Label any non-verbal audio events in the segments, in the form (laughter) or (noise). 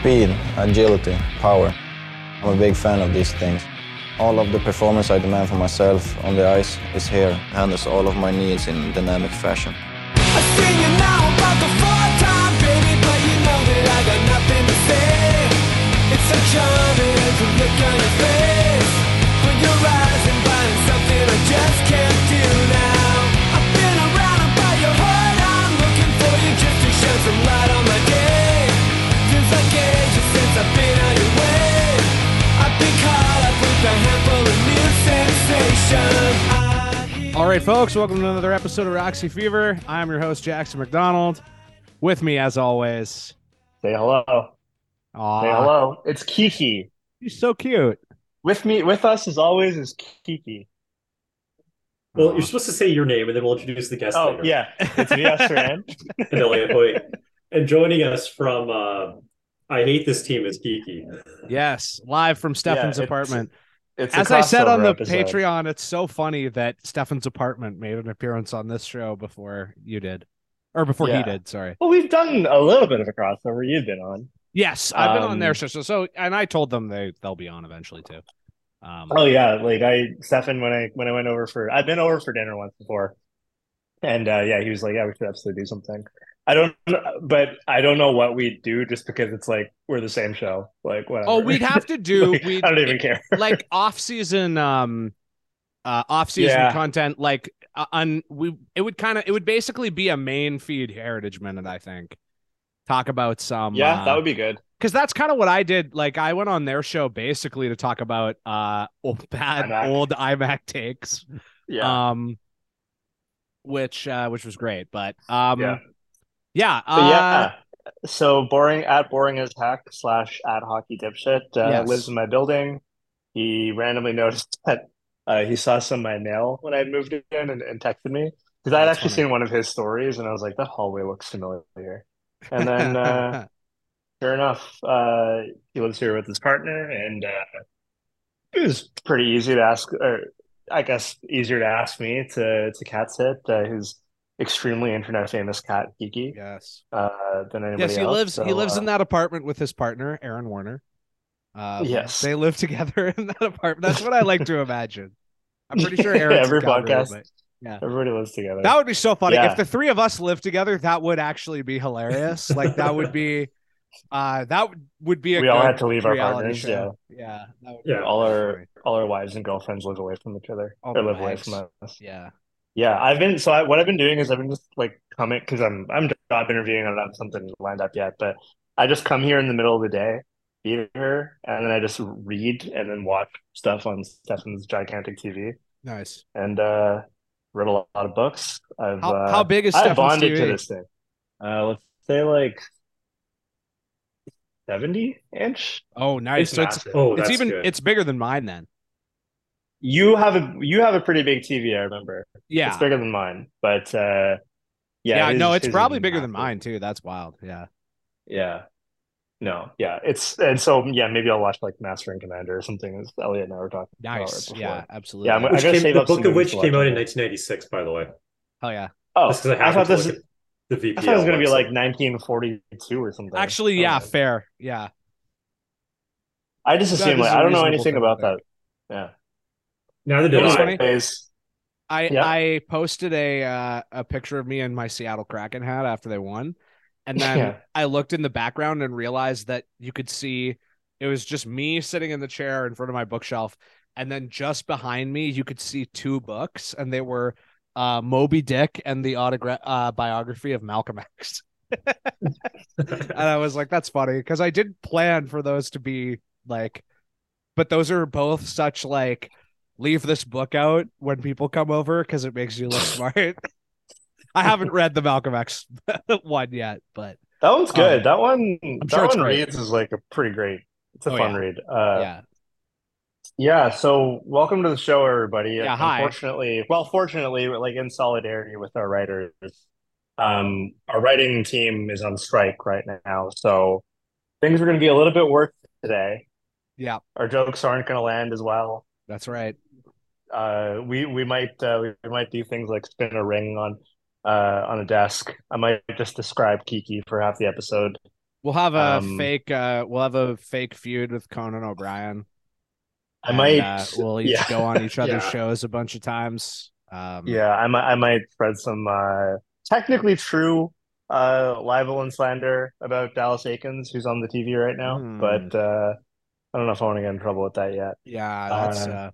Speed, agility, power. I'm a big fan of these things. All of the performance I demand for myself on the ice is here, handles all of my needs in dynamic fashion. I sing you now about the four-time All right, folks, welcome to another episode of Roxy Fever. I'm your host, Jackson McDonald. With me, as always, Say hello. Aw, Say hello. It's Kiki. He's so cute. With me, with us as always is Kiki. Well, you're supposed to say your name and then we'll introduce the guest Oh later. yeah, it's me, Rand. (laughs) And Elliot Hoyt. And joining us from uh, I Hate This Team is Kiki. Yes, live from Stefan's it's- apartment. It's As I said on the episode. Patreon, it's so funny that Stefan's apartment made an appearance on this show before you did, or before he did. Sorry. Well, we've done a little bit of a crossover. You've been on. Yes, I've been on Um, their show, so, so and I told them they they'll be on eventually too. Um, Oh yeah, like I, Stefan, when I when I went over for, I've been over for dinner once before, and uh, yeah, he was like, yeah, we should absolutely do something. I don't, but I don't know what we'd do just because it's like we're the same show. Like whatever. oh, we'd have to do. (laughs) Like, we'd, I don't even care. (laughs) like off season um uh off season Yeah. content like uh, on we it would kind of it would basically be a main feed heritage minute i think talk about some yeah, that would be good. because that's kind of what i did like i went on their show basically to talk about uh old, bad iMac. old imac takes Yeah. um which uh which was great but um Yeah. Yeah uh, yeah. So boring at boring as heck slash at hockey dipshit uh, Yes. lives in my building. He randomly (laughs) noticed that uh, he saw some of my mail when I moved in and, and texted me because I had That's actually funny. seen one of his stories and I was like, that hallway looks familiar. And then uh, (laughs) sure enough, uh, he lives here with his partner and uh, it was pretty easy to ask, or I guess easier to ask me to to cat sit. Uh, who's extremely internet famous cat Kiki yes uh, than anybody Yes, he else. lives. he lives uh, in that apartment with his partner, Aaron Warner. Um, Yes. they live together (laughs) in that apartment. That's what I like to imagine. I'm pretty sure (laughs) Aaron's every in Calgary, podcast. but Everybody lives together. That would be so funny Yeah. if the three of us lived together. That would actually be hilarious. like that would be, (laughs) uh, that would- would be a We all had to leave our partners, show. Yeah, that would be Yeah. all our funny. all our wives and girlfriends live away from each other All or the live away from us. Yeah, Yeah, I've been so I, what I've been doing is I've been just like coming because I'm I'm job interviewing. I don't have something lined up yet, but I just come here in the middle of the day, be here, and then I just read and then watch stuff on Stefan's gigantic TV nice. and uh read a lot of books. I've How, uh, how big is I Stefan's bonded to TV? this thing. Uh, let's say like 70 inch. Oh, nice. It's so it's. Oh, it's even good. it's bigger than mine then. You have a you have a pretty big TV, I remember. Yeah, It's bigger than mine, but uh yeah. yeah, his- no, it's probably bigger than mine too. That's wild. Yeah. Yeah. No, yeah. It's and so yeah, maybe I'll watch like Master and Commander or something as Elliot and I were talking Nice. before. Yeah, absolutely. Yeah, I'm- I Which gotta came, save the up book of which came out in it. 1996, by the way. Oh yeah. Oh, Just because I I happened thought this look at the VPL I thought it was gonna be like 1942 or something. Actually, Oh, yeah, man. fair. Yeah. I just That assume is like a I don't know anything about that. Yeah. Neither It did was I. funny. I Yeah. I posted a uh, a picture of me in my Seattle Kraken hat after they won, and then Yeah. I looked in the background and realized that you could see it was just me sitting in the chair in front of my bookshelf, and then just behind me you could see two books, and they were uh, Moby Dick and the autograph uh, biography of Malcolm X. and I was like, that's funny because I did plan for those to be like, but those are both such like leave this book out when people come over because it makes you look (laughs) smart. (laughs) I haven't read the Malcolm X (laughs) one yet, but that one's good. Um, that one that sure one great. reads is like a pretty great. It's a Oh, fun yeah. read. Uh yeah, Yeah, so welcome to the show, everybody. Yeah, hi. Unfortunately, well, fortunately, like in solidarity with our writers. Um, our writing team is on strike right now, so things are going to be a little bit worse today. yeah, Our jokes aren't going to land as well. that's right. Uh, we we might uh, we, might do things like spin a ring on uh on a desk. I might just describe Kiki for half the episode. We'll have a Um, fake. Uh, we'll have a fake feud with Conan O'Brien. I and, might. Uh, we'll (laughs) each yeah. go on each other's Yeah. shows a bunch of times. Um, Yeah, I might I might spread some uh technically true uh libel and slander about Dallas Aikens, who's on the TV right now. Hmm. But uh I don't know if I want to get in trouble with that yet. Yeah, that's Uh, uh,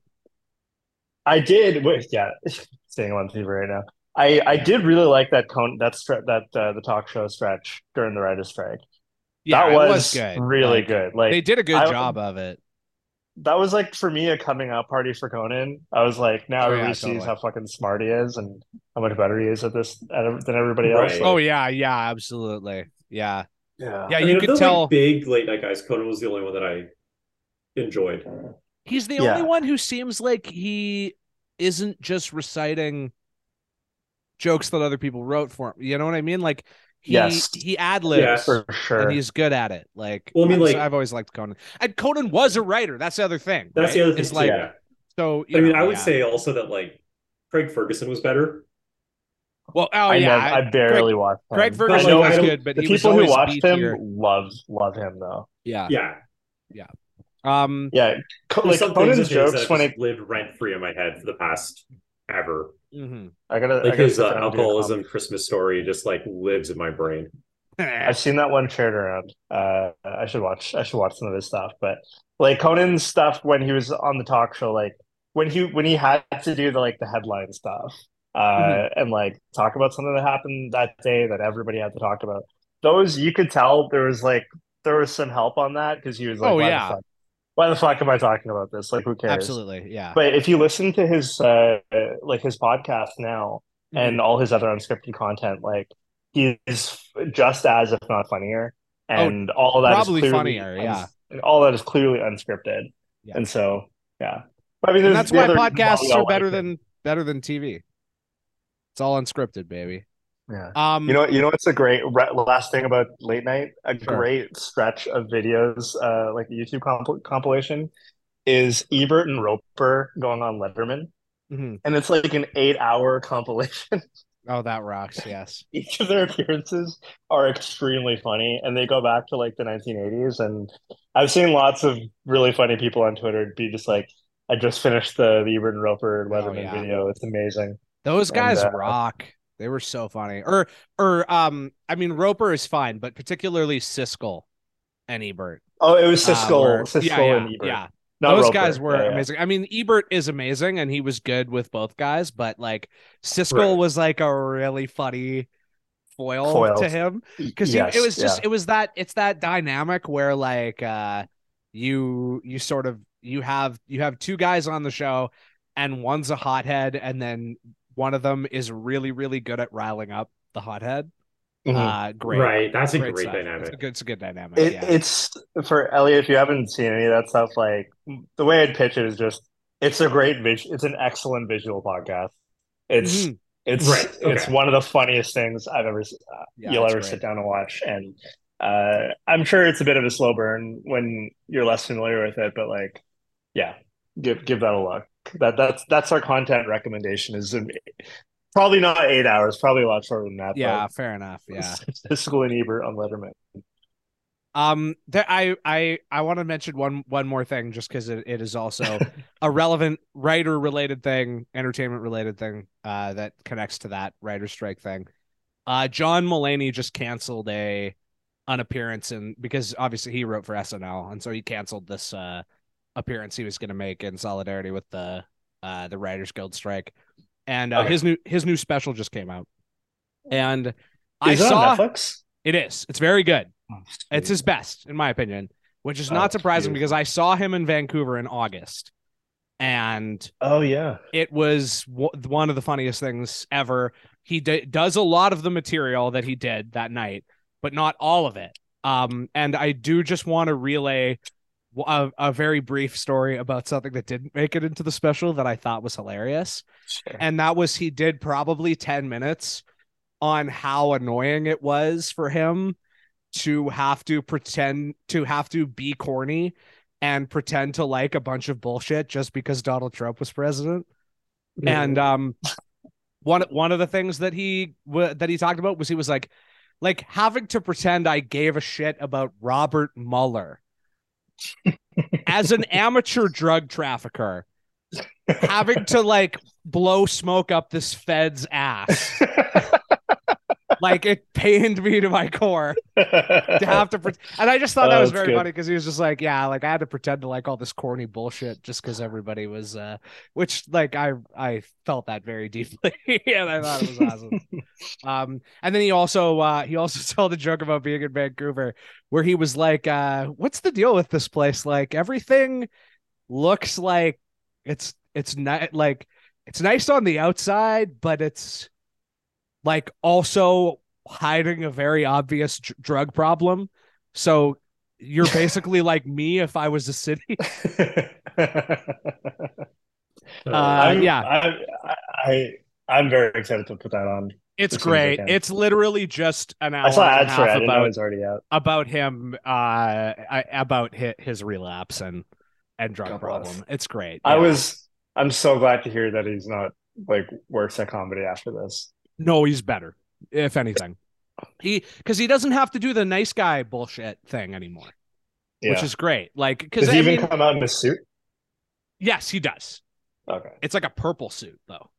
I did wait, yeah, (laughs) staying on TV right now. I I did really like that con that stre that uh, the talk show stretch during the writer's strike. yeah, that was, was good. really Like, good. Like they did a good I- job of it. that was like for me a coming out party for Conan. I was like, now Oh, everybody yeah, sees totally. how fucking smart he is and how much better he is at this at, than everybody else. Right. Like, Oh yeah, yeah, absolutely. Yeah, yeah. yeah. I You mean, of could the, tell like, big late night guys. Conan was the only one that I enjoyed. He's the Yeah. only one who seems like he isn't just reciting jokes that other people wrote for him. You know what I mean? Like he Yes. he ad libs. Yeah, for sure. and he's good at it. Like, Well, I mean, like- I've always liked Conan, and Conan was a writer. That's the other thing. That's right? the other thing. It's like, yeah. so. you I mean, know, I would yeah. say also that like Craig Ferguson was better. well, oh I, yeah, never, I barely watched him. Greg I Ferguson was good, but the he was people who always watched him B-tier. love love him though. Yeah, yeah, Yeah, um, Yeah, Co- like some Conan's of his that jokes have when just it. lived rent free in my head for the past ever. mhm. I gotta I Like gotta his uh, down and do a alcoholism Christmas story just like lives in my brain. (laughs) I've seen that one shared around. Uh, I should watch. I should watch some of his stuff. But like Conan's stuff when he was on the talk show, like when he when he had to do the like the headline stuff, uh, Mm-hmm. and like talk about something that happened that day that everybody had to talk about. Those you could tell there was like there was some help on that because he was like, Oh, why yeah. Why the fuck am I talking about this? Like, who cares? absolutely, yeah. But if you listen to his uh, like his podcast now Mm-hmm. and all his other unscripted content, like he's just as if not funnier, and all of that is Oh, probably clearly funnier, yeah. uns- all that is clearly unscripted, Yeah. and so yeah. But I mean, and that's why podcasts are better like it. than better than TV. It's all unscripted, baby. Yeah. Um, You know, you know what's a great re- last thing about late night? A Sure. great stretch of videos, uh, like the YouTube comp- compilation, is Ebert and Roper going on Letterman, mhm. and it's like an eight-hour (laughs) compilation. oh, that rocks. Yes. each of their appearances are extremely funny and they go back to like the 1980s and i've seen lots of really funny people on twitter be just like i just finished the, the ebert and roper Oh, letterman yeah. video it's amazing Those And, guys uh, rock. They were so funny. Or or um I mean Roper is fine, but particularly Siskel and Ebert. oh it was uh, siskel were- siskel yeah, yeah, and ebert Yeah. not Those Roper. guys were Yeah, amazing. I mean, Ebert is amazing and he was good with both guys, but like Siskel Right. was like a really funny foil Foil. to him. Because Yes, it was just it was that it's that dynamic where like uh you you sort of you have you have two guys on the show and one's a hothead and then one of them is really really good at riling up the hothead Mhm. uh great Right, that's a great, stuff. dynamic. it's a good, it's a good dynamic It, yeah It's for Elliot. If you haven't seen any of that stuff, like the way I'd pitch it is just it's a great vis. It's an excellent visual podcast. It's Mhm. it's Right, it's one of the funniest things I've ever uh, Yeah, you'll ever great. sit down and watch. And uh, I'm sure it's a bit of a slow burn when you're less familiar with it, but like, yeah, give give that a look. That that's that's our content recommendation. Is um, probably not eight hours, probably a lot shorter than that. yeah fair enough (laughs) yeah Siskel and Ebert on Letterman. Um, there, I I I want to mention one one more thing, just because it, it is also (laughs) a relevant writer related thing, entertainment related thing, uh, that connects to that writer strike thing. Uh, John Mulaney just canceled a an appearance in because obviously he wrote for SNL, and so he canceled this uh appearance he was going to make in solidarity with the uh the Writers Guild strike, and uh, Okay. his new his new special just came out, and I Is it saw on Netflix? it is it's very good. Oh, It's his best, in my opinion, which is Oh, not surprising because I saw him in Vancouver in August, and Oh yeah. it was w- one of the funniest things ever. He d- does a lot of the material that he did that night, but not all of it. Um, and I do just want to relay a, a very brief story about something that didn't make it into the special that I thought was hilarious Sure. and that was he did probably 10 minutes on how annoying it was for him to have to pretend to have to be corny and pretend to like a bunch of bullshit just because Donald Trump was president. And um one one of the things that he w- that he talked about was he was like like having to pretend I gave a shit about Robert Mueller as an amateur drug trafficker, having to like blow smoke up this Fed's ass. (laughs) like it pained me to my core to have to pre- and i just thought that Oh, was very good. funny because he was just like yeah like i had to pretend to like all this corny bullshit just because everybody was uh which like i i felt that very (laughs) deeply and i thought it was awesome (laughs) um and then he also uh he also (laughs) told a joke about being in vancouver where he was like uh what's the deal with this place like everything looks like it's it's not like it's nice on the outside but it's like also hiding a very obvious dr- drug problem. So you're basically like me if I was a city. (laughs) Uh, I'm, yeah. I'm, I, I'm very excited to put that on. It's as soon as I great. It's literally just an hour I saw and a ads for it. I half didn't know it about was already out. about him uh about his, his relapse and and drug God problem. bless. It's great. I was. I'm so glad to hear that he's not like worse at comedy after this. No, he's better if anything. He because he doesn't have to do the nice guy bullshit thing anymore, Yeah. which is great. Like because he I even mean, come out in a suit? yes, he does. Okay. It's like a purple suit though.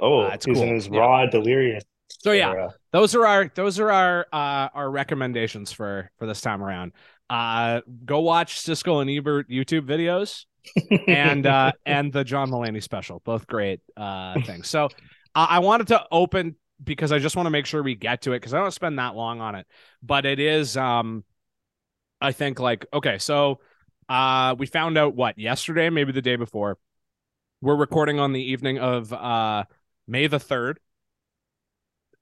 Oh, Uh, it's he's cool. in his Yeah. raw delirious. So yeah, era. those are our those are our uh our recommendations for for this time around. Uh go watch Siskel and Ebert YouTube videos (laughs) and uh and the John Mulaney special. Both great uh things. So I I wanted to open because I just want to make sure we get to it because I don't spend that long on it. But it is um I think like okay, so uh we found out what yesterday, maybe the day before. We're recording on the evening of uh May the third.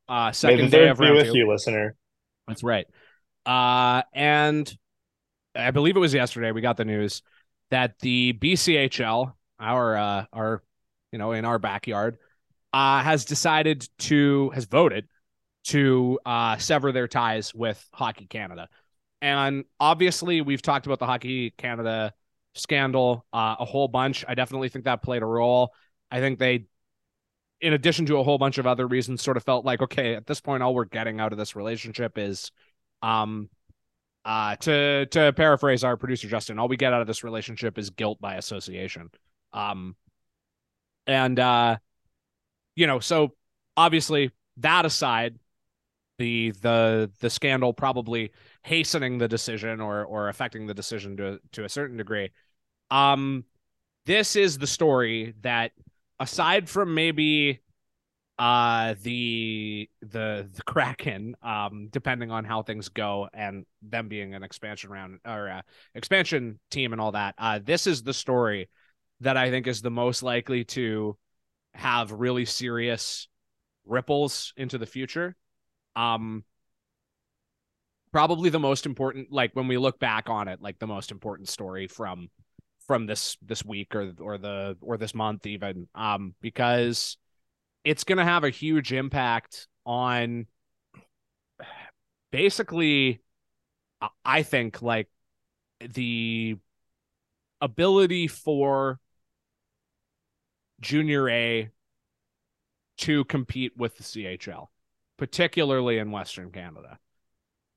Uh second day of round with two. you, listener. That's right. Uh, and I believe it was yesterday we got the news that the BCHL, our uh, our you know in our backyard, uh, has decided to has voted to uh, sever their ties with Hockey Canada. And obviously, we've talked about the Hockey Canada scandal uh, a whole bunch. I definitely think that played a role. I think they, in addition to a whole bunch of other reasons, sort of felt like, okay, at this point, all we're getting out of this relationship is, um, uh, to to paraphrase our producer Justin, all we get out of this relationship is guilt by association. Um, and uh, you know, so obviously that aside, the the the scandal probably hastening the decision or or affecting the decision to to a certain degree. Um, this is the story that, aside from maybe uh the the the kraken um depending on how things go and them being an expansion round or uh, expansion team and all that uh this is the story that i think is the most likely to have really serious ripples into the future. Um probably the most important like when we look back on it like the most important story from from this this week or or the or this month even um because it's going to have a huge impact on basically I- I think like the ability for junior A to compete with the CHL, particularly in Western Canada.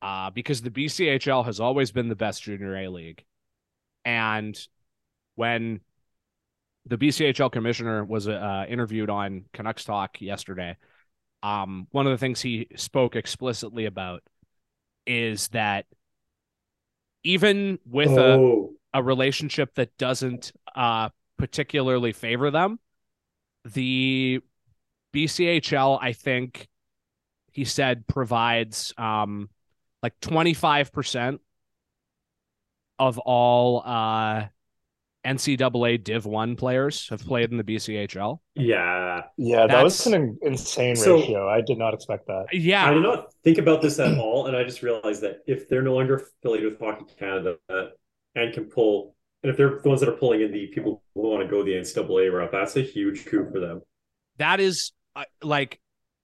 Uh, because the BCHL has always been the best junior A league. And when the BCHL commissioner was uh, interviewed on Canucks Talk yesterday, um, one of the things he spoke explicitly about is that even with a oh, a relationship that doesn't uh particularly favor them the BCHL I think he said provides um like 25% of all uh NCAA Div 1 players have played in the BCHL. yeah. Yeah, that was an insane So- ratio. I did not expect that. Yeah. I did not think about this at all, and I just realized that if they're no longer affiliated with Hockey Canada and can pull, and if they're the ones that are pulling in the people who want to go the NCAA route, that's a huge coup for them, That is uh, like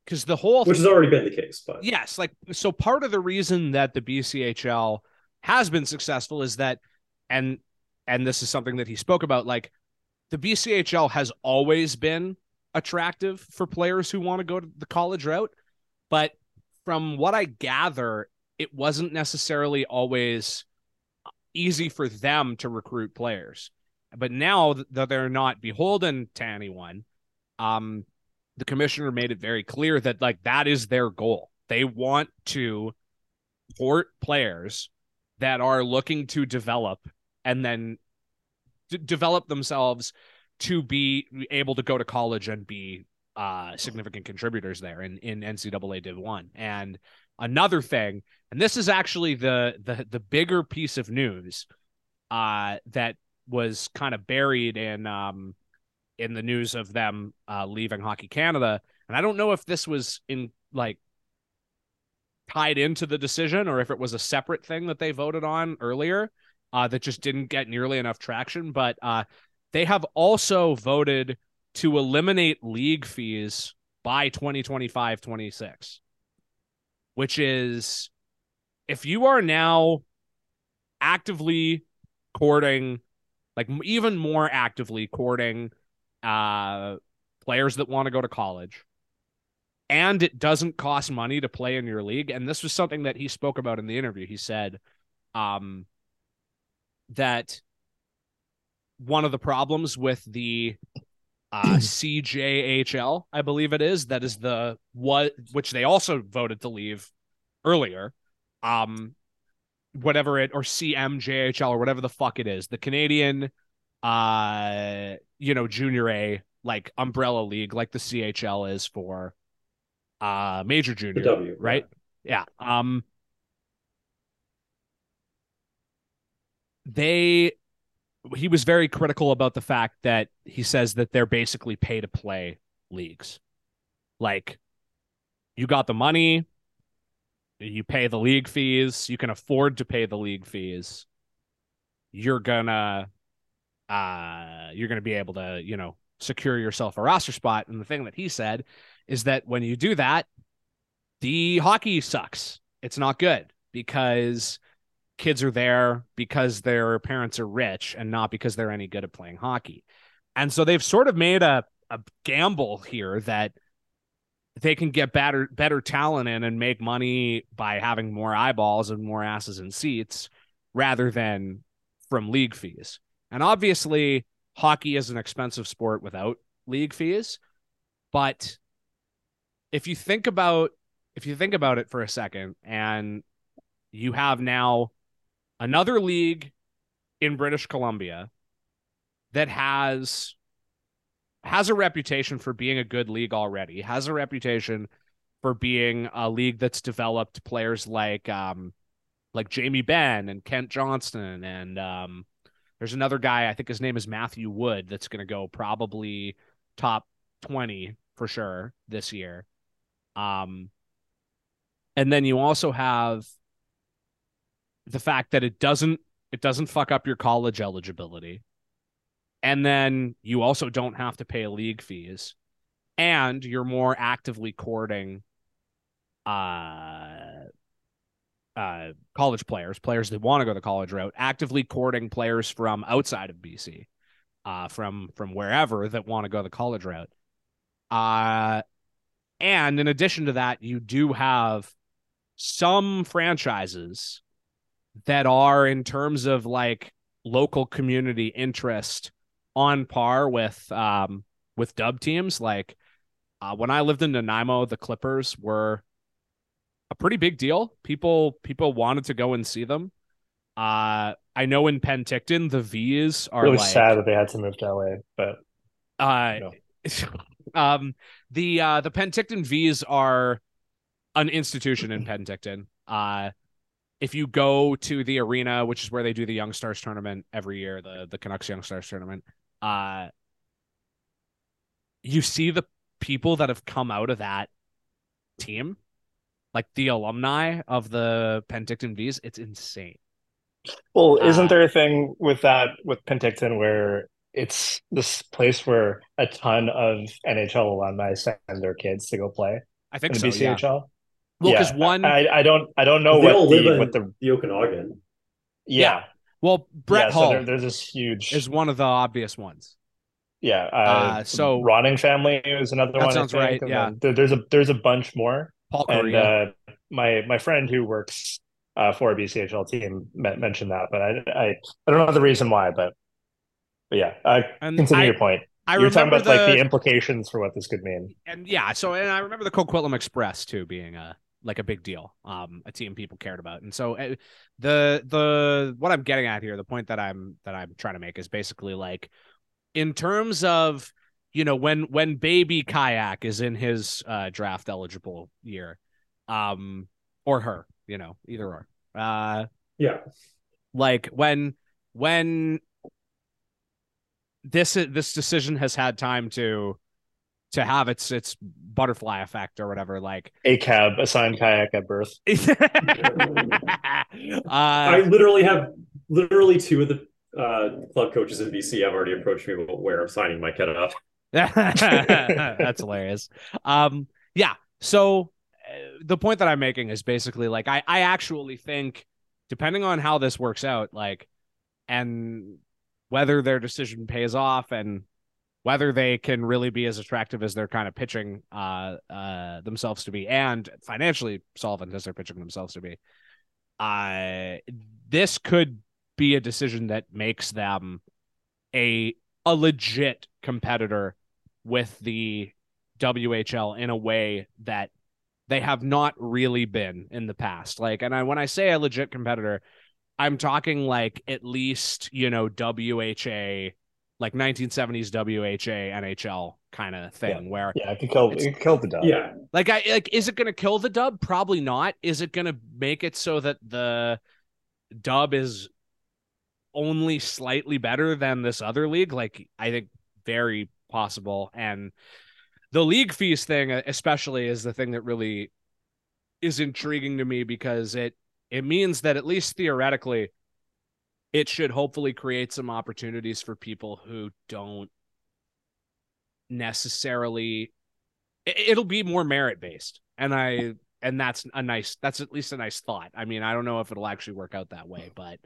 cuz the whole which has already been the case. But Yes, like so part of the reason that the BCHL has been successful is that and and this is something that he spoke about like the BCHL has always been attractive for players who want to go to the college route, but from what I gather, it wasn't necessarily always easy for them to recruit players. But now that they're not beholden to anyone, um, the commissioner made it very clear that like that is their goal. They want to port players that are looking to develop and then d- develop themselves to be able to go to college and be uh, significant contributors there in, in NCAA Div One. And another thing, and this is actually the the the bigger piece of news uh, that was kind of buried in um, in the news of them uh, leaving Hockey Canada. And I don't know if this was in like tied into the decision or if it was a separate thing that they voted on earlier uh, that just didn't get nearly enough traction. But uh, they have also voted to eliminate league fees by 2025 26, which is if you are now actively courting, like even more actively courting uh, players that want to go to college, and it doesn't cost money to play in your league. And this was something that he spoke about in the interview. He said um, that one of the problems with the uh, (clears throat) CJHL, I believe it is, that is the what which they also voted to leave earlier. Um, whatever it or CMJHL or whatever the fuck it is, the Canadian, uh, you know, junior A like umbrella league, like the CHL is for uh major junior, W, right? Yeah. Um, they he was very critical about the fact that he says that they're basically pay to play leagues. Like you got the money, you pay the league fees, you can afford to pay the league fees. You're gonna uh you're gonna be able to, you know, secure yourself a roster spot. And the thing that he said is that when you do that, the hockey sucks. It's not good because kids are there because their parents are rich and not because they're any good at playing hockey. And so they've sort of made a, a gamble here that they can get better better talent in and make money by having more eyeballs and more asses in seats rather than from league fees. And obviously, hockey is an expensive sport without league fees, but if you think about if you think about it for a second and you have now another league in British Columbia that has has a reputation for being a good league already, has a reputation for being a league that's developed players like um like Jamie Benn and Kent Johnson and um there's another guy, I think his name is Matthew Wood, that's gonna go probably top 20 for sure this year. Um and then you also have the fact that it doesn't it doesn't fuck up your college eligibility. And then you also don't have to pay league fees. And you're more actively courting uh uh college players, players that want to go the college route, actively courting players from outside of BC, uh from from wherever that want to go the college route. Uh and in addition to that, you do have some franchises that are in terms of like local community interest on par with um with dub teams like uh, when I lived in Nanaimo the Clippers were a pretty big deal people people wanted to go and see them uh I know in Penticton the Vees are Really like sad that they had to move to LA, but uh, No. (laughs) um, the uh, the Penticton Vees are an institution in Penticton. Uh, if you go to the arena, which is where they do the Young Stars tournament every year, the the Canucks Young Stars tournament, uh, you see the people that have come out of that team, like the alumni of the Penticton Vees. It's insane. well, Uh, isn't there a thing with that with Penticton where it's this place where a ton of NHL alumni send their kids to go play I in think the so. Yeah. BCHL? Well, because Yeah, one, I, I don't I don't know they what all the in what the the Okanagan. yeah well, Brett yeah, Hull so there, there's this huge is one of the obvious ones. yeah uh, Uh, so- Ronning family is another That one. I sounds right, and yeah. there, there's a there's a bunch more. Paul And Kariya. uh, my my friend who works uh, for a BCHL team me- mentioned that, but I, I I don't know the reason why, but but yeah, uh, and continue I, your point. I You're talking remember about like the- the implications for what this could mean. and yeah, so and I remember the Coquitlam Express too being a like a big deal, um, a team people cared about, and so uh, the the what I'm getting at here, the point that I'm that I'm trying to make is basically like in terms of you know when when baby kayak is in his uh draft eligible year, um, or her, you know, either or, uh, Yeah. like when when this this decision has had time to to have its its butterfly effect or whatever like (laughs) A cab assigned kayak at birth. (laughs) I uh literally have literally two of the uh, club coaches in BC have already approached me about where I'm signing my kid up. (laughs) that's hilarious um yeah so uh, the point that i'm making is basically like i i actually think depending on how this works out like and whether their decision pays off and whether they can really be as attractive as they're kind of pitching uh uh themselves to be and financially solvent as they're pitching themselves to be uh this could be a decision that makes them a a legit competitor with the WHL in a way that they have not really been in the past. Like, and I, when I say a legit competitor, I'm talking like at least, you know, WHA, like 1970s WHA NHL kind of thing where Yeah, it could kill. It could kill the dub. Yeah. like I like is it going to kill the dub? Probably not. Is it going to make it so that the dub is only slightly better than this other league? Like I think very possible. And the league fees thing uh, especially is the thing that really is intriguing to me because it it means that at least theoretically it should hopefully create some opportunities for people who don't necessarily it- it'll be more merit based and i and that's a nice that's at least a nice thought. I mean i don't know if it'll actually work out that way but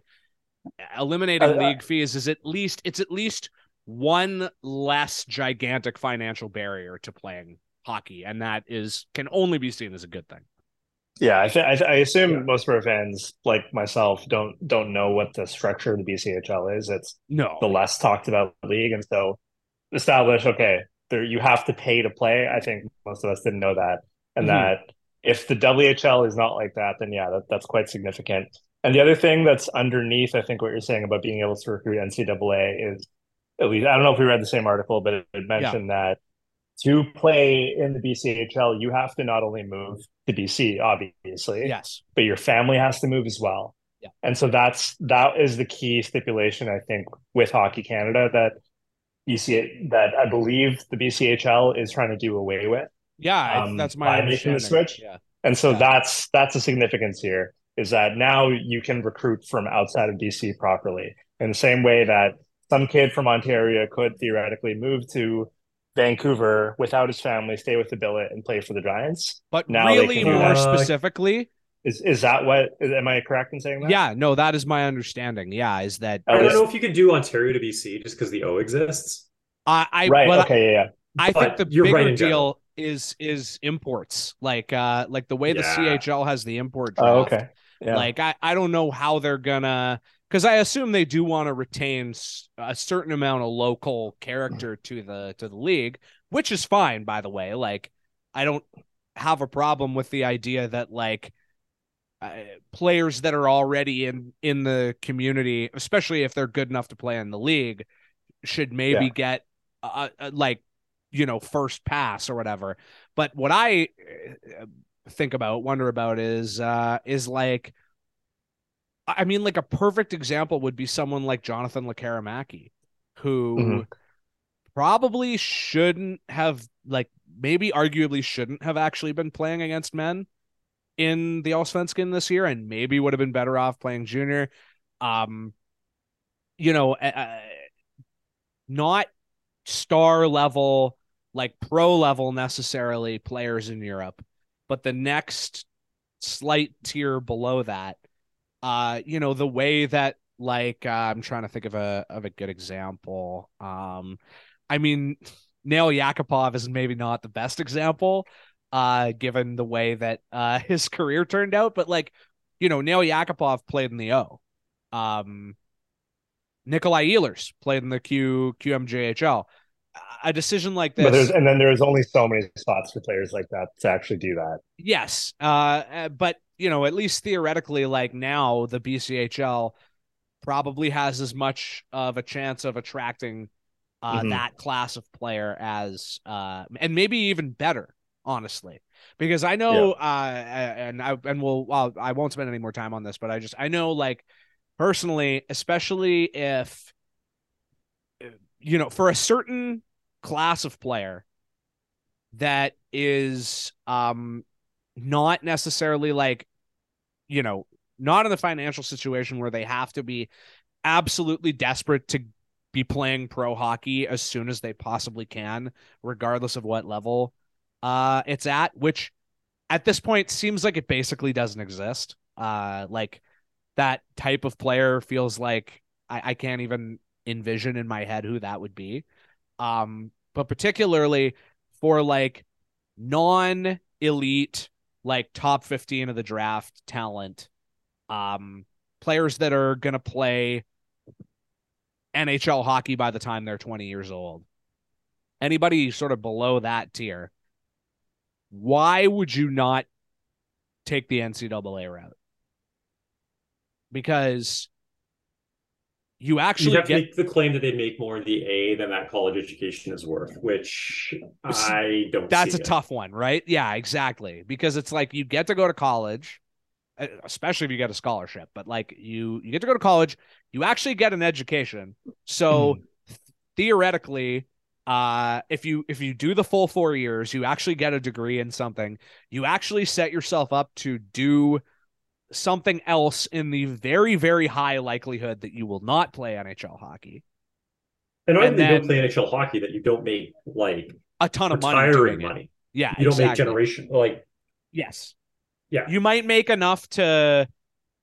eliminating uh, league fees is at least it's at least one less gigantic financial barrier to playing hockey. And that is can only be seen as a good thing Yeah, I, th- I, th- I assume Yeah. most of our fans, like myself, don't don't know what the structure of the BCHL is. It's no the less talked about league, and so establish okay, there you have to pay to play. I think most of us didn't know that, and Mhm. that if the WHL is not like that, then yeah, that, that's quite significant. And the other thing that's underneath, I think, what you're saying about being able to recruit NCAA is at least I don't know if we read the same article, but it, it mentioned that to play in the BCHL, you have to not only move to BC, obviously, yes but your family has to move as well. Yeah. And so that's that is the key stipulation I think with Hockey Canada that BC that I believe the BCHL is trying to do away with. yeah Um, that's my by making the switch? yeah And so Yeah. that's that's a significance here is that now you can recruit from outside of BC properly. In the same way that some kid from Ontario could theoretically move to Vancouver without his family, stay with the billet and play for the Giants. but Now really can- more Uh, specifically Is is that what am I correct in saying that? yeah no that is my understanding yeah is that I don't know if you could do Ontario to BC just because the O exists. I, I Right. but I- okay. Yeah. yeah. I think the you're bigger right deal general. is is imports, like uh like the way the CHL has the import draft. Oh, okay. Yeah. Like I I don't know how they're gonna because I assume they do want to retain a certain amount of local character to the to the league, which is fine by the way. Like I don't have a problem with the idea that like uh, players that are already in in the community, especially if they're good enough to play in the league, should maybe Yeah. get uh, uh, like you know first pass or whatever. But what I uh, think about, wonder about is uh is like I mean like a perfect example would be someone like Jonathan Lekkerimäki who Mhm. probably shouldn't have like maybe arguably shouldn't have actually been playing against men in the Allsvenskan this year and maybe would have been better off playing junior um you know uh, not star level like pro level necessarily players in Europe but the next slight tier below that uh you know the way that like uh, I'm trying to think of a of a good example um I mean Nail Yakupov is maybe not the best example uh, given the way that uh (laughs) his career turned out. But like, you know, Nail Yakupov played in the O. Um, Nikolai Ehlers played in the Q QMJHL. A decision like this, But there's and then there's only so many spots for players like that to actually do that. Yes. Uh, uh, but you know, at least theoretically, like now the BCHL probably has as much of a chance of attracting uh, Mhm. that class of player as uh, and maybe even better, honestly, because I know uh, and I and we'll well, I won't spend any more time on this, but I just I know like personally, especially if you know for a certain class of player that is um not necessarily like you know not in the financial situation where they have to be absolutely desperate to be playing pro hockey as soon as they possibly can regardless of what level uh it's at which at this point seems like it basically doesn't exist. Uh like that type of player feels like I, I can't even envision in my head who that would be. Um but particularly for like non elite like top 15 of the draft talent um players that are going to play NHL hockey by the time they're 20 years old. Anybody sort of below that tier why would you not take the NCAA route? Because you You actually have to get make the claim that they make more in the A than that college education is worth, which I don't. That's a it. tough one, right? Yeah, exactly. Because it's like you get to go to college, especially if you get a scholarship, but like you you get to go to college, you actually get an education. So theoretically, uh if you if you do the full 4 years, you actually get a degree in something. You actually set yourself up to do something else in the very very high likelihood that you will not play NHL hockey. And not and only you don't play NHL hockey, that you don't make like A ton of money retiring doing it. money. Yeah, You don't make generation like Yes. Yeah. You might make enough to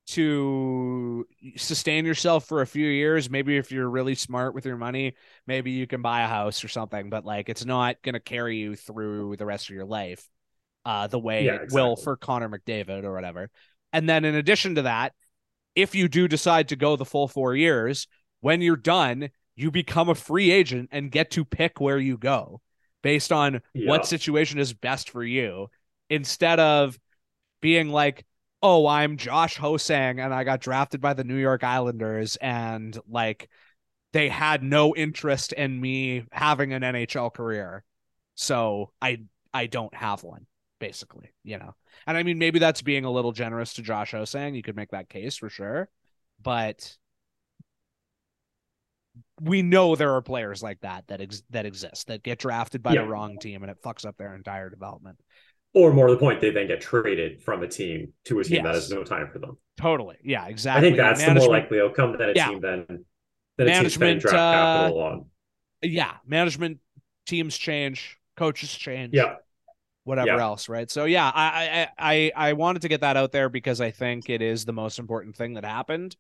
to sustain yourself for a few years. Maybe if you're really smart with your money, maybe you can buy a house or something, but like it's not going to carry you through the rest of your life uh the way Yeah, it will for Connor McDavid or whatever. And then in addition to that, if you do decide to go the full 4 years, when you're done, you become a free agent and get to pick where you go based on Yeah. what situation is best for you instead of being like, oh, I'm Josh Ho-Sang and I got drafted by the New York Islanders and like they had no interest in me having an NHL career. So I I don't have one, basically, you know. And I mean maybe that's being a little generous to Josh Ho-Sang. You could make that case for sure. But we know there are players like that that ex- that exist that get drafted by Yeah. the wrong team and it fucks up their entire development. or more to the point, they then get traded from a team to a team that has no time for them. Totally. Yeah, exactly. I think that's the more likely outcome than a Yeah. team than than a team Management, draft uh, capital on. yeah, management teams change, coaches change, Yeah. Whatever Yeah. else, right? So yeah, I, I I I wanted to get that out there because I think it is the most important thing that happened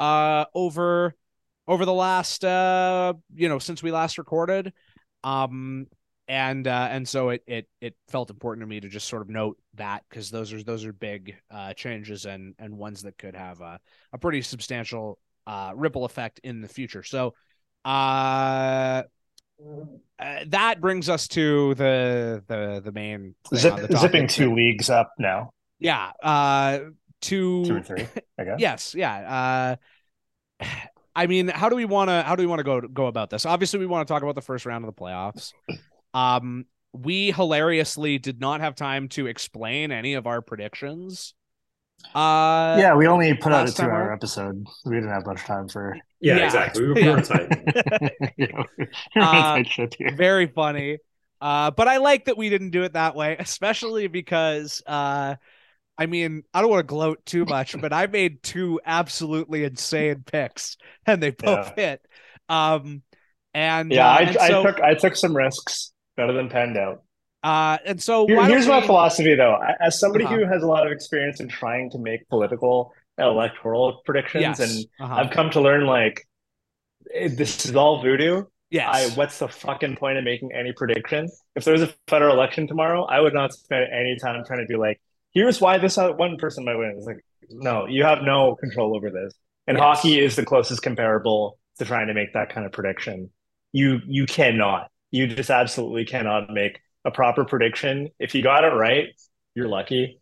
uh over over the last uh you know since we last recorded um and uh and so it it it felt important to me to just sort of note that because those are those are big uh changes and and ones that could have a, a pretty substantial uh ripple effect in the future so uh uh, that brings us to the the the main Zip, the zipping two leagues up now, yeah uh to two or three, I guess. yes yeah uh i mean how do we want to how do we want to go go about this obviously we want to talk about the first round of the playoffs um we hilariously did not have time to explain any of our predictions uh yeah, we only put out a two-hour episode. We didn't have much time for. Yeah, Yeah. exactly. We were, we (laughs) were Yeah. tight. (laughs) you know, (laughs) you're on Uh, tight ship here. very funny uh but i like that we didn't do it that way especially because uh I mean, I don't want to gloat too much, but I made two absolutely insane picks, and they both hit. Um, and Yeah, uh, I, and I so, took I took some risks, better than panned out. uh, and so Here- why don't here's my we- philosophy, though. As somebody Uh-huh. who has a lot of experience in trying to make political electoral predictions, Yes, and uh-huh. I've come to learn like eh, this is all voodoo. Yes. I what's the fucking point of making any prediction? If there was a federal election tomorrow, I would not spend any time trying to be like, here's why this one person might win. It's like, no, you have no control over this. And Yes. hockey is the closest comparable to trying to make that kind of prediction. You you cannot. You just absolutely cannot make a proper prediction. If you got it right, you're lucky.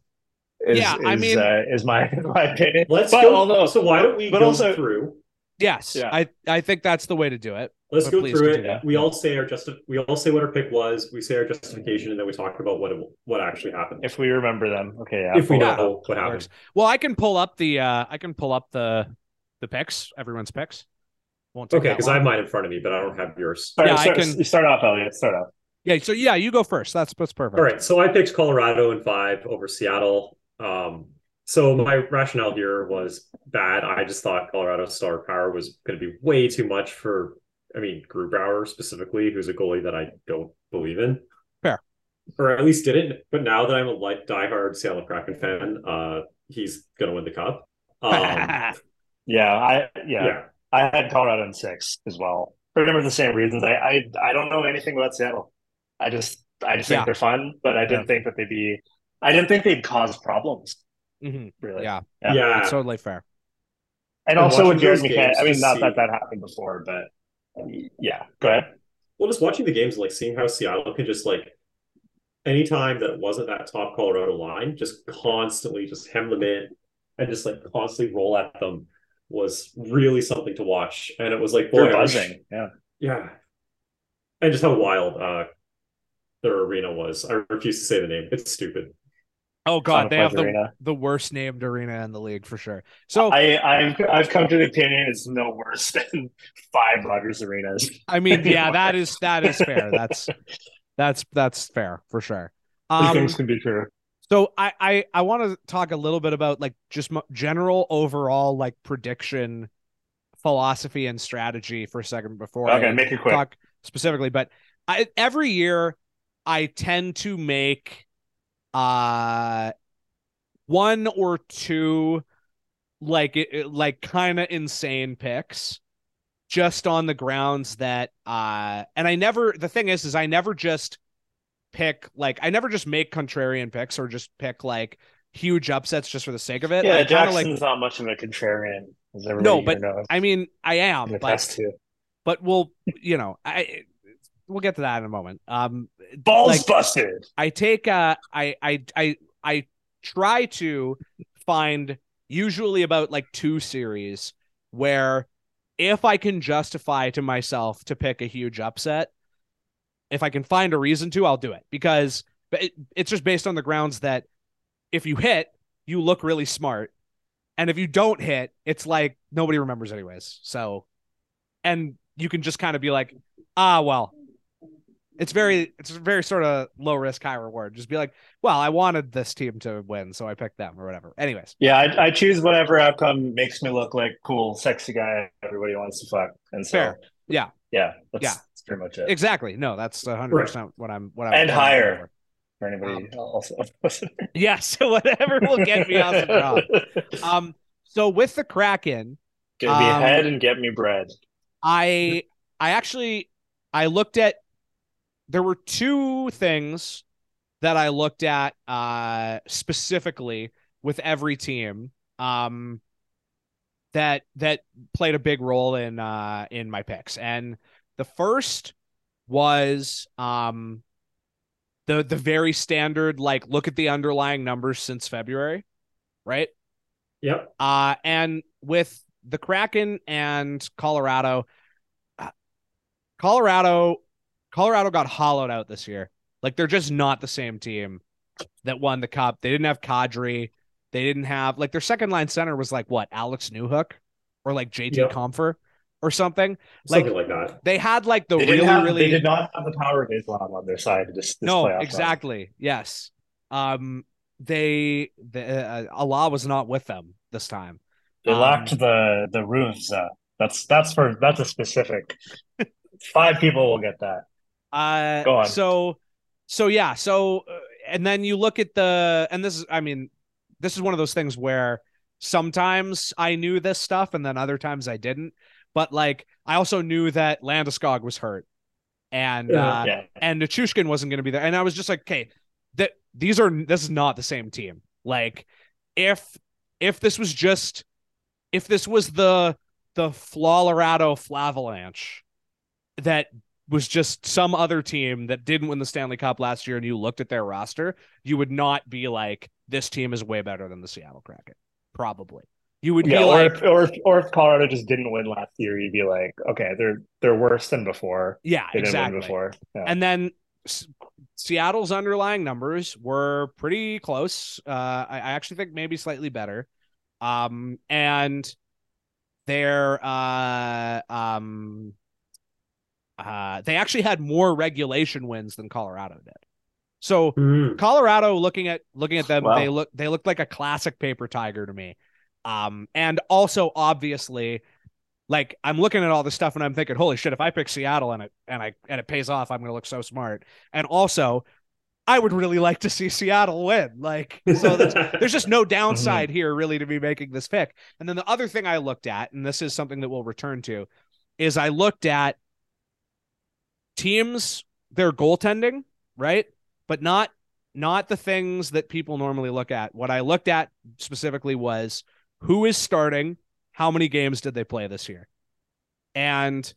Is, Yeah, I is, mean- uh, is my (laughs) my opinion. Let's But go. although- so why don't we but go also- through? yes. Yeah. I I think that's the way to do it. Let's But go through continue. it. We all say our justi- We all say what our pick was. We say our justification, and then we talk about what it, what actually happened. if we remember them, okay, yeah. if we know what happened. Well, I can pull up the uh I can pull up the the picks, everyone's picks. Won't Okay, because I have mine in front of me, but I don't have yours. Start, Yeah, I start, can- you start off, Elliot. Start off. Yeah, so yeah, you go first. That's that's perfect. All right, so I picked Colorado in five over Seattle. Um, so my rationale here was bad. I just thought Colorado's star power was going to be way too much for, I mean, Grubauer specifically, who's a goalie that I don't believe in. Fair. Or at least didn't. But now that I'm a like diehard Seattle Kraken fan, uh, he's going to win the cup. Um, (laughs) Yeah, I yeah, yeah. I had Colorado in six as well. Pretty much the same reasons. I I, I don't know anything about Seattle. I just I just think they're fun, but I didn't Yeah. think that they'd be. I didn't think they'd cause problems. Mhm. Really. Yeah, Yeah. Yeah. it's totally fair. And And also with watching Jared McCann. I mean, not see- that that happened before, but yeah. Go ahead. Well, just watching the games, like seeing how Seattle can just like anytime that wasn't that top Colorado line, just constantly just hem them in and just like constantly roll at them was really something to watch. And it was like, boy, They're I wish- buzzing. Yeah. yeah. And just how wild uh their arena was. I refuse to say the name. It's stupid. Oh god, they have the, the worst named arena in the league for sure. So I I've I've come to the opinion it's no worse (laughs) than five Rogers arenas. I mean, (laughs) yeah, that is that is fair. That's that's that's fair for sure. Um, things can be true. so I I I want to talk a little bit about like just general overall like prediction philosophy and strategy for a second before Okay, I make it quick. talk specifically. But I every year I tend to make uh one or two like like kind of insane picks just on the grounds that uh and I never the thing is is I never just pick like I never just make contrarian picks or just pick like huge upsets just for the sake of it. Yeah, I Jackson's like not much of a contrarian, as everybody No, but knows. I mean I am, but but we'll you know I we'll get to that in a moment. Um Balls like- busted. I take uh I I I I try to find usually about like two series where if I can justify to myself to pick a huge upset, if I can find a reason to, I'll do it because it, it's just based on the grounds that if you hit, you look really smart. And if you don't hit, it's like nobody remembers anyways. So and you can just kind of be like, ah, well, it's very it's very sort of low risk, high reward. Just be like, well, I wanted this team to win, so I picked them or whatever. Anyways, Yeah, I, I choose whatever outcome makes me look like cool, sexy guy everybody wants to fuck. And so, Fair. Yeah. yeah, that's, Yeah. that's pretty much it. exactly. No, that's hundred percent what I'm what I'm And higher. For anybody Um, also. (laughs) Yeah, so whatever will get me off the job. (laughs) Um, so with the Kraken, Get me Um, ahead and get me bread. I I actually I looked at there were two things that I looked at uh specifically with every team um that that played a big role in uh in my picks. And the first was um the the very standard like look at the underlying numbers since February, right? Yep. Uh, and with the Kraken and Colorado, uh, Colorado, Colorado got hollowed out this year. Like they're just not the same team that won the cup. They didn't have Kadri. They didn't have like their second line center was like what Alex Newhook or like JT Yep. Compher or something. Something like that. They had like the They, really have, really they did not have the power of Islam on their side this, this no playoff run. exactly yes. Um, they the uh, Allah was not with them this time. They Um, lacked the the roofs. Uh, that's that's for that's a specific. (laughs) Five people will get that. Uh, Go on. So, so yeah. So, uh, and then you look at the, and this is, I mean, this is one of those things where sometimes I knew this stuff and then other times I didn't. But like, I also knew that Landeskog was hurt, and Yeah. uh, yeah. and Nichushkin wasn't going to be there. And I was just like, okay, that these are this is not the same team. Like, if if this was just if this was the the Florado Flavalanche that was just some other team that didn't win the Stanley Cup last year, and you looked at their roster, you would not be like, this team is way better than the Seattle Kraken. Probably, you would Yeah, be or, like, if, or if or if Colorado just didn't win last year, you'd be like, okay, they're they're worse than before. yeah, They didn't exactly. win before. Yeah. And then S- Seattle's underlying numbers were pretty close. Uh, I, I actually think maybe slightly better. Um, and their uh, um, uh, they actually had more regulation wins than Colorado did. So Mhm. Colorado, looking at looking at them, Wow. they look they look like a classic paper tiger to me. Um, and also obviously, like I'm looking at all this stuff and I'm thinking, holy shit, if I pick Seattle and it and I and it pays off, I'm gonna look so smart. And also, I would really like to see Seattle win. Like, so there's just no (laughs) downside here really to me making this pick. And then the other thing I looked at, and this is something that we'll return to, is I looked at teams, their goaltending, right? But not not the things that people normally look at. What I looked at specifically was who is starting, how many games did they play this year? And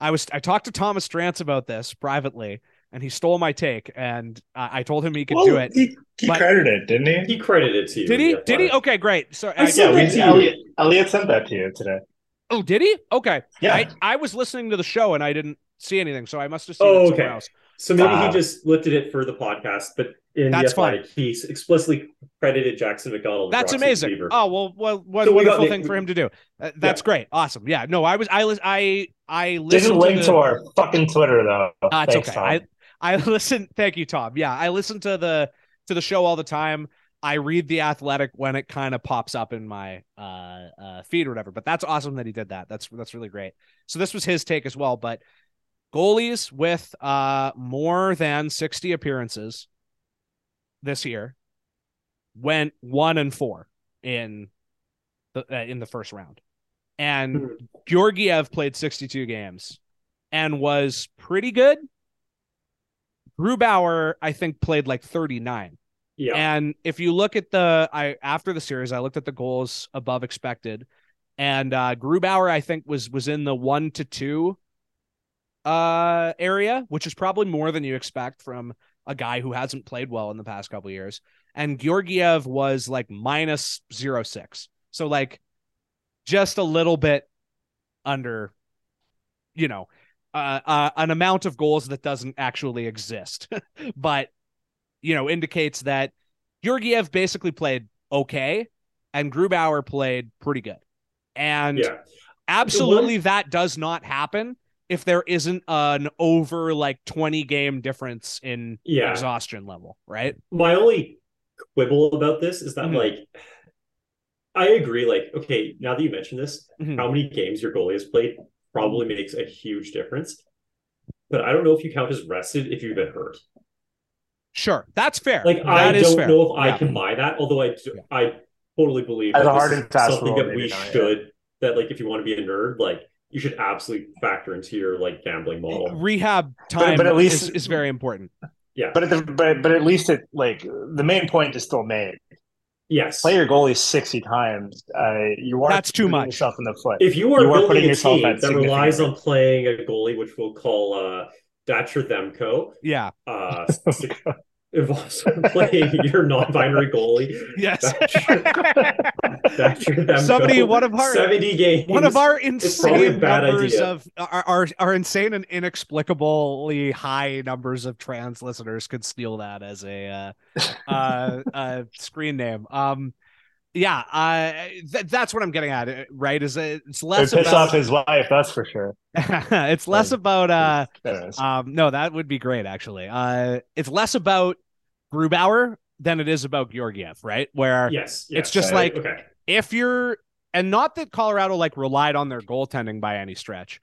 I was I talked to Thomas Drance about this privately, and he stole my take, and I I told him he could Well, do it. He, he credited it, didn't he? He credited it to you. Did he? yeah, Did he? Okay, great. So I I, yeah, we, to. Elliot, Elliot sent that to you today. oh, did he? Okay. Yeah. I, I was listening to the show and I didn't see anything, so I must have seen Oh, it somewhere okay. else. So maybe Uh, he just lifted it for the podcast, but in That's the athletic, he explicitly credited Jackson McDonald. That's amazing. Oh well, well, what So we got wonderful the- thing for him to do. Uh, that's Yeah. great, awesome. Yeah, no, I was, I was, I, I listened Didn't link to, to, our fucking Twitter though. Uh, it's Thanks, okay. Tom. I, I (laughs) listen. Thank you, Tom. Yeah, I listen to the to the show all the time. I read the Athletic when it kind of pops up in my uh, uh, feed or whatever. But that's awesome that he did that. That's that's really great. So this was his take as well. But goalies with uh more than sixty appearances this year went one and four in the uh, in the first round, and Hmm. Georgiev played sixty two games and was pretty good. Grubauer, I think, played like 39. Yeah. And if you look at the I after the series, I looked at the goals above expected. And uh Grubauer, I think, was was in the one to two uh area, which is probably more than you expect from a guy who hasn't played well in the past couple years. And Georgiev was like minus zero six. So like just a little bit under, you know, uh, uh, an amount of goals that doesn't actually exist, (laughs) but you know indicates that Georgiev basically played okay, and Grubauer played pretty good, and yeah. absolutely that does not happen if there isn't an over like twenty game difference in Yeah. exhaustion level, right? My only quibble about this is that, Mhm. like, I agree. Like, okay, now that you mention this, Mhm. how many games your goalie has played probably makes a huge difference. But I don't know if you count as rested if you've been hurt. Sure, that's fair. Like, That I don't fair. know if I Yeah. can buy that. Although I, do- Yeah. I totally believe As that a hard and fast something rule, that we maybe not, yeah. should. That like, if you want to be a nerd, like you should absolutely factor into your like gambling model. Rehab time but at least- is, is very important. Yeah. But at the, but but at least it like the main point is still made. yes. Play your goalie sixty times. Uh, you are That's too much. Yourself in the foot. If you are You are putting a yourself team at that relies significant on playing a goalie, which we'll call uh, Datcher Themco, Yeah. uh, (laughs) involves (laughs) playing your non-binary goalie. Yes. Thatcher (laughs) Themco, Somebody, one of our seventy games. one of our It's probably a insane bad numbers idea. of our, our our insane and inexplicably high numbers of trans listeners could steal that as a uh, (laughs) uh, uh screen name. Um, yeah, uh, th- that's what I'm getting at. uh, Right? Is it, it's It less piss about off his wife, that's for sure. it's less about uh um no that would be great actually. Uh, it's less about Grubauer than it is about Georgiev, right? Where Yes, It's just I- like- okay. if you're and not that Colorado like relied on their goaltending by any stretch.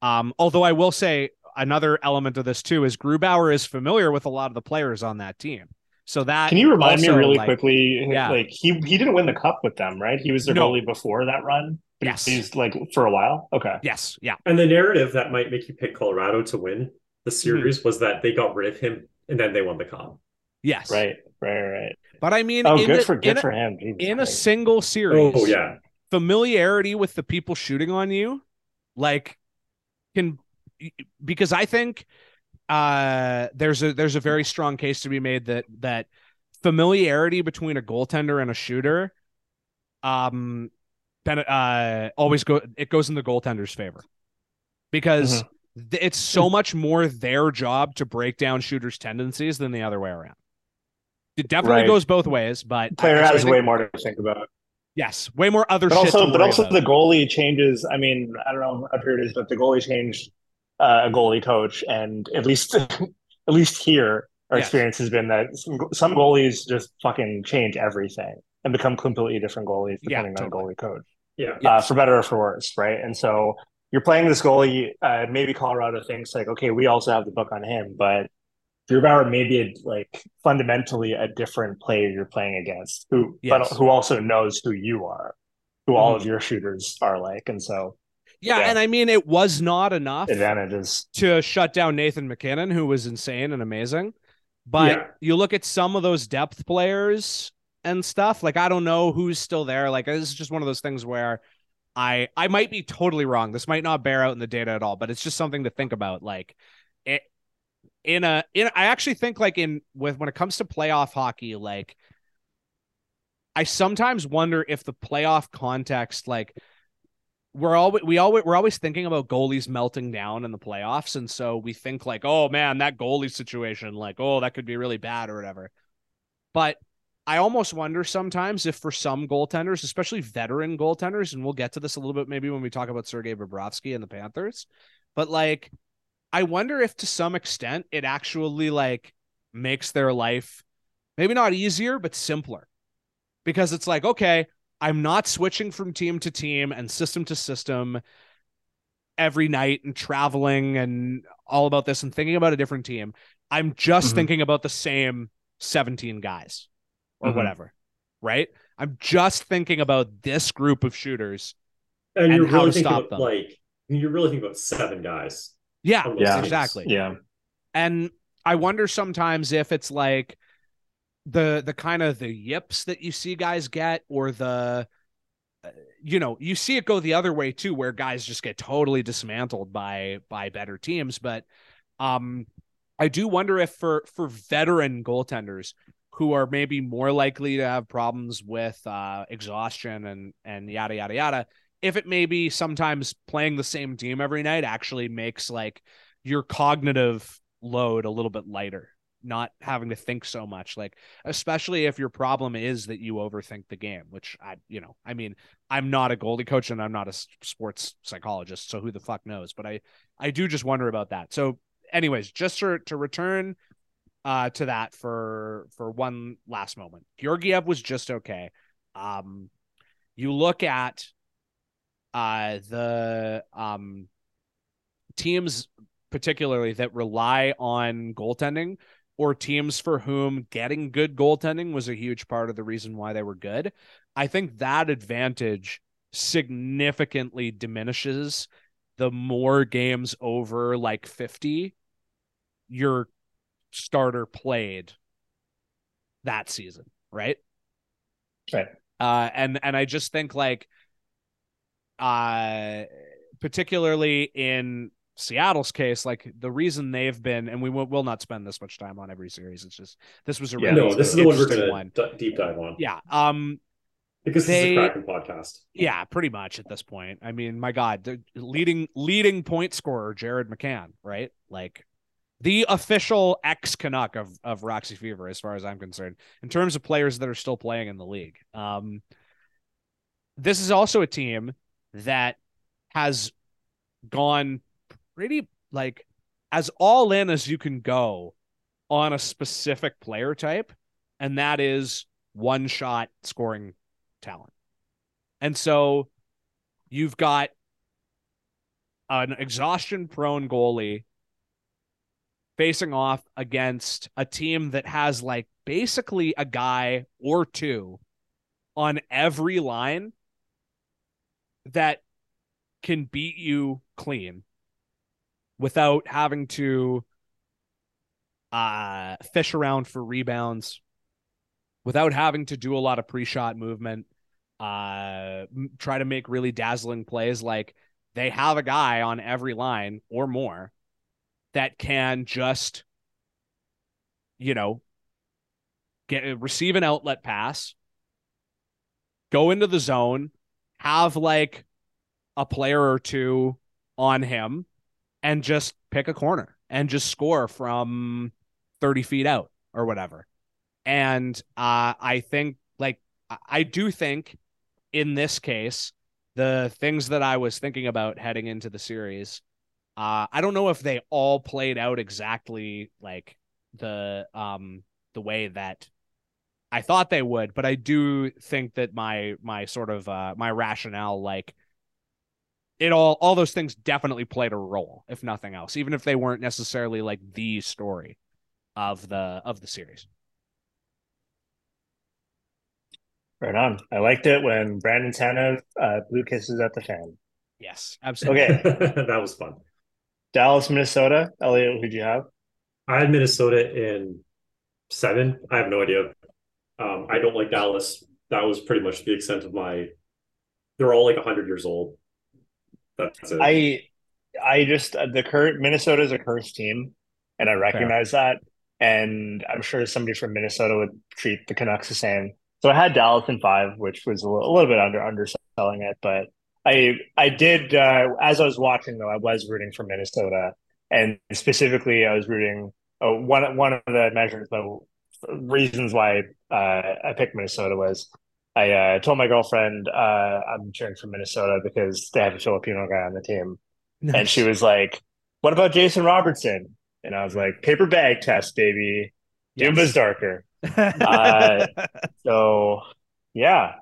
Um, although I will say another element of this too is Grubauer is familiar with a lot of the players on that team. So that Can you remind me really like- quickly? Yeah. Like he he didn't win the cup with them, right? He was their No. goalie before that run. But Yes. He's like for a while. Okay. Yes, yeah, And the narrative that might make you pick Colorado to win the Mm-hmm. series was that they got rid of him and then they won the cup. Yes, Right. Right. Right. But I mean, Oh, in good a, for good a, for him. Jesus in a single series. Oh yeah. familiarity with the people shooting on you like can because i think uh there's a there's a very strong case to be made that that familiarity between a goaltender and a shooter um ben, uh always go it goes in the goaltender's favor because th- it's so much more their job to break down shooters tendencies than the other way around it definitely Right. goes both ways but player I- so I has think- way more to think about. yes way more other But shit also, to but worry also about. the goalie changes. I mean, I don't know how true it is, but the goalie changed uh, a goalie coach, and at least (laughs) at least here, our Yes. experience has been that some, some goalies just fucking change everything and become completely different goalies Yeah, depending on totally. goalie coach, Yeah. uh, for better or for worse, right? And so you're playing this goalie. Uh, maybe Colorado thinks like, okay, we also have the book on him, but Grubauer may be a, like fundamentally a different player you're playing against, who Yes. but who also knows who you are, who all Mhm. of your shooters are like, and so Yeah, Yeah. and I mean it was not enough advantages. to shut down Nathan MacKinnon, who was insane and amazing. But Yeah. you look at some of those depth players and stuff, like I don't know who's still there. Like this is just one of those things where I I might be totally wrong. This might not bear out in the data at all, but it's just something to think about. Like in a in I actually think like in with when it comes to playoff hockey, like I sometimes wonder if the playoff context, like we're always we always we're always thinking about goalies melting down in the playoffs, and so we think like, oh man, that goalie situation, like, oh, that could be really bad or whatever. But I almost wonder sometimes if for some goaltenders, especially veteran goaltenders, and we'll get to this a little bit maybe when we talk about Sergei Bobrovsky and the Panthers, but like I wonder if to some extent it actually like makes their life maybe not easier, but simpler. Because it's like, okay, I'm not switching from team to team and system to system every night and traveling and all about this and thinking about a different team. I'm just Mhm. thinking about the same 17 guys or Mhm. whatever. Right? I'm just thinking about this group of shooters. And, And you're how really to stop about them. like you're really thinking about seven guys. Yeah, Yeah. exactly. Yeah, And I wonder sometimes if it's like the the kind of the yips that you see guys get or the uh, you know, you see it go the other way too where guys just get totally dismantled by by better teams, but um I do wonder if for for veteran goaltenders who are maybe more likely to have problems with uh exhaustion and and yada yada yada if it maybe sometimes playing the same team every night actually makes like your cognitive load a little bit lighter not having to think so much like especially if your problem is that you overthink the game which i you know i mean i'm not a goalie coach and i'm not a sports psychologist so who the fuck knows but i i do just wonder about that. So anyways just to, to return uh to that for for one last moment. Georgiev was just okay. Um you look at uh the um teams particularly that rely on goaltending or teams for whom getting good goaltending was a huge part of the reason why they were good. I think that advantage significantly diminishes the more games over like 50 your starter played that season, right? Right. Uh and and I just think like uh particularly in Seattle's case, like the reason they've been, and we will, will not spend this much time on every series. It's just this was a Yeah, really no, this is the one we're gonna d- deep dive on. Yeah. Um. Because They- this is a Kraken podcast. Yeah. Pretty much at this point. I mean, my God, the leading leading point scorer Jared McCann, right? Like the official ex Canuck of of Roxy Fever, as far as I'm concerned, in terms of players that are still playing in the league. Um. This is also a team that has gone pretty like as all in as you can go on a specific player type, and that is one shot scoring talent. And so you've got an exhaustion prone goalie facing off against a team that has like basically a guy or two on every line that can beat you clean without having to uh fish around for rebounds without having to do a lot of pre-shot movement uh try to make really dazzling plays like they have a guy on every line or more that can just you know get receive an outlet pass go into the zone have like a player or two on him and just pick a corner and just score from 30 feet out or whatever. And uh, i think like I- do think in this case the things that i was thinking about heading into the series uh, i don't know if they all played out exactly like the um the way that i thought they would but i do think that my my sort of uh my rationale like it all all those things definitely played a role if nothing else even if they weren't necessarily like the story of the of the series Right on. I liked it when Brandon Tanev uh, blew kisses at the fan. yes absolutely Okay, (laughs) that was fun. Dallas, Minnesota. Elliot, who'd you have? I had Minnesota in seven. I have no idea. Um, I don't like Dallas. That was pretty much the extent of my. They're all like hundred years old. That's it. I I just uh, the current Minnesota is a cursed team, and I recognize that. And I'm sure somebody from Minnesota would treat the Canucks the same. So I had Dallas in five, which was a little, a little bit under underselling it, but I I did uh, as I was watching though I was rooting for Minnesota, and specifically I was rooting. Oh, one one of the measures, the reasons why uh, I picked Minnesota was I uh, told my girlfriend uh, I'm cheering for Minnesota because they have a Filipino guy on the team, and she was like, "What about Jason Robertson?" And I was like, "Paper bag test, baby. Dumba's darker." (laughs) Uh, So, yeah,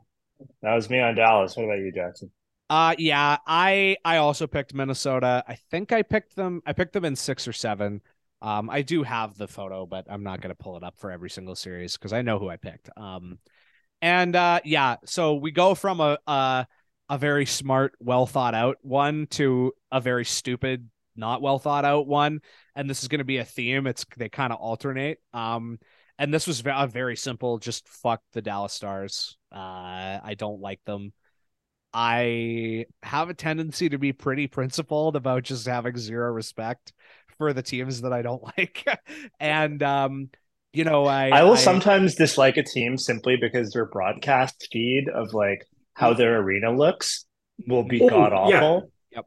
that was me on Dallas. What about you, Jackson? Uh yeah, I I also picked Minnesota. I think I picked them I picked them in 6 or 7. Um I do have the photo, but I'm not going to pull it up for every single series cuz I know who I picked. Um and uh yeah, so we go from a a a very smart, well thought out one to a very stupid, not well thought out one, and this is going to be a theme. It's they kind of alternate. Um and this was a very simple just fuck the Dallas Stars. Uh I don't like them. I have a tendency to be pretty principled about just having zero respect for the teams that I don't (laughs) like. and um, you know, I I will sometimes dislike a team simply because their broadcast feed of like how their arena looks will be Oh, god yeah. Yep.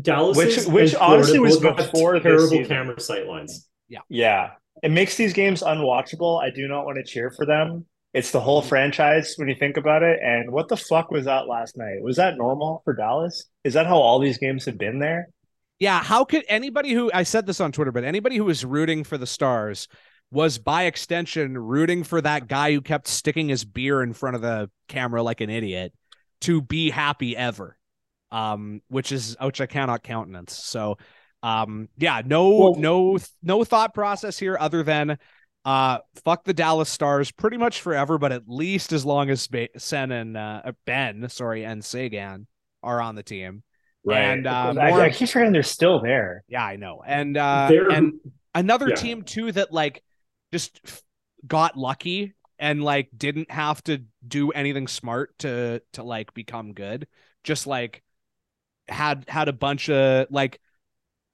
Dallas, Which- and which honestly was both have before terrible season. camera sight lines. Yeah, yeah. It makes these games unwatchable. I do not want to cheer for them. It's the whole franchise when you think about it. And what the fuck was that last night? Was that normal for Dallas? Is that how all these games have been there? Yeah, how could anybody who I said this on Twitter, but anybody who was rooting for the Stars was by extension rooting for that guy who kept sticking his beer in front of the camera like an idiot to be happy ever. Um, which is which I cannot countenance. So um yeah, no Well- no no thought process here other than uh fuck the Dallas Stars pretty much forever, but at least as long as Ba- Sen and uh Benn, sorry, and Seguin are on the team. And, uh, I, more- I keep forgetting they're still there. Yeah, I know. And uh and another Yeah. team too that like just f- got lucky and like didn't have to do anything smart to to like become good. Just like had had a bunch of like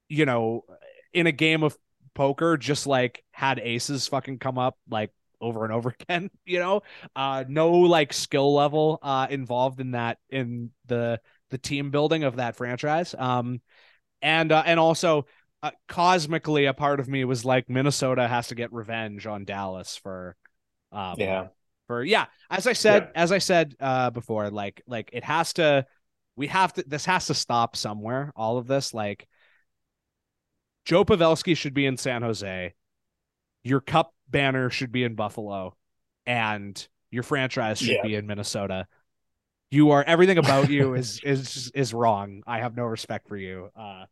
you know in a game of poker just like had aces fucking come up like over and over (laughs) again, you know? Uh no like skill level uh involved in that in the the team building of that franchise. Um and uh, and also uh, cosmically a part of me was like Minnesota has to get revenge on Dallas for um Yeah. for yeah as I said as I said uh before like like it has to we have to this has to stop somewhere all of this like Joe Pavelski should be in San Jose your cup banner should be in Buffalo and your franchise should Yeah. be in Minnesota you are everything about you (laughs) is is is wrong i have no respect for you uh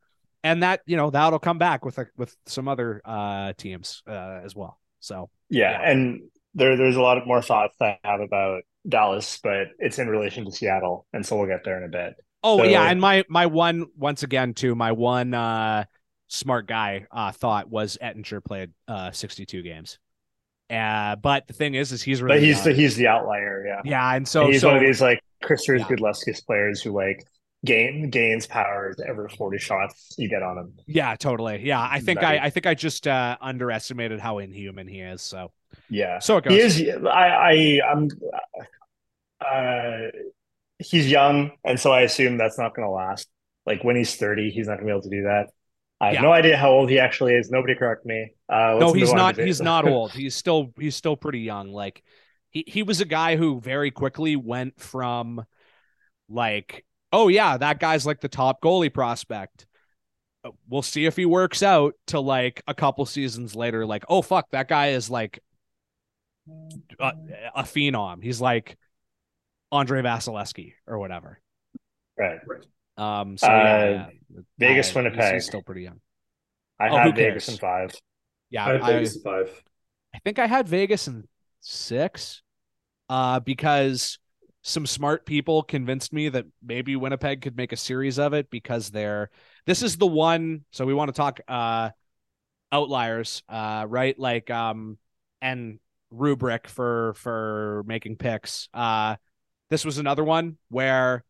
and that you know that'll come back with with some other uh teams uh as well. So Yeah, Yeah. and there there's a lot of more thoughts I have about Dallas, but it's in relation to Seattle, and so we'll get there in a bit. Oh So- yeah, and my my one once again too, my one uh smart guy uh thought was Oettinger played uh 62 games. Uh but the thing is is he's really But he's young. the he's the outlier, yeah. yeah, and so he's so one of these like Christopher Yeah. Gudlevskis players who like gain gains power every 40 shots you get on him. yeah, totally. Yeah, I think I Right. I think I just uh underestimated how inhuman he is. So Yeah. so it goes. He is I I I'm uh he's young and so I assume that's not going to last. Like when he's 30, he's not going to be able to do that. I have Yeah. no idea how old he actually is. Nobody correct me. Uh, no, he's not. He's (laughs) not old. He's still. He's still pretty young. Like he he was a guy who very quickly went from like, oh yeah, that guy's like the top goalie prospect. Uh, We'll see if he works out. To like a couple seasons later, like, oh fuck, that guy is like a, a phenom. He's like Andrei Vasilevskiy or whatever. right. Um. So Uh, yeah, yeah. Vegas, he's- Winnipeg. He's still pretty young. I Oh, have Vegas cares? in five. Yeah, I have I- Vegas at five. I think I had Vegas in six, uh, because some smart people convinced me that maybe Winnipeg could make a series of it because they're this is the one. So we want to talk uh outliers, uh, right? Like um and rubric for for making picks. Uh, this was another one where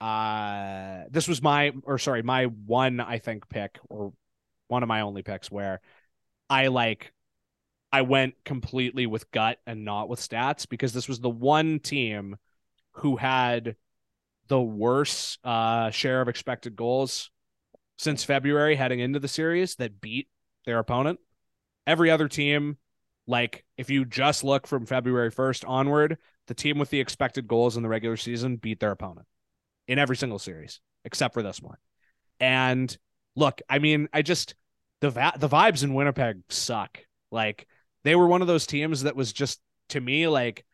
uh this was my or sorry my one I think pick or one of my only picks where I like I went completely with gut and not with stats because this was the one team who had the worst uh, share of expected goals since February heading into the series that beat their opponent. Every other team, like if you just look from February 1st onward, the team with the expected goals in the regular season beat their opponent in every single series except for this one. And look, I mean, I just the va- the vibes in Winnipeg suck. Like they were one of those teams that was just to me like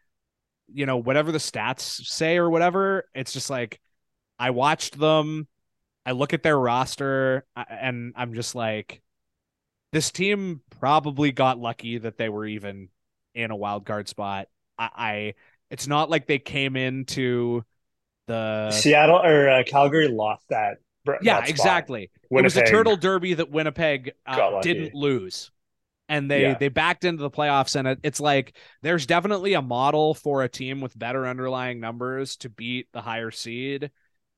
you know whatever the stats say or whatever it's just like i watched them i look at their roster and i'm just like this team probably got lucky that they were even in a wild card spot i, I it's not like they came into the Seattle or uh, Calgary lost that. yeah that exactly it was a turtle derby that Winnipeg uh, didn't lose. And they Yeah. they backed into the playoffs and it, it's like there's definitely a model for a team with better underlying numbers to beat the higher seed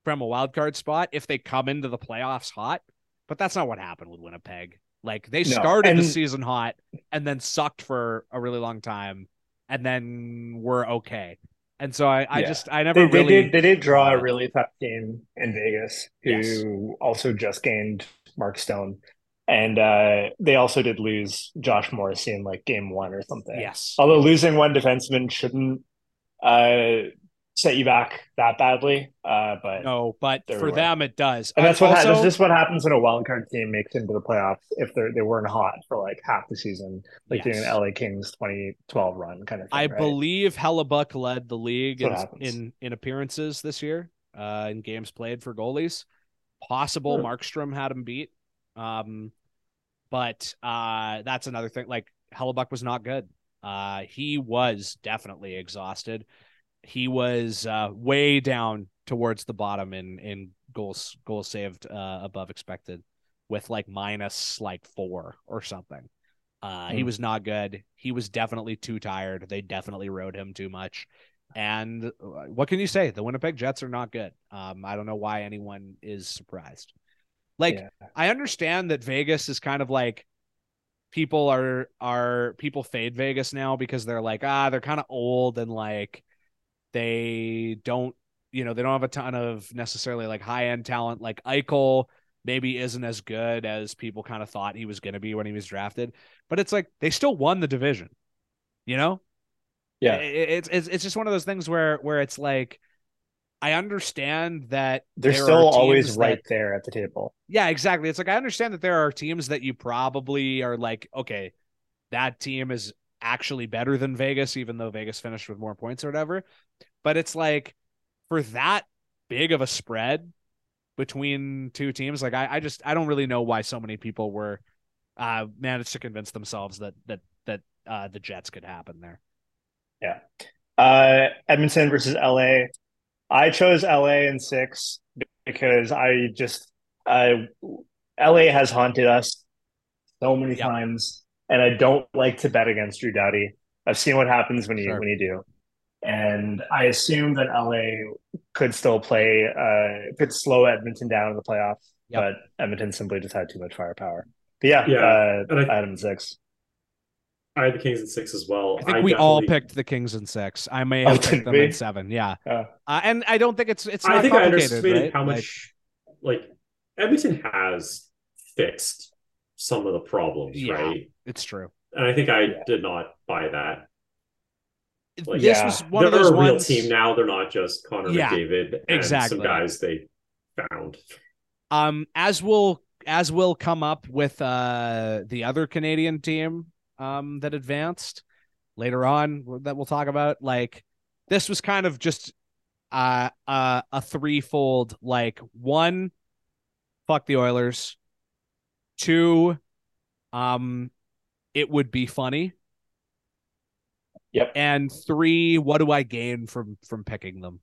from a wild card spot if they come into the playoffs hot. But that's not what happened with Winnipeg. Like they No, started the season hot and then sucked for a really long time and then were okay. And so I, I Yeah. just I never They, they really did. They did draw a really tough team in Vegas, who Yes. also just gained Mark Stone, and uh, they also did lose Josh Morrissey in like game one or something. yes. Although losing one defenseman shouldn't uh, set you back that badly, uh, but No, but for were. them it does. and that's what ha- also- that's just what happens when a wild card team makes into the playoffs if they they weren't hot for like half the season, like doing Yes. an LA Kings 2012 run kind of thing. I right? believe Hellebuyck led the league in, That's what happens. in in appearances this year, uh, in games played for goalies. Possible Hmm. Markstrom had him beat, um, but uh, that's another thing. Like Hellebuyck was not good. Uh, he was definitely exhausted. He was uh, way down towards the bottom in in goals goals saved uh, above expected, with like minus like four or something. Uh, He Hmm. was not good. He was definitely too tired. They definitely rode him too much. And uh, what can you say? The Winnipeg Jets are not good. Um, I don't know why anyone is surprised. Like, Yeah. I understand that Vegas is kind of like people are are people fade Vegas now because they're like ah they're kind of old and like they don't you know they don't have a ton of necessarily like high end talent like Eichel maybe isn't as good as people kind of thought he was going to be when he was drafted but it's like they still won the division you know Yeah. It- it's it's it's just one of those things where where it's like I understand that They're still always teams right that- there at the table. yeah, exactly. It's like I understand that there are teams that you probably are like, okay, that team is actually better than Vegas, even though Vegas finished with more points or whatever. But it's like for that big of a spread, between two teams. Like I, I just I don't really know why so many people were uh managed to convince themselves that that that uh the Jets could happen there. Yeah. Uh, Edmonton versus LA. I chose LA in six because I just uh, LA has haunted us so many Yep. times, and I don't like to bet against Drew Doughty. I've seen what happens when you Sure. when you do, and I assume that LA could still play, uh, could slow Edmonton down in the playoffs, Yep. but Edmonton simply just had too much firepower. But yeah, Yeah, uh, I- I had him in six. I had the Kings and six as well. I think we all picked the Kings and six. I may Oh, have did picked them we? in seven. Yeah, Uh, uh, and I don't think it's it's not I think I complicated, underestimated right? how Like, much like Edmonton has fixed some of the problems, Yeah. right? it's true. And I think I Yeah. did not buy that. Like, this yeah. was one They're of those a real ones. team now. They're not just Connor Yeah, McDavid and exactly. some guys they found. Um, as will as will come up with uh the other Canadian team um that advanced later on that we'll talk about. Like this was kind of just uh, uh a threefold like one, fuck the Oilers. Two, um, it would be funny. Yep. And three, what do I gain from from picking them?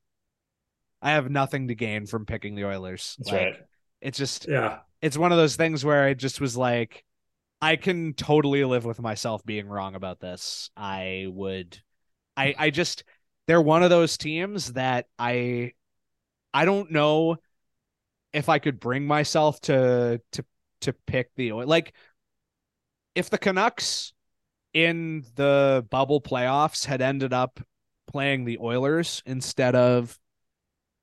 I have nothing to gain from picking the Oilers. That's like, right. It's just Yeah. it's one of those things where I just was like, I can totally live with myself being wrong about this. I would, I, I just, they're one of those teams that I, I don't know if I could bring myself to, to, to pick the, oil like, if the Canucks in the bubble playoffs had ended up playing the Oilers instead of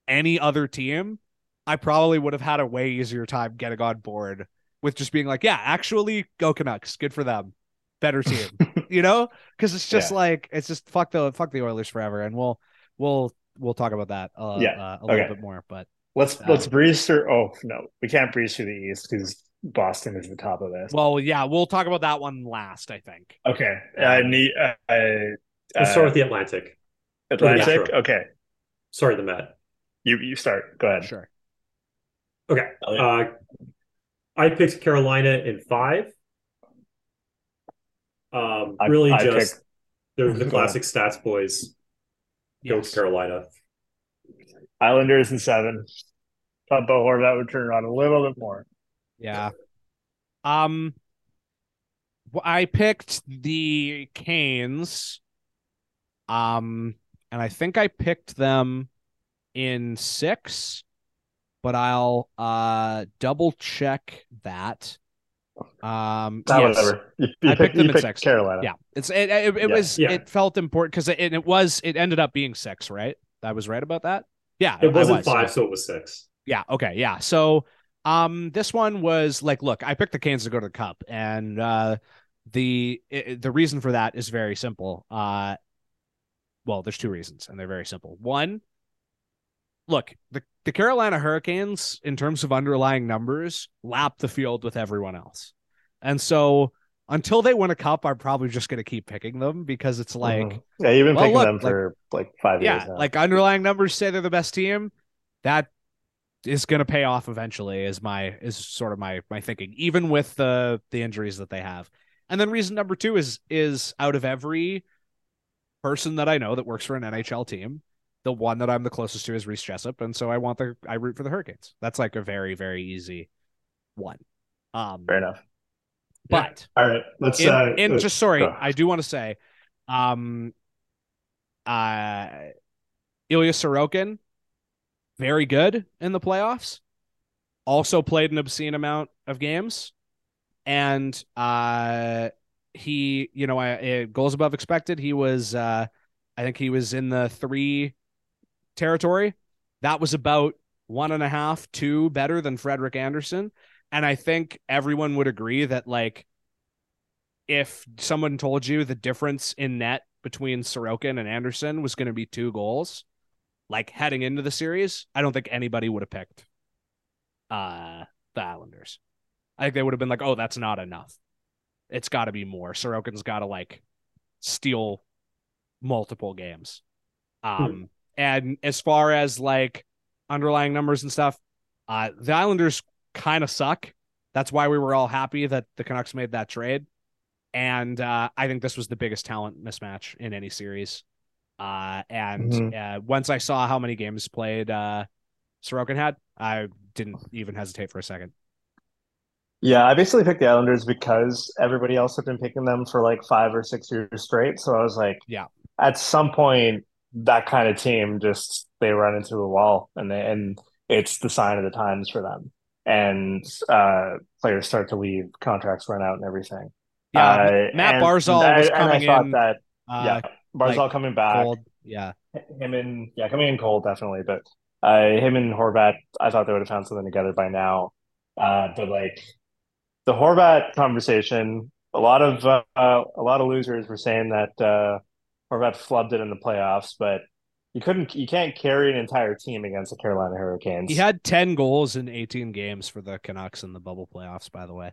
any other team, I probably would have had a way easier time getting on board with just being like, yeah, actually go Canucks. Good for them. Better (laughs) team. you know? Because it's just Yeah. like it's just fuck the fuck the Oilers forever. And we'll we'll we'll talk about that uh, Yeah. uh, a little bit more. But Let's Uh, let's breeze through. Oh no, we can't breeze through the East because Boston is the top of this. well, yeah, we'll talk about that one last, I think. okay, uh, need. uh, uh, Let's start with the Atlantic. Atlantic. Metro. Okay, Sorry, the Met. you you start. Go ahead. Sure. Okay. Uh, I picked Carolina in five. Um, I- really I just picked- they're the (laughs) classic stats boys. Go Yes. Carolina. Islanders in seven. Thought Bo Horvat would turn it on a little bit more. Yeah. Um w- I picked the Canes. Um and I think I picked them in 6, but I'll uh double check that. Um Ah, yes. whatever. You, you I picked, picked them you in picked six. Carolina. Yeah. It's it it, it Yeah. was Yeah. it felt important cuz it, and it was it ended up being 6, right? I was right about that? Yeah, It wasn't was, five, so it was six. Yeah. Okay. Yeah. So, um, this one was like, look, I picked the Canes to go to the Cup, and uh, the i the reason for that is very simple. Uh, well, there's two reasons, and they're very simple. One, look, the the Carolina Hurricanes, in terms of underlying numbers, lap the field with everyone else, and so until they win a cup, I'm probably just going to keep picking them because it's like. Mhm. yeah, you've been Well, picking look, them for like, five Yeah, years Yeah, like underlying numbers say they're the best team. That is going to pay off eventually. Is my is sort of my my thinking, even with the the injuries that they have. And then reason number two is is out of every person that I know that works for an NHL team, the one that I'm the closest to is Reese Jessup, and so I want the I root for the Hurricanes. That's like a very very easy one. Um, Fair enough. but All right, let's. in, uh, in uh, just sorry, go. I do want to say, um, uh, Ilya Sorokin, very good in the playoffs. Also played an obscene amount of games, and uh, he, you know, I, uh, goals above expected. He was, uh, I think he was in the three territory. That was about one and a half, two better than Frederik Andersen. And I think everyone would agree that like if someone told you the difference in net between Sorokin and Anderson was going to be two goals, like heading into the series, I don't think anybody would have picked uh the Islanders. I think they would have been like, "Oh, that's not enough. It's got to be more. Sorokin's got to like steal multiple games." Um and as far as like underlying numbers and stuff, Uh, the Islanders kind of suck. That's why we were all happy that the Canucks made that trade. And uh, I think this was the biggest talent mismatch in any series. Uh, and Mhm. uh, once I saw how many games played uh, Sorokin had, I didn't even hesitate for a second. Yeah, I basically picked the Islanders because everybody else had been picking them for like five or six years straight. So I was like, Yeah. at some point, that kind of team just they run into a wall, and they, and it's the sign of the times for them. And uh, players start to leave, contracts run out, and everything. Yeah, Uh, Matt Barzal I- was coming thought in. that uh, yeah, Barzal like, coming back, cold. Yeah, him and yeah, coming in cold definitely, but uh, him and Horvat, I thought they would have found something together by now. Uh, but like the Horvat conversation, a lot of uh, a lot of losers were saying that Horvat flubbed it in the playoffs, but you couldn't, you can't carry an entire team against the Carolina Hurricanes. he had ten goals in eighteen games for the Canucks in the bubble playoffs. By the way,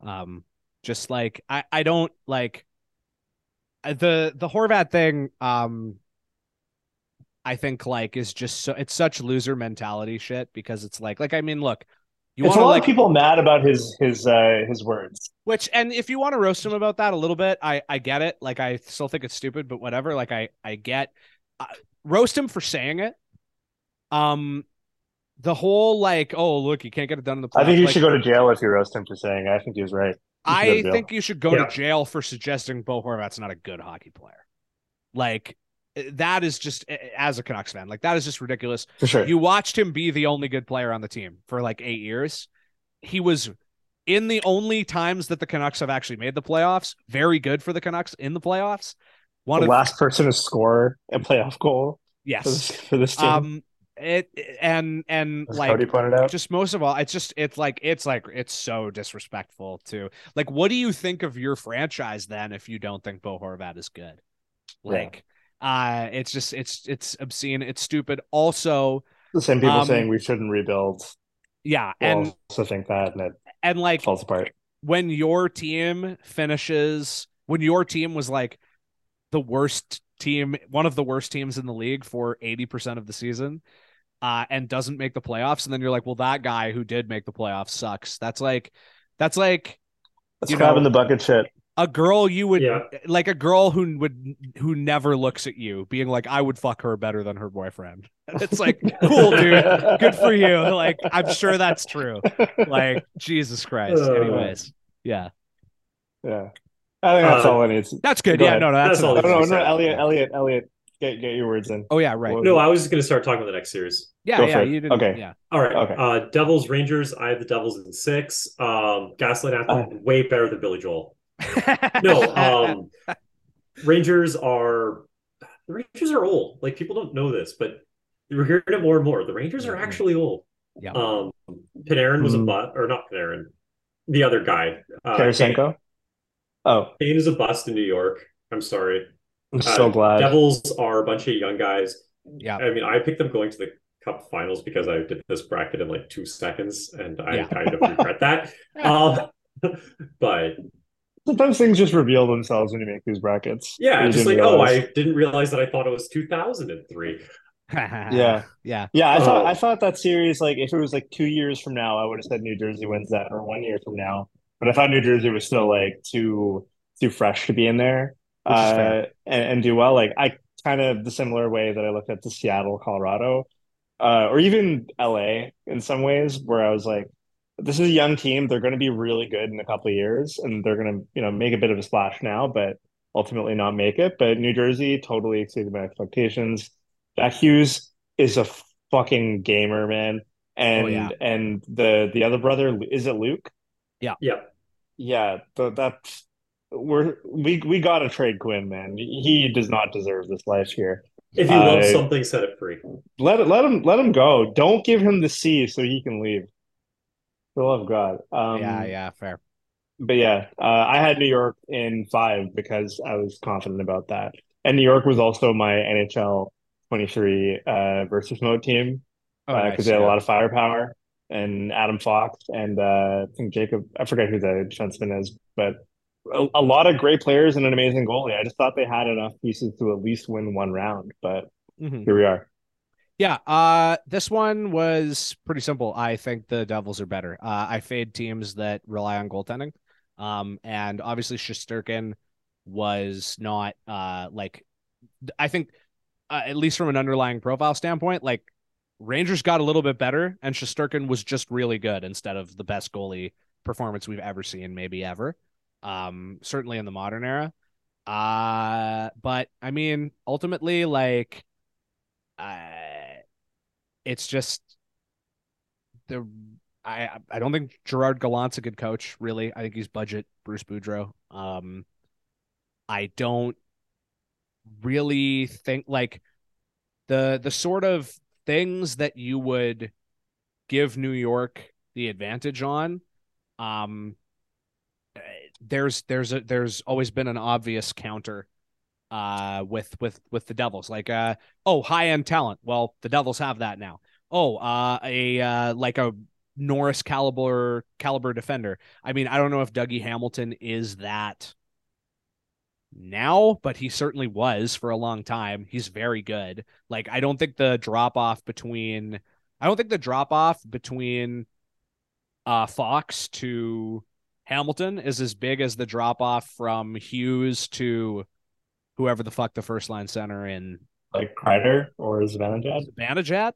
um, just like I, I don't like the the Horvat thing. Um, I think like is just so it's such loser mentality shit because it's like like I mean look, you it's want a lot like of people mad about his his uh, his words. Which and if you want to roast him about that a little bit, I I get it. Like I still think it's stupid, but whatever. Like I I get uh, roast him for saying it. Um, the whole like oh look you can't get it done in the. I think you like, should go to jail if you roast him for saying. it. I think he was right. You should go I think you should go Yeah. to jail for suggesting Bo Horvat's not a good hockey player. Like that is just as a Canucks fan, like that is just ridiculous. for sure. You watched him be the only good player on the team for like eight years. He was in the only times that the Canucks have actually made the playoffs, very good for the Canucks in the playoffs. One the of last person to score a playoff goal for yes. this, for this team, Um it and and as like Cody pointed out. just most of all, it's just it's like it's like it's so disrespectful to like what do you think of your franchise then if you don't think Bo Horvat is good? Like uh it's just it's it's obscene, it's stupid. Also, The same people um, saying we shouldn't rebuild. yeah, will and also think that, and it and like falls apart. when your team finishes when your team was like the worst team one of the worst teams in the league for 80% of the season uh and doesn't make the playoffs and then you're like well that guy who did make the playoffs sucks that's like that's like That's you crab know- in the bucket shit. A girl you would Yeah. like a girl who would who never looks at you being like i would fuck her better than her boyfriend (laughs) and it's like cool dude good for you like i'm sure that's true like jesus christ Uh. anyways yeah Yeah, I think that's Uh, all it needs. that's good Go yeah ahead. no no that's, That's all. No, no, no, Exactly. Elliot, Elliot, Elliot, get get your words in. Oh yeah, right. No, I was just going to start talking about the next series. Yeah, Go yeah. You didn't. Okay. Yeah. All right. Okay. Uh, Devils, Rangers. I have the Devils in six. Um, Gaslight Anthem, way better than Billy Joel. No, (laughs) um, Rangers are the Rangers are old. Like people don't know this, but we're hearing it more and more. The Rangers are Mhm. actually old. Yeah. Um, Panarin was a Mhm. butt, or not Panarin, the other guy. Uh, Tarasenko. Oh, Kane is a bust in New York. I'm sorry. I'm Uh, so glad. Devils are a bunch of young guys. yeah. I mean, I picked them going to the Cup Finals because I did this bracket in like two seconds, and I Yeah. kind of regret that. (laughs) Um, (laughs) but Sometimes things just reveal themselves when you make these brackets. yeah, You just didn't like oh. I didn't realize that I thought it was 2003. (laughs) Yeah. Yeah. Yeah, I thought Oh. I thought that series like if it was like two years from now, I would have said New Jersey wins that, or one year from now. But I thought New Jersey was still like too too fresh to be in there uh, and, and do well. Like I kind of the similar way that I looked at the Seattle, Colorado, uh, or even LA in some ways, where I was like, this is a young team. They're going to be really good in a couple of years, and they're going to you know make a bit of a splash now, but ultimately not make it. But New Jersey totally exceeded my expectations. That Hughes is a fucking gamer, man. And Oh, yeah. and the the other brother is it Luke? Yeah, Yeah, th that we're we we got to trade Quinn, man. He does not deserve this life here. if you love I- something, set it free. Let it let him let him go. Don't give him the C so he can leave. For the love of God. Um, yeah. Yeah. Fair. But yeah, uh, I had New York in five because I was confident about that. And New York was also my NHL 23 uh, versus mode team Oh, because nice, they had yeah. a lot of firepower and Adam Fox and uh, I think Jacob. I forget who the defenseman is, but a, a lot of great players and an amazing goalie. I just thought they had enough pieces to at least win one round, but Mhm. here we are. Yeah, uh this one was pretty simple. I think the Devils are better. Uh I fade teams that rely on goaltending. Um and obviously Shesterkin was not uh like I think uh, at least from an underlying profile standpoint, like Rangers got a little bit better and Shesterkin was just really good instead of the best goalie performance we've ever seen, maybe ever. Um certainly in the modern era. Uh but I mean ultimately like it's just the I I don't think Gerard Gallant's a good coach, really. I think he's budget Bruce Boudreau. Um I don't really think like the the sort of things that you would give New York the advantage on um there's there's a there's always been an obvious counter uh with with with the devils. Like uh oh high end talent. Well the devils have that now. Oh uh a uh like a norris caliber caliber defender. I mean i don't know if dougie hamilton is that now but he certainly was for a long time. He's very good. Like i don't think the drop off between i don't think the drop off between uh fox to hamilton is as big as the drop off from hughes to whoever the fuck the first line center in Like Kreider or Zibanejad? Banajat.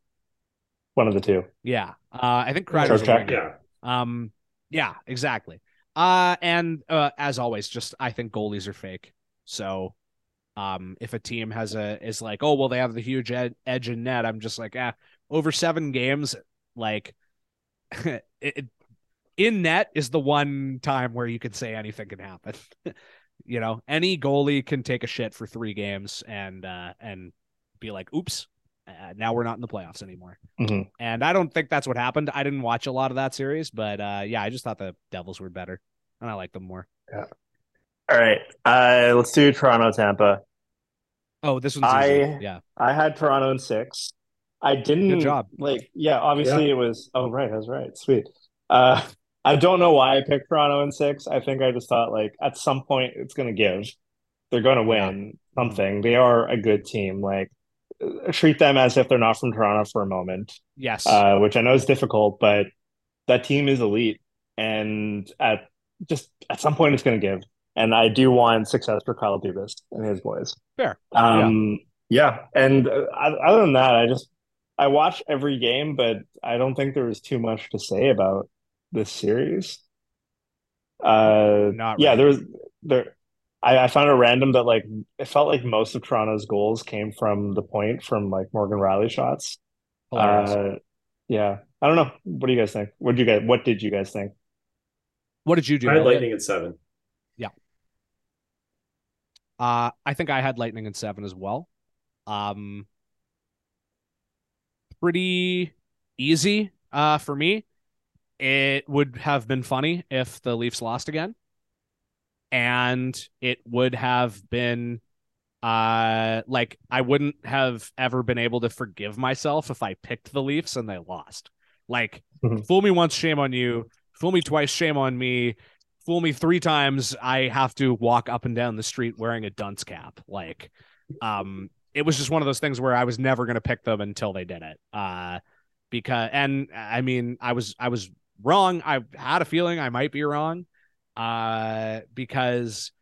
One of the two. Yeah, uh, I think Kreider's a Yeah. Um, yeah, exactly. Uh, and uh, as always, just I think goalies are fake. So, um, if a team has a is like, oh well, they have the huge ed- edge in net, I'm just like, ah, over seven games, like, (laughs) it, it- in net is the one time where you could say anything can happen. (laughs) you know, any goalie can take a shit for three games and uh and be like, oops, uh, now we're not in the playoffs anymore. Mhm. And I don't think that's what happened. I didn't watch a lot of that series, but uh yeah, I just thought the Devils were better and I like them more. All right. Uh, let's do Toronto Tampa. Oh, this one's I- easy. Yeah. I had Toronto in six. I didn't Good job. like yeah, obviously it was oh right, I was right. Sweet. Uh I don't know why I picked Toronto in six. I think I just thought like at some point it's gonna give. They're gonna win something. They are a good team. Like treat them as if they're not from Toronto for a moment. Yes. Uh, which I know is difficult, but that team is elite. And at just at some point it's gonna give. And I do want success for Kyle Dubas and his boys. Fair. Um, yeah. And uh, other than that, I just I watch every game, but I don't think there was too much to say about this series. Uh, Not yeah, right. there was there. I, I found it random that like it felt like most of Toronto's goals came from the point from like Morgan Rielly shots. Uh, yeah, I don't know. What do you guys think? What did you guys? What did you guys think? what did you do? I had Lightning at seven. Uh, I think I had Lightning in seven as well. Um, pretty easy uh, for me. It would have been funny if the Leafs lost again, and it would have been uh like I wouldn't have ever been able to forgive myself if I picked the Leafs and they lost. Like, Mhm. fool me once, shame on you. Fool me twice, shame on me fool me three times i have to walk up and down the street wearing a dunce cap like um it was just one of those things where i was never going to pick them until they did it uh because and i mean i was i was wrong i had a feeling i might be wrong uh because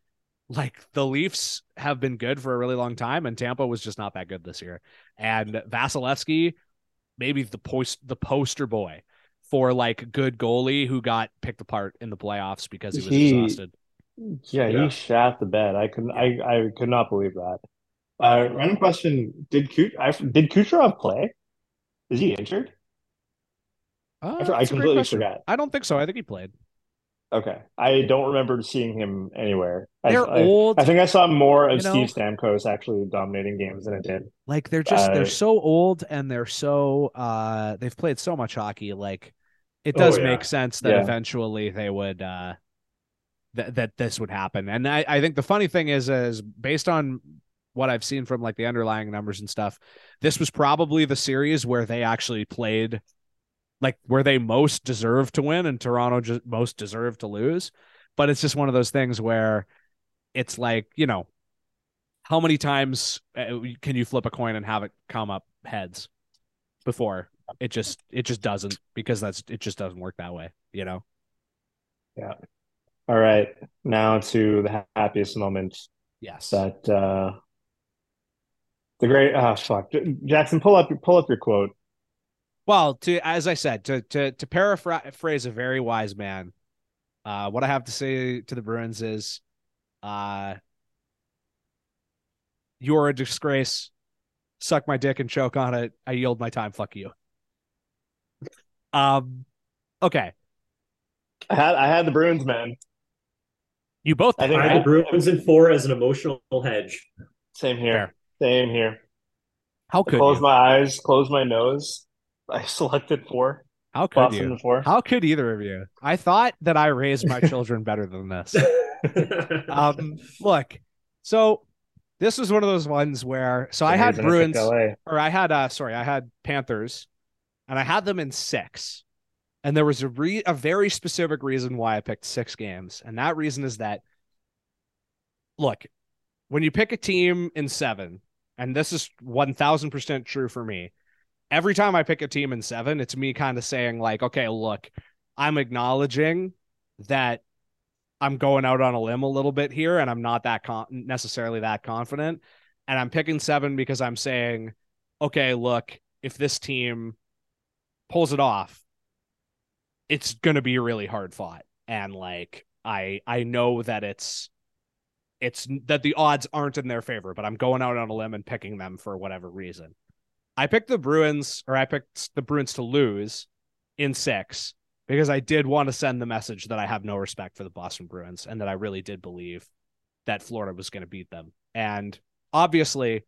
like the leafs have been good for a really long time and tampa was just not that good this year and Vasilevskiy maybe the post the poster boy for like good goalie who got picked apart in the playoffs because he was He- exhausted. Yeah, Yeah. he shat the bed. I couldn't. I I could not believe that. Uh, random question: Did Kut- I, did Kucherov play? Is he injured? Uh, I, I that's a great completely forgot. I don't think so. I think he played. Okay, I don't remember seeing him anywhere. I, They're I, old. I think I saw more of you know? Steve Stamkos actually dominating games than I did. Like they're just they're Uh, so old and they're so uh they've played so much hockey. Like it Oh, does yeah. make sense that Yeah. eventually they would uh that that this would happen. And I, I think the funny thing is is based on what I've seen from like the underlying numbers and stuff, this was probably the series where they actually played like where they most deserve to win and Toronto just most deserve to lose. But it's just one of those things where it's like, you know, how many times uh, can you flip a coin and have it come up heads? before. It just it just doesn't because that's it just doesn't work that way, you know. Yeah. All right, now to the happiest moment Yes. that uh the great ah fuck Jackson pull up pull up your quote. Well, to as I said, to to to paraphrase a very wise man, uh, what I have to say to the Bruins is, uh, you're a disgrace. Suck my dick and choke on it. I yield my time. Fuck you. Um, okay, I had I had the Bruins, man. you both. I think I had the Bruins in four as an emotional hedge. Same here. Fair. Same here. How could close you? my eyes, close my nose. I selected four. How could Boston you? in four. How could either of you? I thought that I raised my children better than this. (laughs) Um, look, so this was one of those ones where so I had Bruins. Or I had uh sorry, I had Panthers and I had them in 6. And there was a re- a very specific reason why I picked 6 games. And that reason is that look, when you pick a team in 7, and this is 1000% true for me. Every time I pick a team in 7, it's me kind of saying like, okay, look, I'm acknowledging that I'm going out on a limb a little bit here and I'm not that con- necessarily that confident and I'm picking 7 because I'm saying okay, look, if this team pulls it off, it's going to be really hard fought. And like, I, I know that it's, it's that the odds aren't in their favor, but I'm going out on a limb and picking them for whatever reason. I picked the Bruins, or I picked the Bruins to lose in six because I did want to send the message that I have no respect for the Boston Bruins and that I really did believe that Florida was going to beat them. And obviously,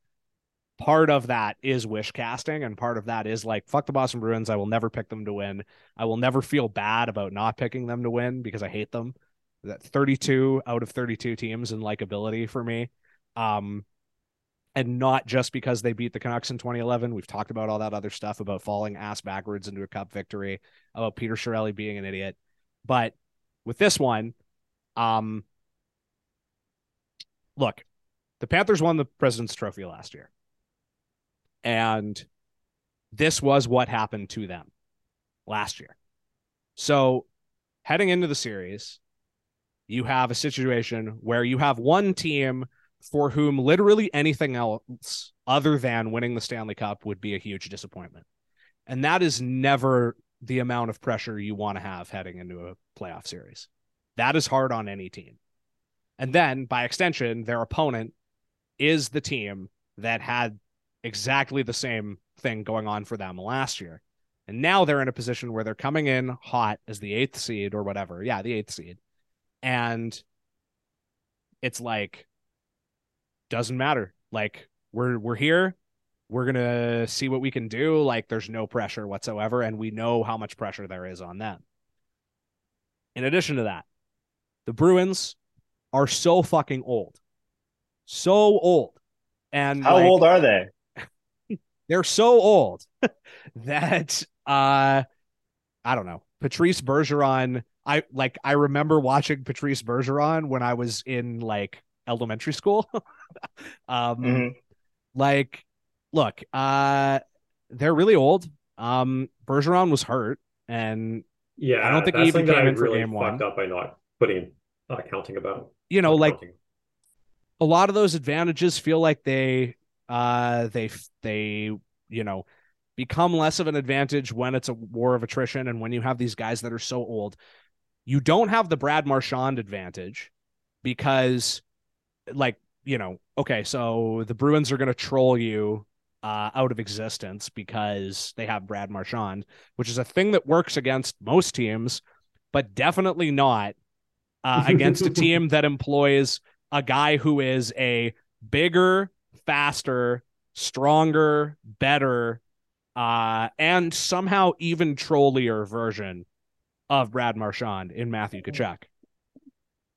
part of that is wish casting and part of that is like fuck the Boston Bruins. I will never pick them to win. I will never feel bad about not picking them to win because I hate them. That 32 out of 32 teams in likability for me. Um and not just because they beat the Canucks in 2011 we've talked about all that other stuff about falling ass backwards into a cup victory about Peter Chiarelli being an idiot. But with this one um look the Panthers won the President's Trophy last year. And this was what happened to them last year. So, heading into the series, you have a situation where you have one team for whom literally anything else other than winning the Stanley Cup would be a huge disappointment. And that is never the amount of pressure you want to have heading into a playoff series. That is hard on any team. And then, by extension, their opponent is the team that had exactly the same thing going on for them last year. And now they're in a position where they're coming in hot as the eighth seed or whatever. Yeah, the eighth seed. And it's like, doesn't matter. Like, we're we're here. We're gonna see what we can do. Like, there's no pressure whatsoever, and we know how much pressure there is on them. In addition to that, the Bruins are so fucking old. So old. And How like, old are they? (laughs) they're so old (laughs) that uh I don't know. Patrice Bergeron, I like I remember watching Patrice Bergeron when I was in like elementary school. (laughs) um Mhm. like look, uh they're really old. Um Bergeron was hurt and Yeah, I don't think he even something came I in for really game one. up by not putting uh, counting about. you know like counting. a lot of those advantages feel like they uh they they you know become less of an advantage when it's a war of attrition and when you have these guys that are so old you don't have the Brad Marchand advantage because like you know okay so the Bruins are going to troll you uh, out of existence because they have Brad Marchand which is a thing that works against most teams but definitely not uh, against a (laughs) team that employs a guy who is a bigger, faster, stronger, better, uh, and somehow even trollier version of Brad Marchand in Matthew Tkachuk.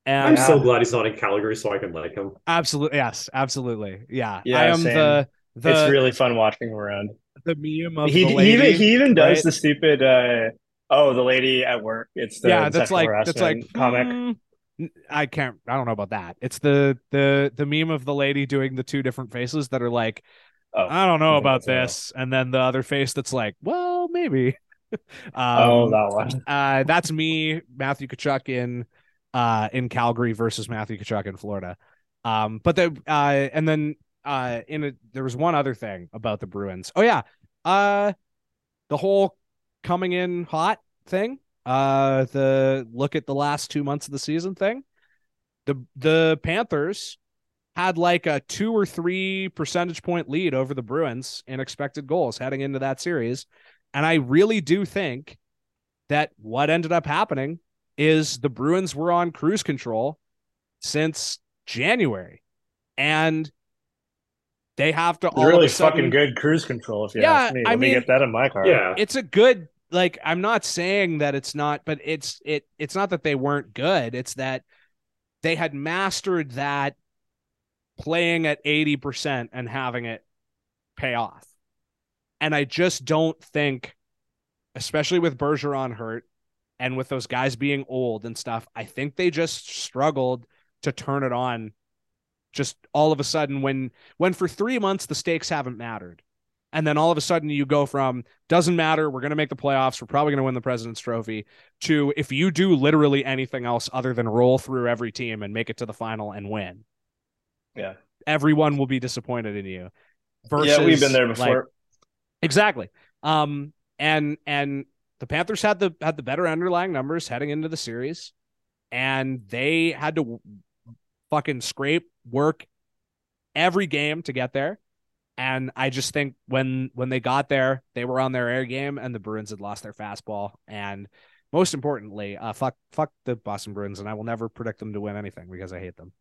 I'm so glad he's not in Calgary, so I can like him. absolutely, yes, absolutely, yeah. Yeah, I am same. the the it's really fun watching him around. the meme of He, the he lady, even he even does right? the stupid uh oh the lady at work. It's the yeah, that's like that's like comic. hmm, I can't. I don't know about that. It's the the the meme of the lady doing the two different faces that are like, Oh, I don't know I about that's a this, and then the other face that's like, well, maybe. (laughs) oh, um, that one. uh, that's me, Matthew Tkachuk in uh in Calgary versus Matthew Tkachuk in Florida. Um, but the uh, and then uh, in a, there was one other thing about the Bruins. Oh yeah, uh, the whole coming in hot thing. Uh, the look at the last two months of the season thing. The the Panthers had like a two or three percentage point lead over the Bruins in expected goals heading into that series. And I really do think that what ended up happening is the Bruins were on cruise control since January. And they have to all really of a sudden, fucking good cruise control. If you Yeah, ask me, I let me mean- get that in my car. Yeah. it's a good like i'm not saying that it's not but it's it it's not that they weren't good it's that they had mastered that playing at 80% and having it pay off and i just don't think especially with bergeron hurt and with those guys being old and stuff i think they just struggled to turn it on just all of a sudden when when for 3 months the stakes haven't mattered and then all of a sudden you go from doesn't matter we're going to make the playoffs we're probably going to win the president's trophy to if you do literally anything else other than roll through every team and make it to the final and win Yeah. everyone will be disappointed in you versus yeah, we've been there like- before. exactly um and and the panthers had the had the better underlying numbers heading into the series and they had to fucking scrape work every game to get there and I just think when when they got there, they were on their air game, and the Bruins had lost their fastball. And most importantly, uh, fuck fuck the Boston Bruins, and I will never predict them to win anything because I hate them.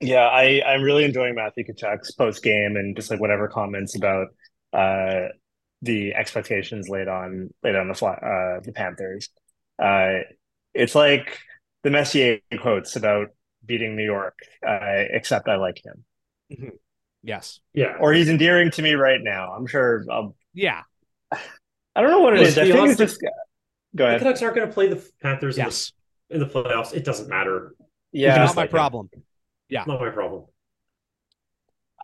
Yeah, I I'm really enjoying Matthew Tkachuk's post game and just like whatever comments about uh the expectations laid on laid on the fly, uh the Panthers. Uh, it's like the Messier quotes about beating New York. Uh, except I like him, Yes, Yeah. or he's endearing to me right now. I'm sure. I'll, yeah, I don't know what it I think honest, it's just. Go The ahead. Canucks aren't going to play the Panthers in, the, in the playoffs. It doesn't matter. Yeah, not my like him. problem. Yeah. Not my problem.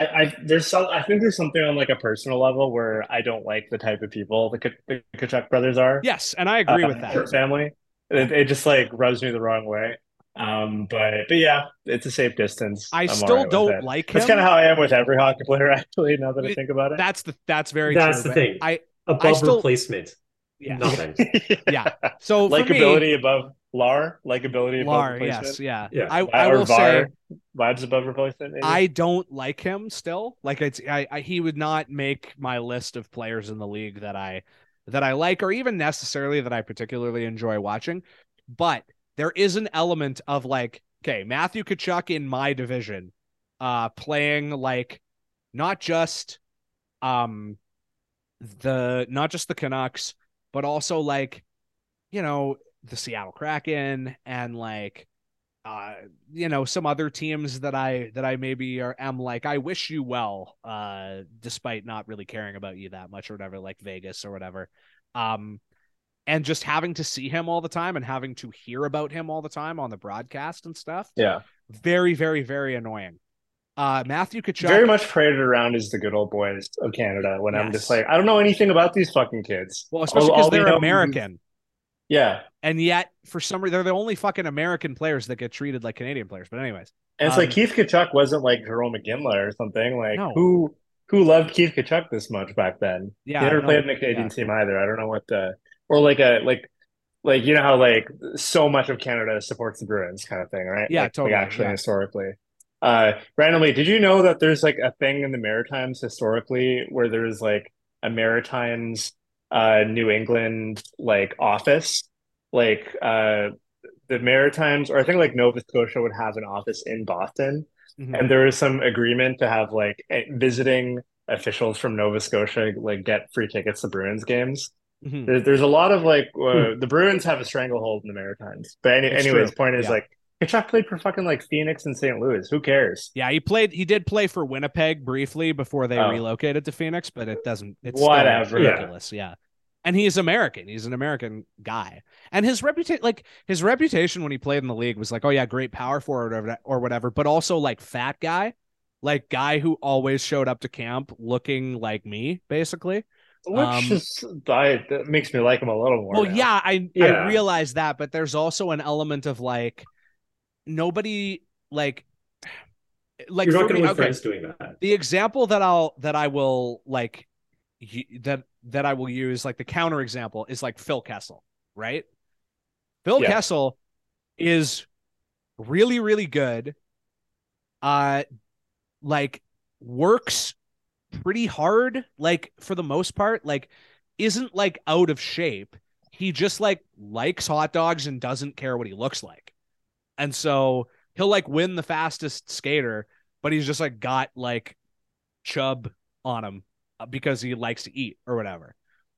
I, I there's some I think there's something on like a personal level where I don't like the type of people the, Ka- the Tkachuk brothers are. Yes, and I agree uh, with that. family. It, it just like rubs me the wrong way. Um, but but yeah, it's a safe distance. I I'm still alright with don't it. like That's kind of how I am with every hockey player, (laughs) actually. Now that I think about it. That's the that's very That's true, the thing. I Above still- replacement. yeah Nothing. (laughs) yeah. So for me, Likability above Lar, likability above Lar, replacement. yes, yeah. Yeah. I Vi- I or will say VAR, vibes above replacement. Maybe? I don't like him still. Like it's I, I he would not make my list of players in the league that I that I like or even necessarily that I particularly enjoy watching. But there is an element of like, okay, Matthew Tkachuk in my division, uh, playing like not just um the not just the Canucks, but also like, you know, the Seattle Kraken and like uh you know some other teams that i that i maybe are am like i wish you well uh despite not really caring about you that much or whatever like vegas or whatever. Um and just having to see him all the time and having to hear about him all the time on the broadcast and stuff yeah, very very very annoying. Uh matthew Tkachuk, very much paraded around as the good old boys of Canada. When I'm just like, I don't know anything about these fucking kids. well especially All- because they're american Yeah, and yet for some reason they're the only fucking american players that get treated like canadian players but anyways and it's Um, like Keith Tkachuk wasn't like Jarome Iginla or something. Like No. who who loved Keith Tkachuk this much back then? yeah he never played in the Canadian yeah. team either. I don't know what the or like a like like you know how like so much of Canada supports the Bruins kind of thing, right? Yeah, like, totally, Like actually yeah. historically. Uh, randomly, did you know that there's like a thing in the Maritimes historically where there's like a Maritimes uh New England like office, like uh the Maritimes or I think like Nova Scotia would have an office in Boston Mhm. and there was some agreement to have like visiting officials from Nova Scotia like get free tickets to Bruins games. Mhm. There, there's a lot of like uh, the Bruins have a stranglehold in the Maritimes. But any, anyways, true. point is Yeah. like Tkachuk played for fucking like Phoenix and St. Louis. Who cares? Yeah, he played. He did play for Winnipeg briefly before they Oh. relocated to Phoenix, but it doesn't. It's Whatever. ridiculous. Yeah. and he's American. He's an American guy, and his reputation, like his reputation when he played in the league, was like, oh yeah, great power forward or, or whatever, but also like fat guy. like guy who always showed up to camp looking like me, basically. Which Um, is I, that makes me like him a little more. Well, now. yeah, I Yeah. I realize that, but there's also an element of like nobody like like You're not going to win okay, friends doing that. the example that I'll that I will like that that I will use like the counter example is like Phil Kessel, right? Phil Yeah. Kessel is really really good. Uh like works pretty hard like for the most part like isn't like out of shape. He just like likes hot dogs and doesn't care what he looks like. And so he'll like win the fastest skater, but he's just like got like chub on him uh, because he likes to eat or whatever.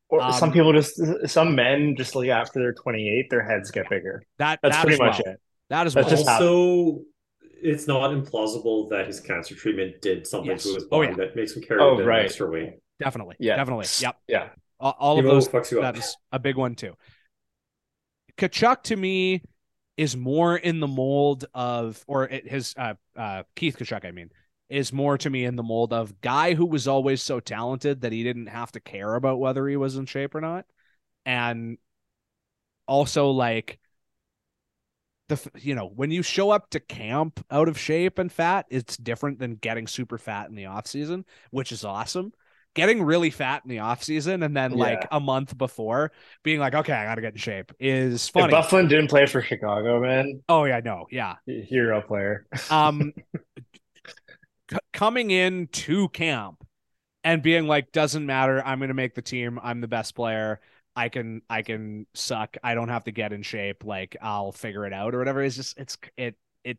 Or um, some people just some men just like after they're 28, their heads get bigger. That That's that pretty much well. it. That is That's well. just how- also, it's not implausible that his cancer treatment did something Yes. to his Oh, body yeah. that makes him carry Oh, a bit of right. extra weight. definitely. Yeah. Definitely. Yep. Yeah. All, all of those fucks you up. that is a big one too. Tkachuk to me is more in the mold of, or his uh, uh, Keith Tkachuk, I mean, is more to me in the mold of guy who was always so talented that he didn't have to care about whether he was in shape or not, and also like the you know when you show up to camp out of shape and fat, it's different than getting super fat in the off season, which is awesome getting really fat in the off season and then like a month before being like, okay, I gotta get in shape is If funny. Byfuglien didn't play for Chicago, man, oh yeah, no, yeah. hero player. Um, (laughs) c- coming in to camp and being like, doesn't matter. I'm gonna make the team. I'm the best player. I can I can suck. I don't have to get in shape. Like I'll figure it out or whatever. It's just it's it it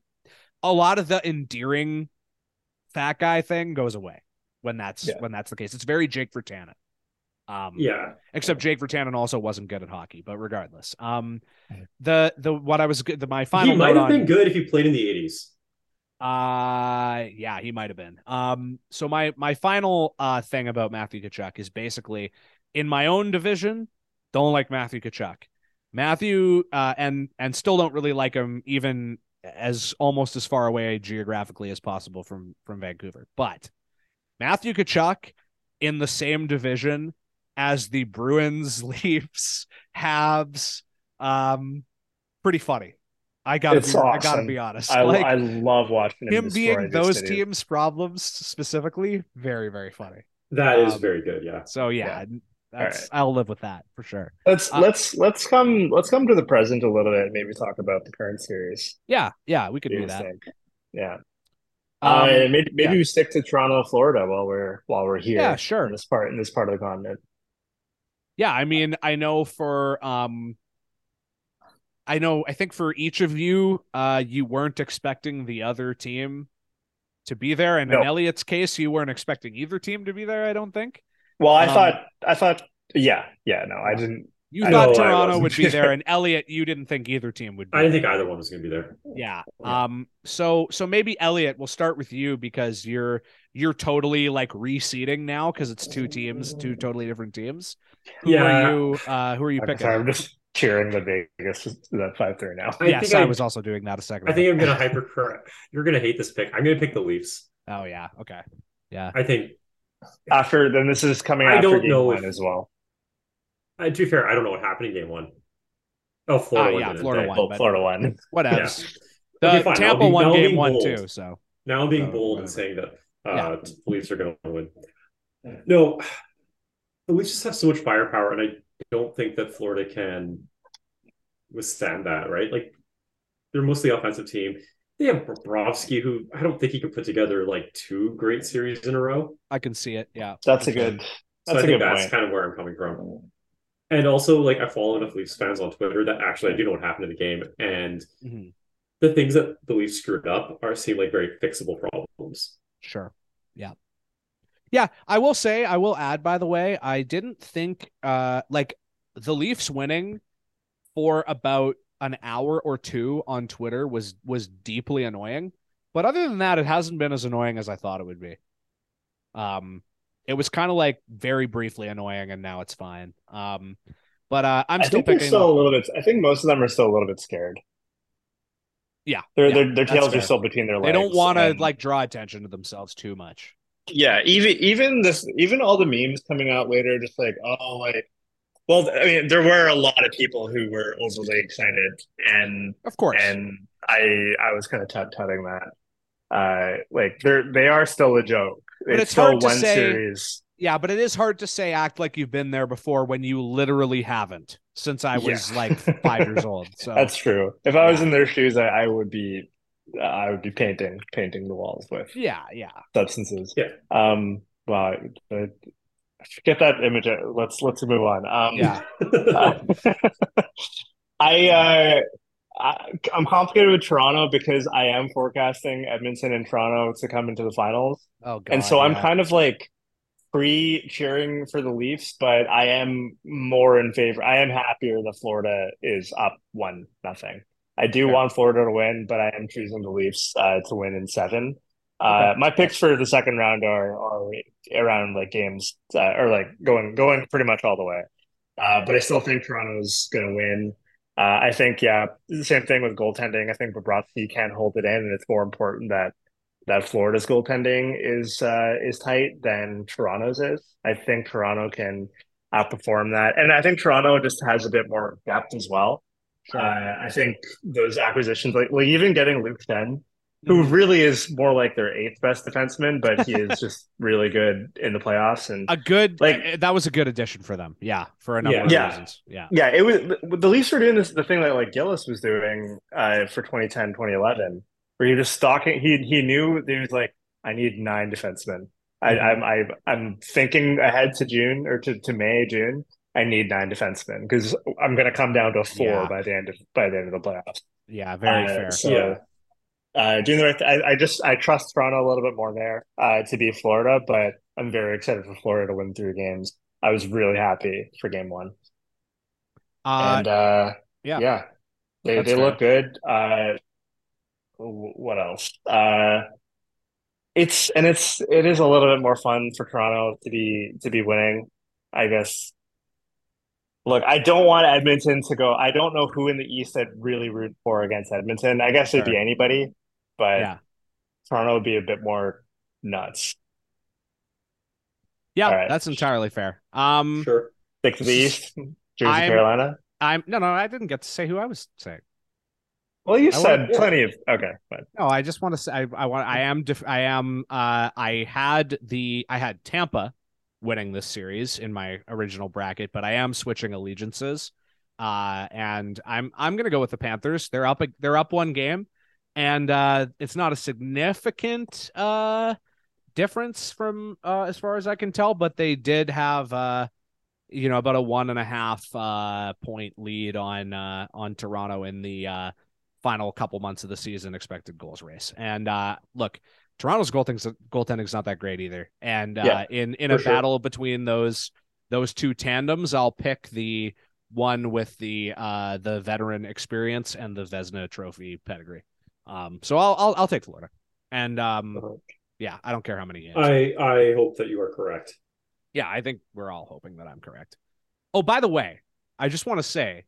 a lot of the endearing fat guy thing goes away when that's Yeah. when that's the case. It's very Jake Virtanen. Um, Yeah. except Jake Virtanen also wasn't good at hockey. But regardless, um, the the what I was good. The my final he might note have on, been good if he played in the 80s. uh yeah, he might have been. Um so my my final uh thing about Matthew Tkachuk is basically in my own division, don't like Matthew Tkachuk. Matthew uh and and still don't really like him even as almost as far away geographically as possible from from Vancouver. But Matthew Tkachuk in the same division as the Bruins, (laughs) Leafs, Habs, um pretty funny. I gotta It's be I gotta be honest. I, like I love watching him, him being those teams' problems specifically, very, very funny. That is Um, very good. Yeah. So yeah, that's right. I'll live with that for sure. Let's Uh, let's let's come let's come to the present a little bit. Maybe talk about the current series. Yeah, yeah, we could do do that. think? Yeah. Um, uh, maybe maybe yeah. we stick to Toronto, Florida while we're while we're here. Yeah, sure. In this part in this part of the continent. Yeah, I mean, I know for um I know I think for each of you, uh you weren't expecting the other team to be there. And in Elliot's case, you weren't expecting either team to be there, I don't think. Well, I Um, thought I thought yeah yeah no I didn't You I thought Toronto would be there, (laughs) and Elliot, you didn't think either team would be I didn't there. think either one was going to be there. Yeah. Yeah. Um. So so maybe Elliot, we'll start with you because you're you're totally like reseeding now because it's two teams, two totally different teams. Who Yeah. are you? Uh, who are you I'm picking? sorry, I'm just cheering the Vegas that five three now. I yes, think I, I- was also doing that a second. I ago. think I'm going (laughs) to hyper. You're going to hate this pick. I'm going to pick the Leafs. Oh yeah. Okay. Yeah. I think. After then, this is coming I after don't game know one if- as well. Uh, to be fair, I don't know what happened in game one. Oh, Florida won. yeah, didn't Florida they? won. Well, but- Florida won. (laughs) Whatever. Yeah. The Okay, fine. Tampa be- won game one bold. too. So Now I'm being Oh, bold and saying that Yeah. uh, the Leafs are going to win. No, the Leafs just have so much firepower, and I don't think that Florida can withstand that. Right? Like they're mostly offensive team. They have Bobrovsky, who I don't think he could put together like two great series in a row. I can see it. Yeah. That's a Okay. good. So That's I a think good that's point. kind of where I'm coming from. And also, like I follow enough Leafs fans on Twitter that actually I do know what happened in the game, and Mhm. the things that the Leafs screwed up are seem like very fixable problems. Sure. Yeah. Yeah, I will say, I will add, by the way, I didn't think uh like the Leafs winning for about an hour or two on Twitter was was deeply annoying. But other than that, it hasn't been as annoying as I thought it would be. Um it was kind of like very briefly annoying and now it's fine. Um but uh I'm still picking still a little bit. I think most of them are still a little bit scared. Yeah, Their yeah, their, their tails fair. are still between their legs. They don't want to and- like draw attention to themselves too much. Yeah, even even this even all the memes coming out later, just like oh like, well, I mean, there were a lot of people who were overly excited, and Of course. and I I was kind of tut tutting that. Uh, like they're they are still a joke. But it's still hard to one say- series. yeah, but it is hard to say act like you've been there before when you literally haven't since I was Yeah. like five years old. (laughs) So That's true. If I was Yeah. in their shoes, I, I would be I would be painting painting the walls with yeah, yeah. substances. Yeah. Um. Wow. uh, Forget that image. Let's let's move on. Um. Yeah. (laughs) I uh I, I'm complicated with Toronto because I am forecasting Edmonton and Toronto to come into the finals. Oh god. And so I'm kind of like pre cheering for the Leafs, but I am more in favor. I am happier that Florida is up one nothing. I do Okay. want Florida to win, but I am choosing the Leafs uh, to win in seven. Uh, my picks for the second round are are around like games uh, or like going going pretty much all the way. Uh, but I still think Toronto's going to win. Uh, I think yeah, the same thing with goaltending. I think Bobrovsky can't hold it in, and it's more important that that Florida's goaltending is uh, is tight than Toronto's is. I think Toronto can outperform that, and I think Toronto just has a bit more depth as well. Uh, I think those acquisitions, like like even getting Luke Mm-hmm. Who really is more like their eighth best defenseman, but he is (laughs) just really good in the playoffs. And a good like- like that was a good addition for them. Yeah, for a number Yeah. of Yeah. reasons. Yeah. yeah, it was the, Leafs were doing this the thing that like Gillis was doing uh, for 2010, 2011, where he was stalking. He he knew he was like, I need nine defensemen. I, Mhm. I'm I, I'm thinking ahead to June or to, to May June. I need nine defensemen because I'm going to come down to four Yeah. by the end of by the end of the playoffs. Yeah, very Uh, fair. So, Yeah. Uh, doing the right. I, I just I trust Toronto a little bit more there uh, to beat Florida, but I'm very excited for Florida to win three games. I was really happy for game one, Uh, and uh, yeah. yeah, they That's they fair. look good. Uh, what else? Uh, it's and it's it is a little bit more fun for Toronto to be to be winning. I guess. Look, I don't want Edmonton to go. I don't know who in the East I'd really root for against Edmonton. I guess it'd be anybody, but yeah. Toronto would be a bit more nuts. Yeah, All right. that's entirely fair. Um Sure. Stick to the East, Jersey, I'm- Carolina. I'm no no, I didn't get to say who I was saying. Well, you I said want- plenty of okay, but No, I just want to say I, I want I am def- I am uh I had the I had Tampa winning this series in my original bracket, but I am switching allegiances. Uh and I'm I'm going to go with the Panthers. They're up they're up one game and uh it's not a significant uh difference from uh as far as I can tell, but they did have uh you know about a one and a half uh point lead on uh on Toronto in the uh final couple months of the season expected goals race. And uh look, Toronto's goaltending goaltending's not that great either. And uh Yeah, in in a sure. battle between those those two tandems, I'll pick the one with the uh the veteran experience and the Vezina trophy pedigree. Um so I'll I'll I'll take Florida. And um yeah, I don't care how many games. I I hope that you are correct. Yeah, I think we're all hoping that I'm correct. Oh, by the way, I just want to say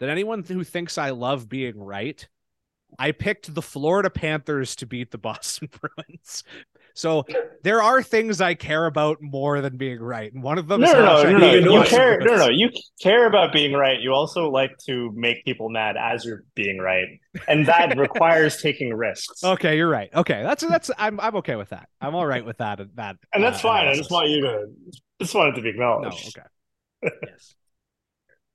that anyone who thinks I love being right, I picked the Florida Panthers to beat the (laughs) Boston Bruins. So there are things I care about more than being right, and one of them no, is no, no, no, no. You care, no, no, you care about being right. You also like to make people mad as you're being right, and that (laughs) requires taking risks. Okay, you're right. Okay, that's that's I'm I'm okay with that. I'm all right with that. That And that's uh, fine. I just want you to just want it to be no. acknowledged. Okay. (laughs) Yes.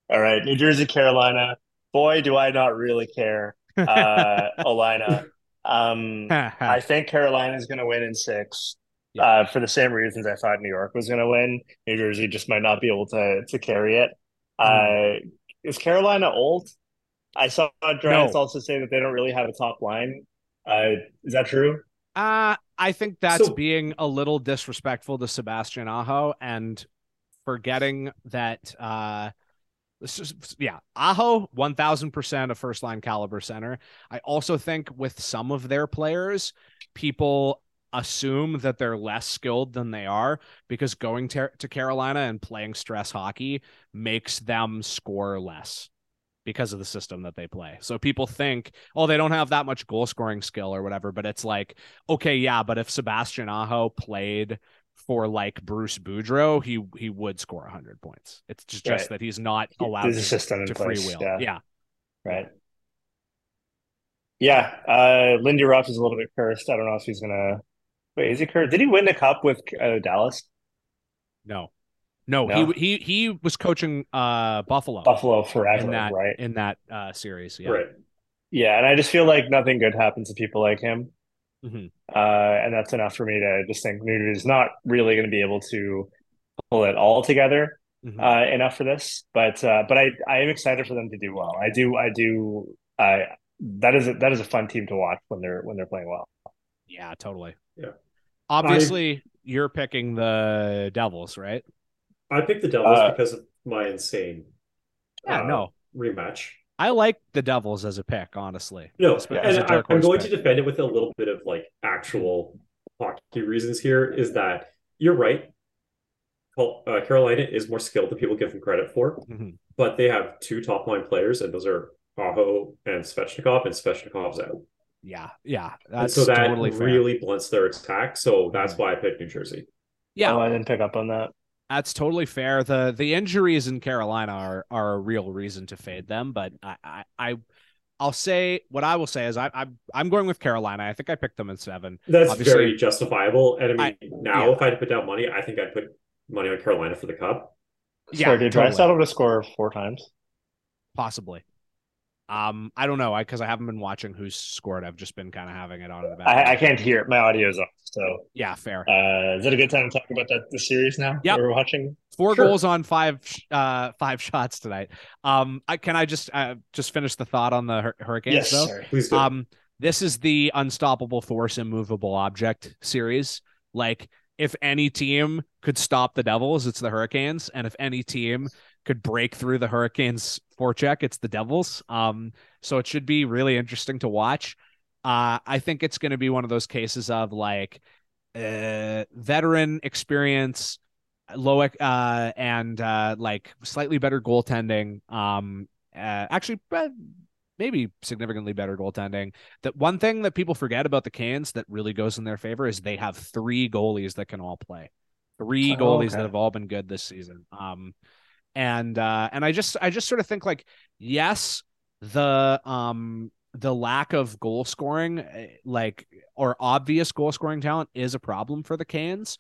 All right, New Jersey, Carolina. Boy, do I not really care. Uh, (laughs) Olina. Um, (laughs) I think Carolina is going to win in six. Yeah. Uh, for the same reasons I thought New York was going to win. New Jersey just might not be able to to carry it. Mm. Uh, is Carolina old? I saw Drance No. also say that they don't really have a top line. Uh, is that true? Uh, I think that's So- being a little disrespectful to Sebastian Aho and forgetting that uh this is yeah, Aho 1000% a first line caliber center. I also think with some of their players, people assume that they're less skilled than they are because going to, to Carolina and playing stress hockey makes them score less. because of the system that they play. So people think, oh, they don't have that much goal scoring skill or whatever. But it's like, okay, yeah, but if Sebastian Aho played for like Bruce Boudreau, he he would score 100 points. It's just, just Right. that he's not allowed to, to place. freewheel. Yeah. yeah. Right. Yeah. Uh, Lindy Ruff is a little bit cursed. I don't know if he's gonna. Wait, is he cursed? Did he win the cup with uh, Dallas? No. No, No? he he he was coaching uh Buffalo, Buffalo forever, in that right? in that uh series. Yeah. Right. Yeah, and I just feel like nothing good happens to people like him. Mhm. Uh, and that's enough for me to just think Nude is not really going to be able to pull it all together Mhm. uh, enough for this. But uh, but I I am excited for them to do well. I do I do I that is a, that is a fun team to watch when they're when they're playing well. yeah, totally. Yeah. Obviously, you're picking the Devils, right? I picked the Devils Uh, because of my insane Yeah, uh, no. rematch. I like the Devils as a pick, honestly. No, As a and I, I'm going pick. to defend it with a little bit of like actual hockey reasons here. Is that you're right? Col- Uh, Carolina is more skilled than people give them credit for, Mhm. but they have two top line players, and those are Aho and Svechnikov, and Svechnikov's out. Yeah, yeah, that's so that totally fair. really blunts their attack. So that's why I picked New Jersey. yeah, Oh, I didn't pick up on that. That's totally fair. the The injuries in Carolina are are a real reason to fade them, but I I, I I'll say what I will say is I I'm I'm going with Carolina. I think I picked them in seven. That's Obviously- very justifiable. And I mean, now yeah. if I had to put down money, I think I'd put money on Carolina for the cup. Yeah, Sorry, did totally. Draisaitl to score four times? Possibly. Um, I don't know. I because I haven't been watching who's scored. I've just been kind of having it on in the back. I, I can't hear it. My audio's off. So Yeah, fair. uh, is it a good time to talk about that the series now? That We're watching. Four Sure. goals on five uh five (laughs) shots tonight. Um, I can I just uh, just finish the thought on the Hur- Hurricanes Yes, though. sorry. Please do. Um, this is the unstoppable force, immovable object series. Like, if any team could stop the Devils, it's the Hurricanes, and if any team could break through the Hurricanes forecheck, it's the Devils. Um, so it should be really interesting to watch. Uh, I think it's going to be one of those cases of like uh, veteran experience, low uh, and uh, like slightly better goaltending. Um, uh, actually, uh, maybe significantly better goaltending. That one thing that people forget about the Canes that really goes in their favor is they have three goalies that can all play. Three goalies okay. that have all been good this season. Um, and uh, and I just I just sort of think like yes, the um the lack of goal scoring, eh, like or obvious goal scoring talent, is a problem for the Canes,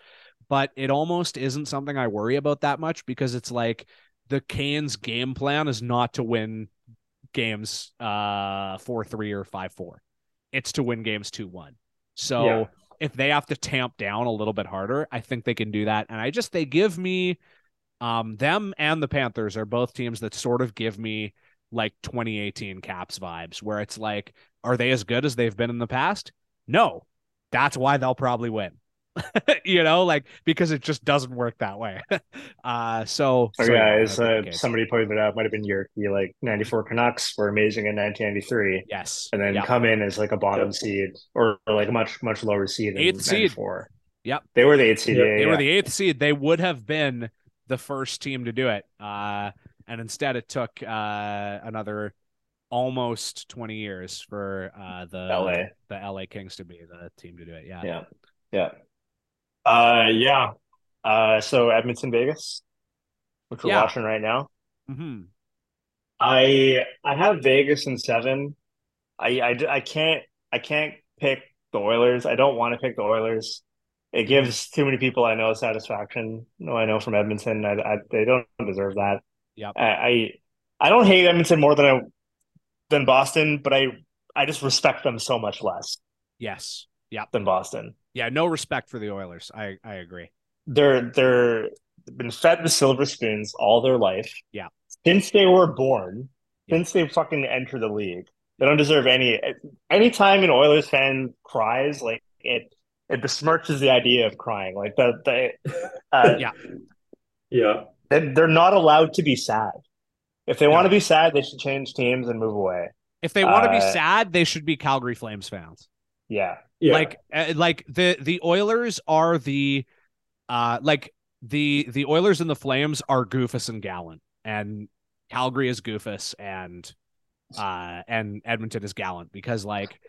but it almost isn't something I worry about that much because it's like the Canes game plan is not to win games uh 4-3 or 5-4. It's to win games 2-1. So Yeah. if they have to tamp down a little bit harder, I think they can do that. And I just they give me um them and the Panthers are both teams that sort of give me like 2018 Caps vibes where it's like are they as good as they've been in the past? No. That's why they'll probably win. (laughs) you know, like because it just doesn't work that way. (laughs) uh so, So so yeah, guys, I uh, somebody pointed it out. Might have been your Yerky. Like '94 Canucks were amazing in 1993, yes. and then yeah. come in as like a bottom Yep. seed or, or like a much much lower seed. Eighth seed. '94. Yep. they were the eighth seed. Yep. Yeah, they yeah, were the eighth seed. They would have been the first team to do it. Uh, and instead, it took uh, another almost 20 years for uh, the LA. the LA Kings to be the team to do it. Yeah. Yeah, yeah, uh, yeah. Uh, so Edmonton, Vegas, which we're Yeah. watching right now. Mm-hmm. I I have Vegas in seven. I, I I can't I can't pick the Oilers. I don't want to pick the Oilers. It gives too many people I know satisfaction. No, I know from Edmonton. I, I they don't deserve that. Yep. I, I I don't hate Edmonton more than I than Boston, but I I just respect them so much less Yes. Yeah. than Boston. Yeah. No respect for the Oilers. I I agree. They're they're been fed the silver spoons all their life. Yeah. Since they were born, Yeah. since they fucking entered the league, they don't deserve any. Anytime an Oilers fan cries, like it, it besmirches the idea of crying. Like the the, uh, (laughs) Yeah. yeah. they- they're not allowed to be sad. If they want to be sad, they should change teams and move away. If they want to be Uh, sad, they should be Calgary Flames fans. Yeah, Yeah. like uh, like the the Oilers are the uh like the the Oilers and the Flames are Goofus and Gallant and Calgary is Goofus and uh and Edmonton is Gallant because like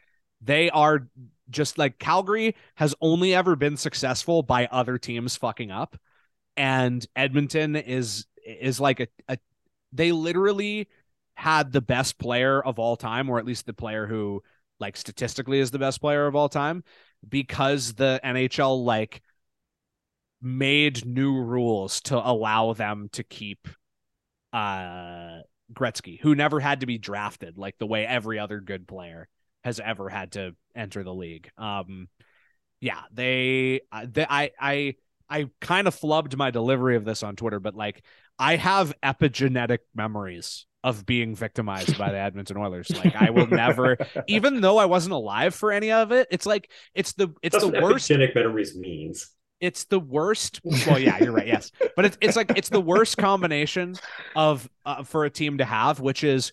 they are just like Calgary has only ever been successful by other teams fucking up. And Edmonton is is like a, a they literally had the best player of all time or at least the player who like statistically is the best player of all time because the NHL like made new rules to allow them to keep uh Gretzky, who never had to be drafted like the way every other good player has ever had to enter the league. Um yeah, they, they I I I kind of flubbed my delivery of this on Twitter, but like I have epigenetic memories of being victimized by the Edmonton Oilers. Like I will never, (laughs) even though I wasn't alive for any of it. It's like it's the it's That's the worst. epigenetic memories means. It's the worst. Well, yeah, you're right. Yes, but it's it's like it's the worst combination of uh, for a team to have, which is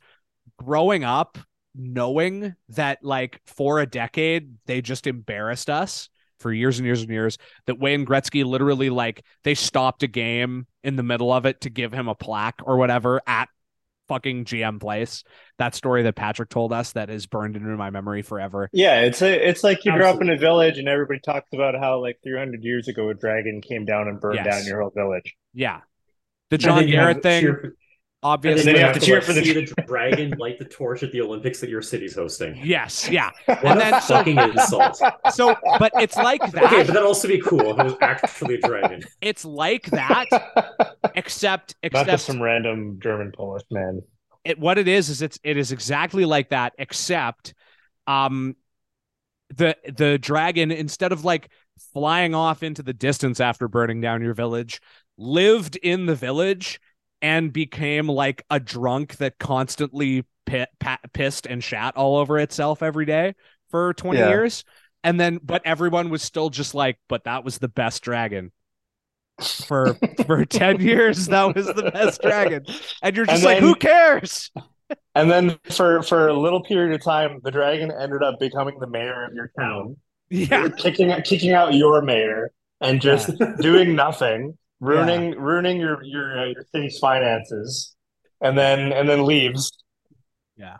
growing up knowing that like for a decade they just embarrassed us for years and years and years that Wayne Gretzky literally like they stopped a game in the middle of it to give him a plaque or whatever at fucking GM place. That story that Patrick told us that is burned into my memory forever. Yeah, it's a, it's like you grow up in a village and everybody talks about how like 300 years ago a dragon came down and burned Yes. down your whole village. Yeah. The John then Garrett thing, cheer for- and obviously. then you you have have to to cheer like, for the- see the (laughs) dragon light the torch at the Olympics that your city's hosting. Yes, yeah. (laughs) What And a then so fucking insult. so but it's like that. Okay, but that'd also be cool if it was actually a dragon. it's like that (laughs) except Not just except some random German Polish man. it, what it is is it's it is exactly like that except um the the dragon instead of like flying off into the distance after burning down your village lived in the village and became like a drunk that constantly pi- pa- pissed and shat all over itself every day for 20 Yeah. years. And then but everyone was still just like but that was the best dragon. For (laughs) for 10 years that was the best dragon. And you're just And like then- who cares? (laughs) And then for for a little period of time, the dragon ended up becoming the mayor of your town, yeah. Kicking kicking out your mayor and just (laughs) doing nothing, ruining ruining your your uh, your city's finances, and then and then leaves. yeah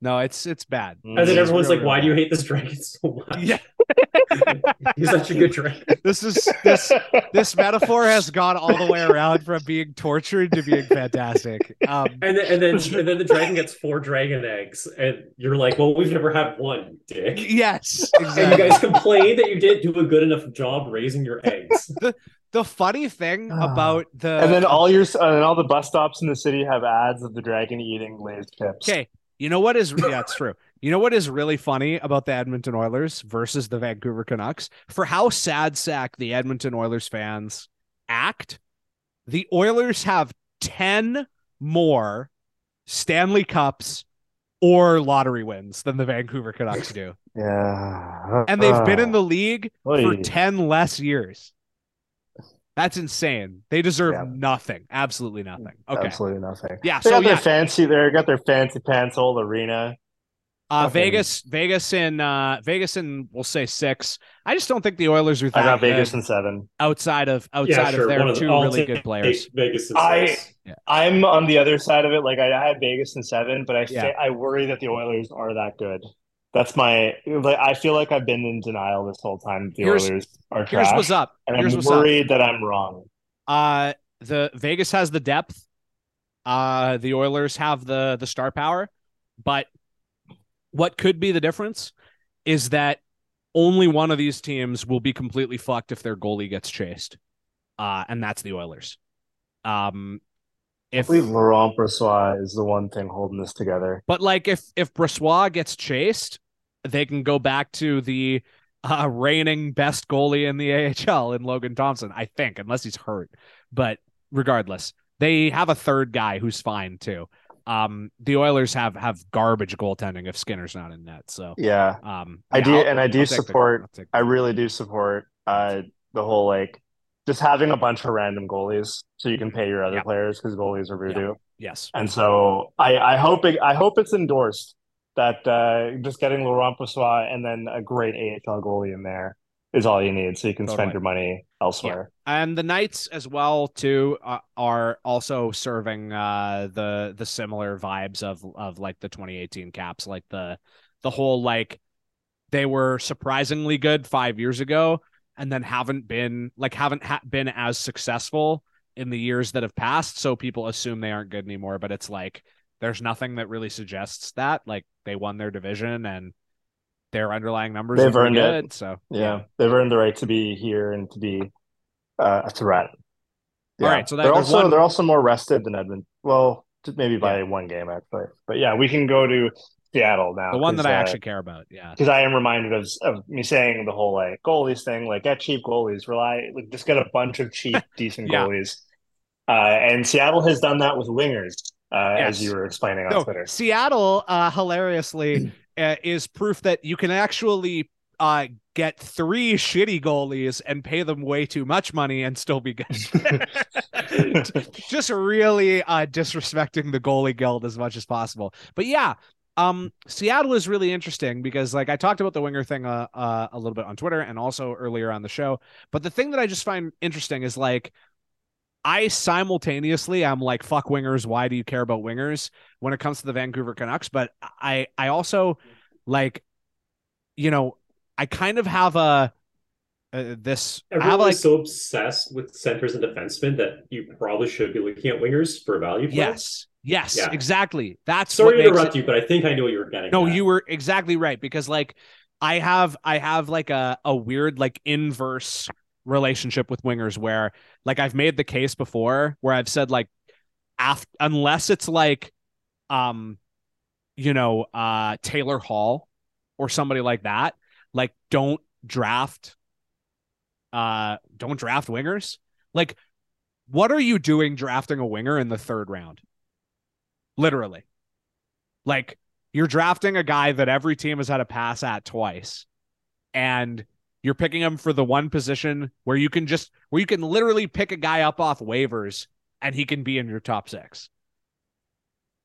no it's it's bad And then It's everyone's real, like, real "Why do you hate this dragon so much? yeah (laughs) He's such a good dragon." this is this this metaphor has gone all the way around from being tortured to being fantastic um And then, and then and then the dragon gets four dragon eggs, and you're like, "Well, we've never had one, dick." yes And you guys complain that you didn't do a good enough job raising your eggs. (laughs) the funny thing Ah. about the And then all your and all the bus stops in the city have ads of the dragon eating Lay's chips. Okay, you know what is yeah, it's true. You know what is really funny about the Edmonton Oilers versus the Vancouver Canucks? For how sad sack the Edmonton Oilers fans act, the Oilers have 10 more Stanley Cups or lottery wins than the Vancouver Canucks do. Yeah, And they've been in the league for 10 less years. That's insane. They deserve Yeah. nothing. Absolutely nothing. Okay. absolutely nothing. Yeah. They So got their yeah, fancy. They got their fancy pants old arena. Uh, Fucking- Vegas, Vegas in uh, Vegas in we'll say six. I just don't think the Oilers are that I got Vegas in seven. outside of yeah, outside sure. of their of two I'll really good players. Vegas and I- six. I'm on the other side of it. Like I, I had Vegas in seven, but I Yeah. I worry that the Oilers are that good. That's my. Like, I feel like I've been in denial this whole time. The Here's- Oilers are Here's trash, what's up. and Here's I'm what's up. worried that I'm wrong. Uh, the Vegas has the depth. Uh, the Oilers have the the star power, but what could be the difference is that only one of these teams will be completely fucked if their goalie gets chased, uh, and that's the Oilers. Um, I if believe Laurent Brossoit is the one thing holding this together. But like if if Brossoit gets chased, they can go back to the uh, reigning best goalie in the AHL in Logan Thompson, I think, unless he's hurt. But regardless, they have a third guy who's fine too. Um, the Oilers have have garbage goaltending if Skinner's not in net. So Yeah, um, I do- I'll- and I do the- support- take- I really do support uh, the whole like just having a bunch of random goalies so you can pay your other Yeah. players because goalies are voodoo. yes. And so I, I hope it, I hope it's endorsed that uh, just getting Laurent Brossoit and then a great AHL goalie in there is all you need, so you can Totally. spend your money elsewhere. and the Knights as well too uh, are also serving uh the the similar vibes of of like the 2018 Caps, like the the whole like they were surprisingly good five years ago, and then haven't been like haven't ha- been as successful in the years that have passed. So people assume they aren't good anymore, but it's like there's nothing that really suggests that. Like they won their division and their underlying numbers They've earned it. So Yeah, they've earned the right to be here and to be uh, a threat. All right, so that- they're also one- they're also more rested than Edmonton. Well, maybe by one game actually, but yeah, we can go to Seattle now. the one that I uh, actually care about, yeah. because I am reminded of of me saying the whole like goalies thing, like get cheap goalies, rely like just get a bunch of cheap, (laughs) decent Yeah. goalies. Uh, and Seattle has done that with wingers, uh, Yes. as you were explaining on No, Twitter. Seattle, uh, hilariously, (clears throat) uh, is proof that you can actually uh, get three shitty goalies and pay them way too much money and still be good. (laughs) (laughs) Just really uh, disrespecting the goalie guild as much as possible. But yeah, um, Seattle is really interesting because, like, I talked about the winger thing uh, uh, a little bit on Twitter and also earlier on the show. But the thing that I just find interesting is like. I simultaneously I'm like fuck wingers why do you care about wingers when it comes to the Vancouver Canucks but I I also like you know I kind of have a uh, this Everyone like so obsessed with centers and defensemen that you probably should be looking at wingers for value. yes yes Yeah. exactly that's Sorry what to interrupt it- you, but I think I know what you were getting. No, at. you were exactly right because like I have I have like a a weird like inverse relationship with wingers where like I've made the case before where I've said like af- unless it's like um you know uh Taylor Hall or somebody like that like don't draft uh don't draft wingers. Like what are you doing drafting a winger in the third round? Literally. Like you're drafting a guy that every team has had a pass at twice and you're picking him for the one position where you can just where you can literally pick a guy up off waivers and he can be in your top 6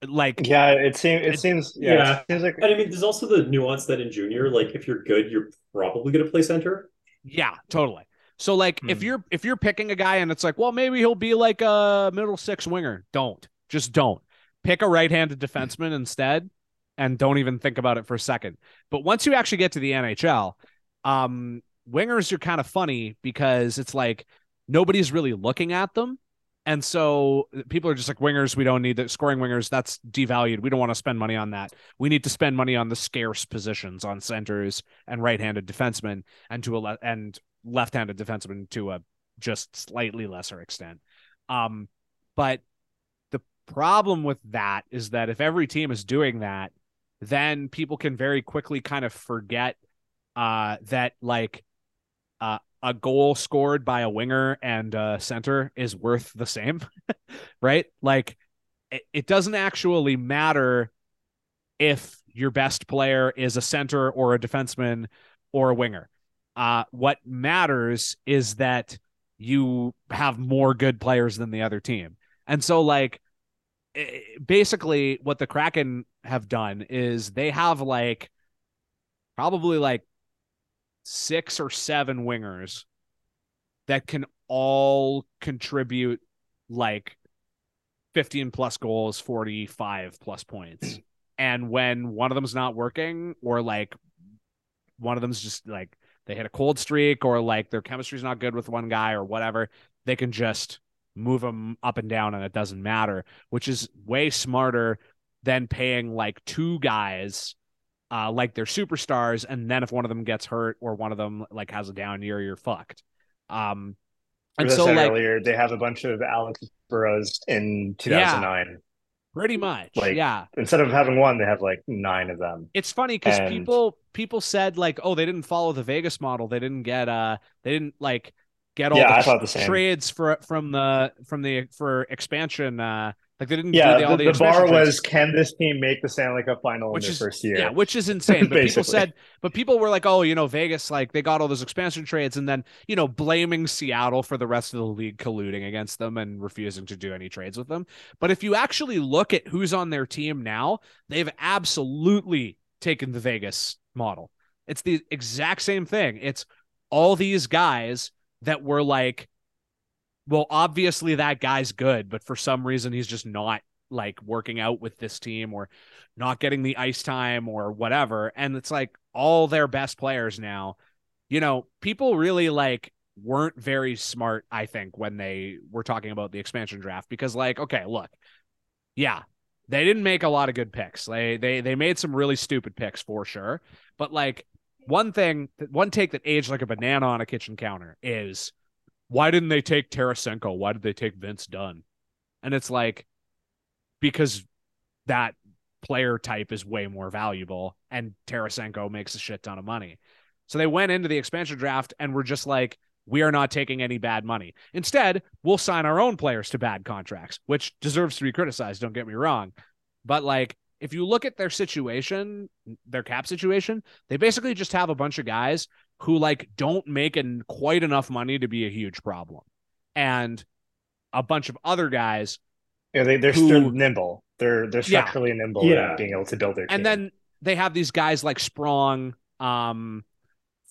like Yeah, it seems it It- seems yeah, yeah. it seems like And I mean, there's also the nuance that in junior, like if you're good, you're probably going to play center. Yeah, totally. So like if Hmm. you're if you're picking a guy and it's like, well, maybe he'll be like a middle six winger. Don't. Just don't. Pick a right-handed defenseman instead and don't even think about it for a second. But once you actually get to the NHL, um wingers are kind of funny because it's like nobody's really looking at them. And so people are just like wingers, we don't need that scoring wingers, that's devalued. We don't want to spend money on that. We need to spend money on the scarce positions on centers and right-handed defensemen and to a le- and left-handed defenseman to a just slightly lesser extent. Um, but the problem with that is that if every team is doing that, then people can very quickly kind of forget uh, that like uh, a goal scored by a winger and a center is worth the same, (laughs) right? Like it, it doesn't actually matter if your best player is a center or a defenseman or a winger. Uh, what matters is that you have more good players than the other team. And so, like, basically, what the Kraken have done is they have like probably like six or seven wingers that can all contribute like 15 plus goals, 45 plus points. (clears throat) And when one of them's not working, or like one of them's just like they hit a cold streak, or like their chemistry's not good with one guy, or whatever, they can just move them up and down and it doesn't matter, which is way smarter than paying like two guys uh, like they're superstars, and then if one of them gets hurt or one of them like has a down year, you're fucked. Um, and so like earlier, they have a bunch of Alex Burrows in 2009. pretty much, Like, yeah. Instead of having one, they have like nine of them. It's funny because And- people people said like, oh, they didn't follow the Vegas model. They didn't get uh, they didn't like get all Yeah, the, the trades for from the from the for expansion. Uh, like they didn't Yeah, do the, all the, the, the bar trades. was can this team make the Stanley Cup final Which in their is- first year? Yeah, which is insane. (laughs) But people said, but people were like, oh, you know, Vegas, like they got all those expansion trades, and then you know, blaming Seattle for the rest of the league colluding against them and refusing to do any trades with them. But if you actually look at who's on their team now, they've absolutely taken the Vegas model. It's the exact same thing. It's all these guys that were like, well, obviously that guy's good, but for some reason he's just not like working out with this team or not getting the ice time or whatever. And it's like all their best players now, you know, people really like weren't very smart, I think, when they were talking about the expansion draft because, like, okay, look, yeah, they didn't make a lot of good picks. They they they made some really stupid picks for sure. But like one thing, one take that aged like a banana on a kitchen counter is why didn't they take Tarasenko? Why did they take Vince Dunn? And it's like because that player type is way more valuable and Tarasenko makes a shit ton of money. So they went into the expansion draft and were just like, we are not taking any bad money. Instead, we'll sign our own players to bad contracts, which deserves to be criticized, don't get me wrong. But like if you look at their situation, their cap situation, they basically just have a bunch of guys who like don't make an, quite enough money to be a huge problem. And a bunch of other guys Yeah, they they're Who- still nimble. They're they're Yeah. structurally nimble Yeah. in being able to build their team. and then they have these guys like Sprong, um,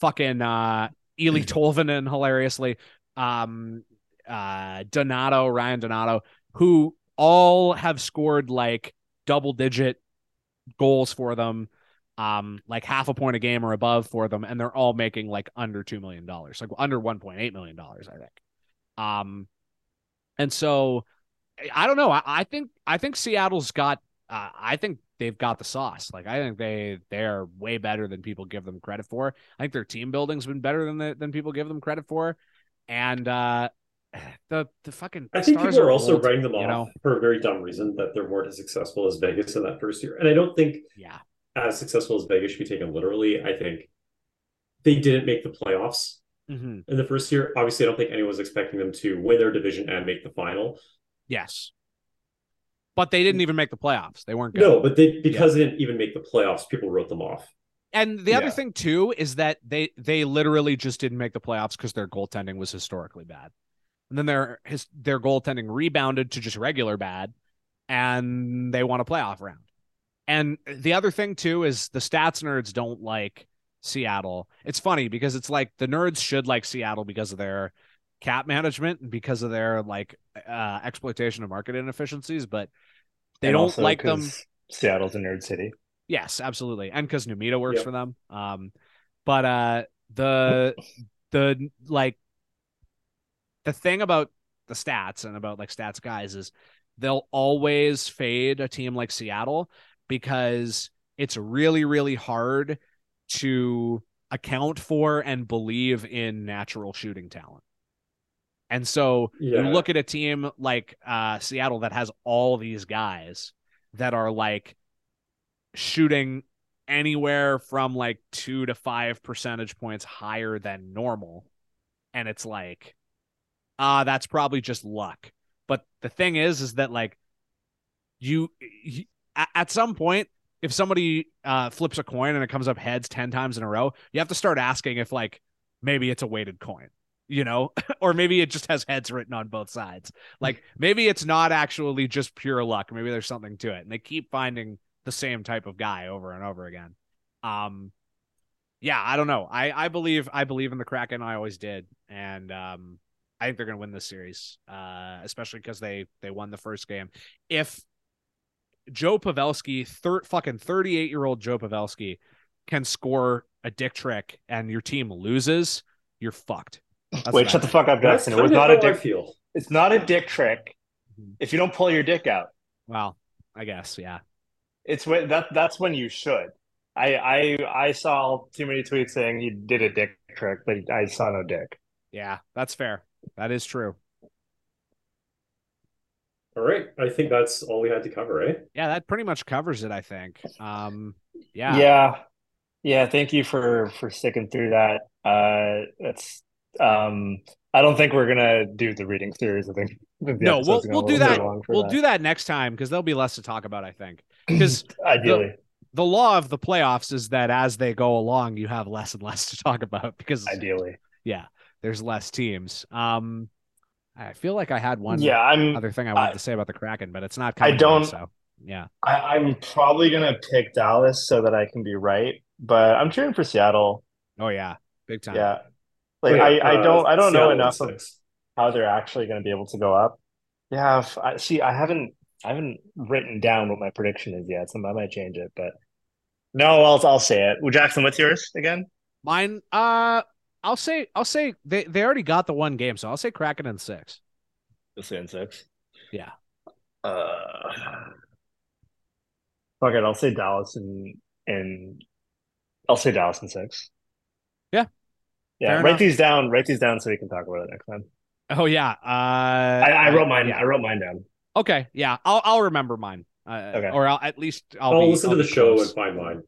fucking uh, Eeli (clears throat) Tolvanen, hilariously, um, uh, Donato, Ryan Donato, who all have scored like double digit goals for them, um, like half a point a game or above for them, and they're all making like under two million dollars, like under one point eight million dollars, I think. Um, and so I don't know. I, I think I think Seattle's got. Uh, I think they've got the sauce. Like I think they they're way better than people give them credit for. I think their team building's been better than the, than people give them credit for. And uh (sighs) the the fucking I think stars people are also old, writing them off know? for a very dumb reason that they weren't as successful as Vegas in that first year. And I don't think Yeah. As successful as Vegas should be taken literally. I think they didn't make the playoffs hmm in the first year. Obviously, I don't think anyone was expecting them to win their division and make the final. Yes. But they didn't even make the playoffs. They weren't good. No, but they because they didn't even make the playoffs, people wrote them off. And the other thing too is that they they literally just didn't make the playoffs because their goaltending was historically bad. And then their his their goaltending rebounded to just regular bad, and they won a playoff round. And the other thing too is the stats nerds don't like Seattle. It's funny because it's like the nerds should like Seattle because of their cap management and because of their like uh, exploitation of market inefficiencies, but they And don't like them Seattle's a nerd city. Yes, absolutely. And because Namita works Yep. for them. Um, but uh the the like the thing about the stats and about like stats guys is they'll always fade a team like Seattle because it's really, really hard to account for and believe in natural shooting talent. And so Yeah. you look at a team like uh, Seattle that has all these guys that are like shooting anywhere from like two to five percentage points higher than normal. And it's like, ah, that's probably just luck. But the thing is, is that like you, at some point, if somebody uh, flips a coin and it comes up heads 10 times in a row, you have to start asking if like maybe it's a weighted coin, you know, (laughs) or maybe it just has heads written on both sides. Like maybe it's not actually just pure luck. Maybe there's something to it. And they keep finding the same type of guy over and over again. Um, yeah, I don't know. I I believe I believe in the Kraken. I always did, and um, I think they're going to win this series, uh, especially because they they won the first game. If Joe Pavelski, thir- fucking thirty eight year old Joe Pavelski, can score a dick trick and your team loses, you're fucked. That's Wait, what I shut the think. fuck up, That's Justin. It was not how a I dick. feel. It's not a dick trick Mhm. if you don't pull your dick out. Well, I guess yeah. It's when that that's when you should. I I I saw too many tweets saying he did a dick trick, but I saw no dick. Yeah, that's fair. That is true. All right. I think that's all we had to cover, eh? Yeah, that pretty much covers it, I think. Um yeah. Yeah. Yeah, thank you for for sticking through that. Uh that's um I don't think we're gonna do the reading series. I think (laughs) No, we'll we'll do that. We'll do that next time because there'll be less to talk about, I think. (clears throat) Because ideally. the law of the playoffs is that as they go along, you have less and less to talk about because Ideally. yeah, there's less teams. Um I feel like I had one Yeah, I'm other thing I wanted I- to say about the Kraken, but it's not I coming. here, don't- so yeah. I, I'm probably gonna pick Dallas so that I can be right, but I'm cheering for Seattle. Oh yeah. Big time. Yeah. Like yeah, I, I uh, don't I don't know Seattle in enough of how they're actually going to be able to go up. Yeah, if- I see. I haven't I haven't written down what my prediction is yet, so I might change it. But no, I'll I'll say it. Well, Jackson, what's yours again? Mine, uh, I'll say, I'll say they they already got the one game, so I'll say Kraken in six. You'll say in six. Yeah. Uh, fuck it. I'll say Dallas and and I'll say Dallas in six. Yeah. Yeah. Fair write enough. these down. Write these down so we can talk about it next time. Oh yeah. Uh, I, I wrote mine. yeah. I wrote mine down. Okay, yeah, I'll I'll remember mine. Uh, Okay. Or I'll at least I'll, I'll be, listen I'll to the show close. and find mine.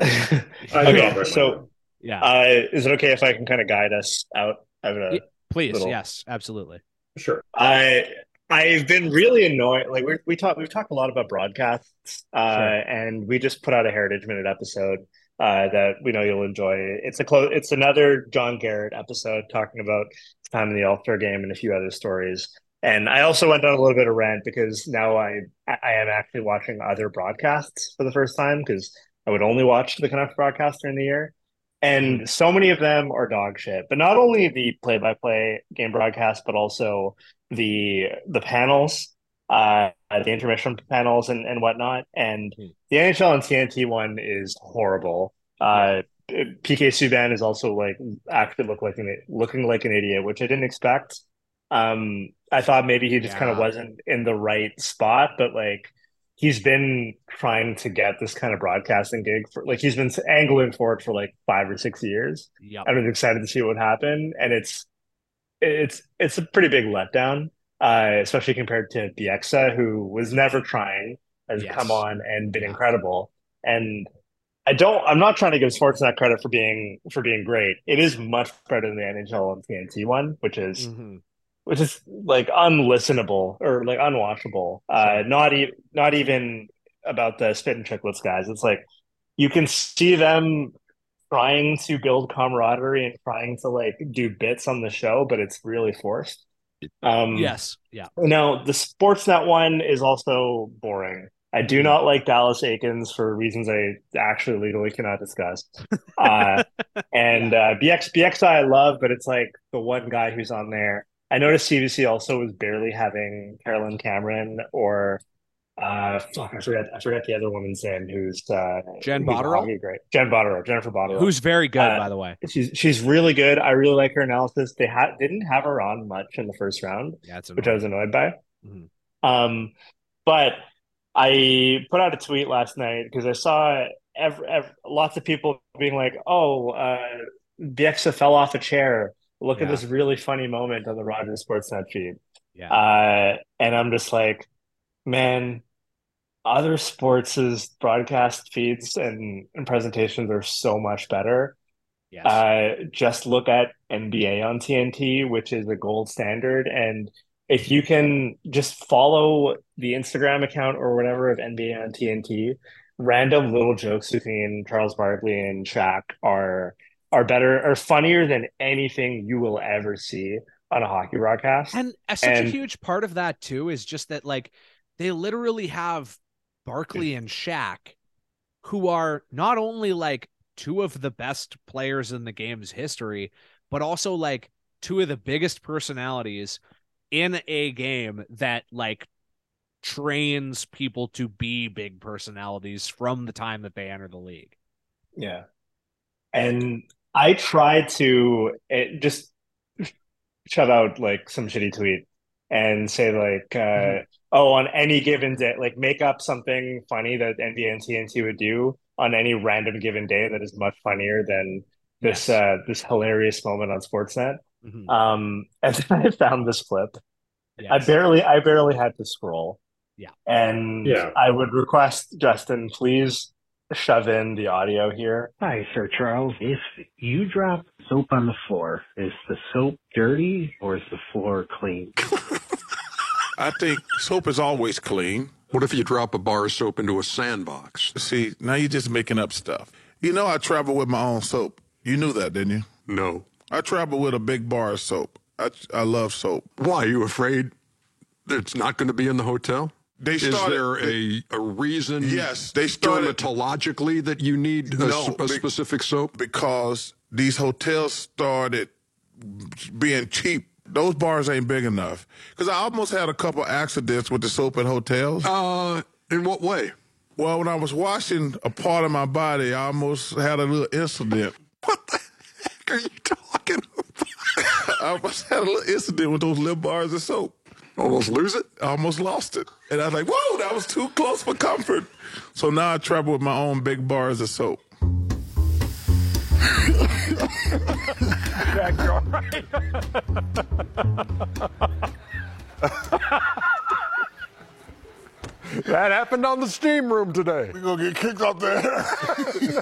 (laughs) okay. I know I'll write So, mine down. Yeah, uh, is it okay if I can kind of guide us out of a please. little- Yes, absolutely. Sure. I I've been really annoyed. Like we we talked we've talked a lot about broadcasts, uh, Sure. and we just put out a Heritage Minute episode uh, that we know you'll enjoy. It's a close. It's another John Garrett episode talking about time in the All Star game and a few other stories. And I also went on a little bit of rant because now I I am actually watching other broadcasts for the first time because I would only watch the Canucks broadcast during the year. And so many of them are dog shit. But not only the play-by-play game broadcast, but also the the panels, uh, the intermission panels and, and whatnot. And Hmm. the NHL and TNT one is horrible. Uh, PK Subban is also like actually look like an looking like an idiot, which I didn't expect. Um, I thought maybe he just kind of wasn't in the right spot, but like he's been trying to get this kind of broadcasting gig for like he's been angling for it for like five or six years. Yep. I was excited to see what would happen, and it's it's it's a pretty big letdown, uh, especially compared to Bieksa, who was never trying, has Yes. come on and been Yeah. incredible. And I don't, I'm not trying to give Sportsnet credit for being for being great. It is much better than the NHL and TNT one, which is Mhm. Which is like unlistenable or like unwatchable. Uh, not even not even about the Spittin' Chiclets guys. It's like you can see them trying to build camaraderie and trying to like do bits on the show, but it's really forced. Um, Yes. Yeah. Now the Sportsnet one is also boring. I do not like Dallas Eakins for reasons I actually legally cannot discuss. (laughs) Uh, and uh, BX BXI I love, but it's like the one guy who's on there. I noticed CBC also was barely having Carolyn Cameron or uh, fuck, I forgot I forgot the other woman's name who's uh, Jen Botterill? great Jen Botterill Jennifer Botterill. Who's very good, Uh, by the way. she's she's really good. I really like her analysis. They had didn't have her on much in the first round Yeah, which I was annoyed by. Mhm. Um, but I put out a tweet last night because I saw ev ev lots of people being like, "Oh, uh, Bieksa fell off a chair. Look at this really funny moment on the Rogers Sportsnet feed." yeah. Uh, and I'm just like, man, other sports' broadcast feeds and, and presentations are so much better. yes. Uh, just look at NBA on TNT, which is a gold standard. And if you can just follow the Instagram account or whatever of NBA on TNT, random little jokes between Charles Barkley and Shaq are are better are funnier than anything you will ever see on a hockey broadcast. And uh, such a huge part of that too is just that like they literally have Barkley and Shaq, who are not only like two of the best players in the game's history, but also like two of the biggest personalities in a game that like trains people to be big personalities from the time that they enter the league. Yeah. And I try to it, just shove out like some shitty tweet and say like uh oh on any given day like make up something funny that NBA and TNT would do on any random given day that is much funnier than this Yes. uh this hilarious moment on Sportsnet. Mhm. Um (laughs) and then I found this clip. I barely I barely had to scroll. Yeah. And Yeah. I would request Justin please shove in the audio here. Hi, Sir Charles. If you drop soap on the floor, is the soap dirty or is the floor clean? (laughs) I think soap is always clean. What if you drop a bar of soap into a sandbox? See, now you're just making up stuff. You know, I travel with my own soap. You knew that, didn't you? No. I travel with a big bar of soap. I, I love soap. Why? Are you afraid it's not going to be in the hotel? They Is started- there a, a reason Yes, they started- dermatologically that you need a, No, a specific soap? because these hotels started being cheap. Those bars ain't big enough. Because I almost had a couple accidents with the soap at hotels. Uh, in what way? Well, when I was washing a part of my body, I almost had a little incident. What the heck are you talking about? (laughs) I almost had a little incident with those little bars of soap. Almost lose it? I almost lost it. And I was like, whoa, that was too close for comfort. So now I travel with my own big bars of soap. Jack, you all right? that happened on the steam room today. We're gonna get kicked out there.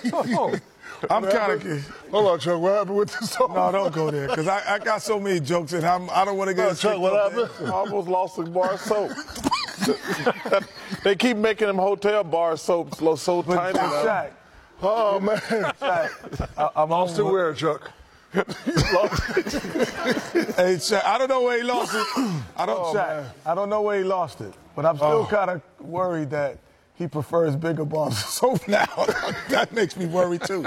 (laughs) No. (laughs) I'm kind of. Hold on, Chuck. What happened with this? (laughs) No, don't go there, because I, I got so many jokes and I'm, I don't want to get. No, Chuck, what happened? I almost lost the bar of soap. (laughs) they keep making them hotel bar soaps so, so tiny. now. Shaq. Oh man, Shaq. I, I'm lost it where, Chuck? hey, Shaq, I don't know where he lost it. I don't, Oh, Shaq. I don't know where he lost it, but I'm oh. still Oh. kind of worried that he prefers bigger bars of soap now. that makes me worry too.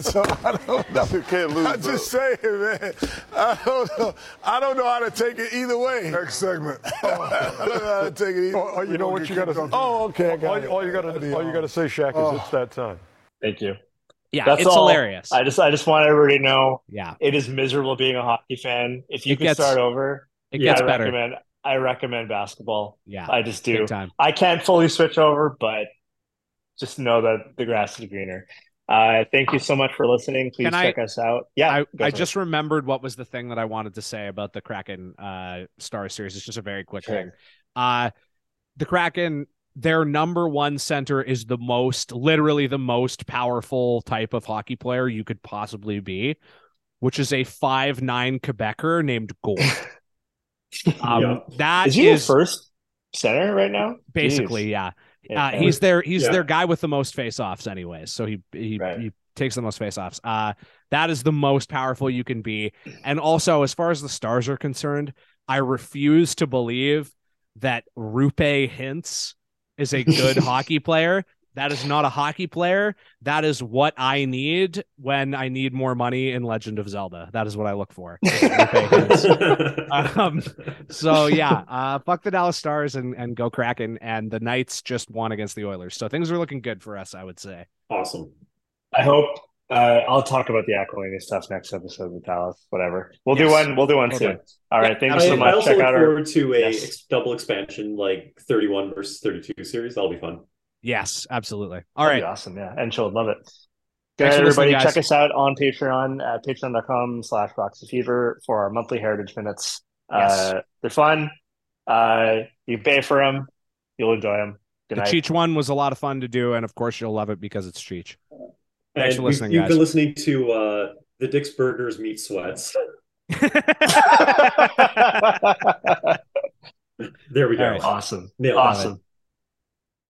So I don't know. You can't lose, I'm just saying, man. I don't know. I don't know how to take it either way. Next segment. (laughs) I don't know how to take it either. Oh, oh, you know what you got to say? Oh, okay. I got all, it. all you got to all you got to say, Shaq, is it's that time. Thank you. Yeah, That's it's all. hilarious. I just I just want everybody to know yeah, it is miserable being a hockey fan. If you It can gets- start over, it yeah, gets I better. recommend I recommend basketball. Yeah, I just do. I can't fully switch over, but just know that the grass is greener. Uh, thank you so much for listening. Please Can I- check us out. Yeah, I, I just remembered what was the thing that I wanted to say about the Kraken uh Star Series. It's just a very quick Sure. thing. Uh the Kraken, their number one center is the most literally the most powerful type of hockey player you could possibly be, which is a five nine Quebecer named Gourde. (laughs) um Yeah. that is he is your first center right now? basically, Jeez. yeah. Yeah. Uh, he's their he's Yeah. their guy with the most face-offs, anyways. So he he, Right. he takes the most face-offs. Uh, that is the most powerful you can be. And also, as far as the stars are concerned, I refuse to believe that Roope Hintz is a good (laughs) hockey player. That is not a hockey player. That is what I need when I need more money in Legend of Zelda. That is what I look for. is Roope Hintz. Um, so yeah, uh, fuck the Dallas Stars and, and go Kraken. And the Knights just won against the Oilers, so things are looking good for us. I would say. awesome. I hope uh, I'll talk about the Aquilini stuff next episode with Dallas. Whatever. We'll do one. We'll do one Okay. soon. All right. Thank you so much. I also Check look out our. forward to a Yes. ex- double expansion, like 31 versus 32 series. That'll be fun. Yes, absolutely. All That'd right. awesome. Yeah, and she'll love it. Good Thanks night, everybody. guys. Check us out on Patreon at patreon.com slash Roxy Fever for our monthly Heritage Minutes. Yes. Uh, they're fun. Uh, you pay for them. You'll enjoy them. Good The night. Cheech one was a lot of fun to do, and of course you'll love it because it's Cheech. Thanks and for we've- listening, you've guys. been listening to uh, the Dick's Burgers Meat Sweats. (laughs) (laughs) There we go. All right. awesome. Nailed. Awesome.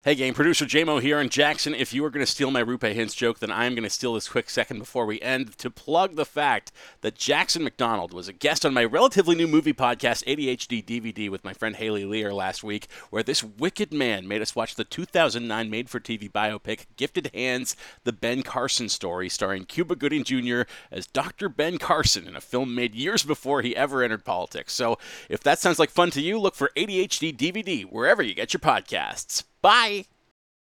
Hey gang, producer JMO here, and Jackson, if you are going to steal my Rupe Hints joke, then I'm going to steal this quick second before we end to plug the fact that Jackson McDonald was a guest on my relatively new movie podcast, ADHD DVD, with my friend Haley Lear last week, where this wicked man made us watch the 2009 made-for-TV biopic Gifted Hands, The Ben Carson Story, starring Cuba Gooding Jr. as Dr. Ben Carson in a film made years before he ever entered politics. So if that sounds like fun to you, look for ADHD DVD wherever you get your podcasts. Bye!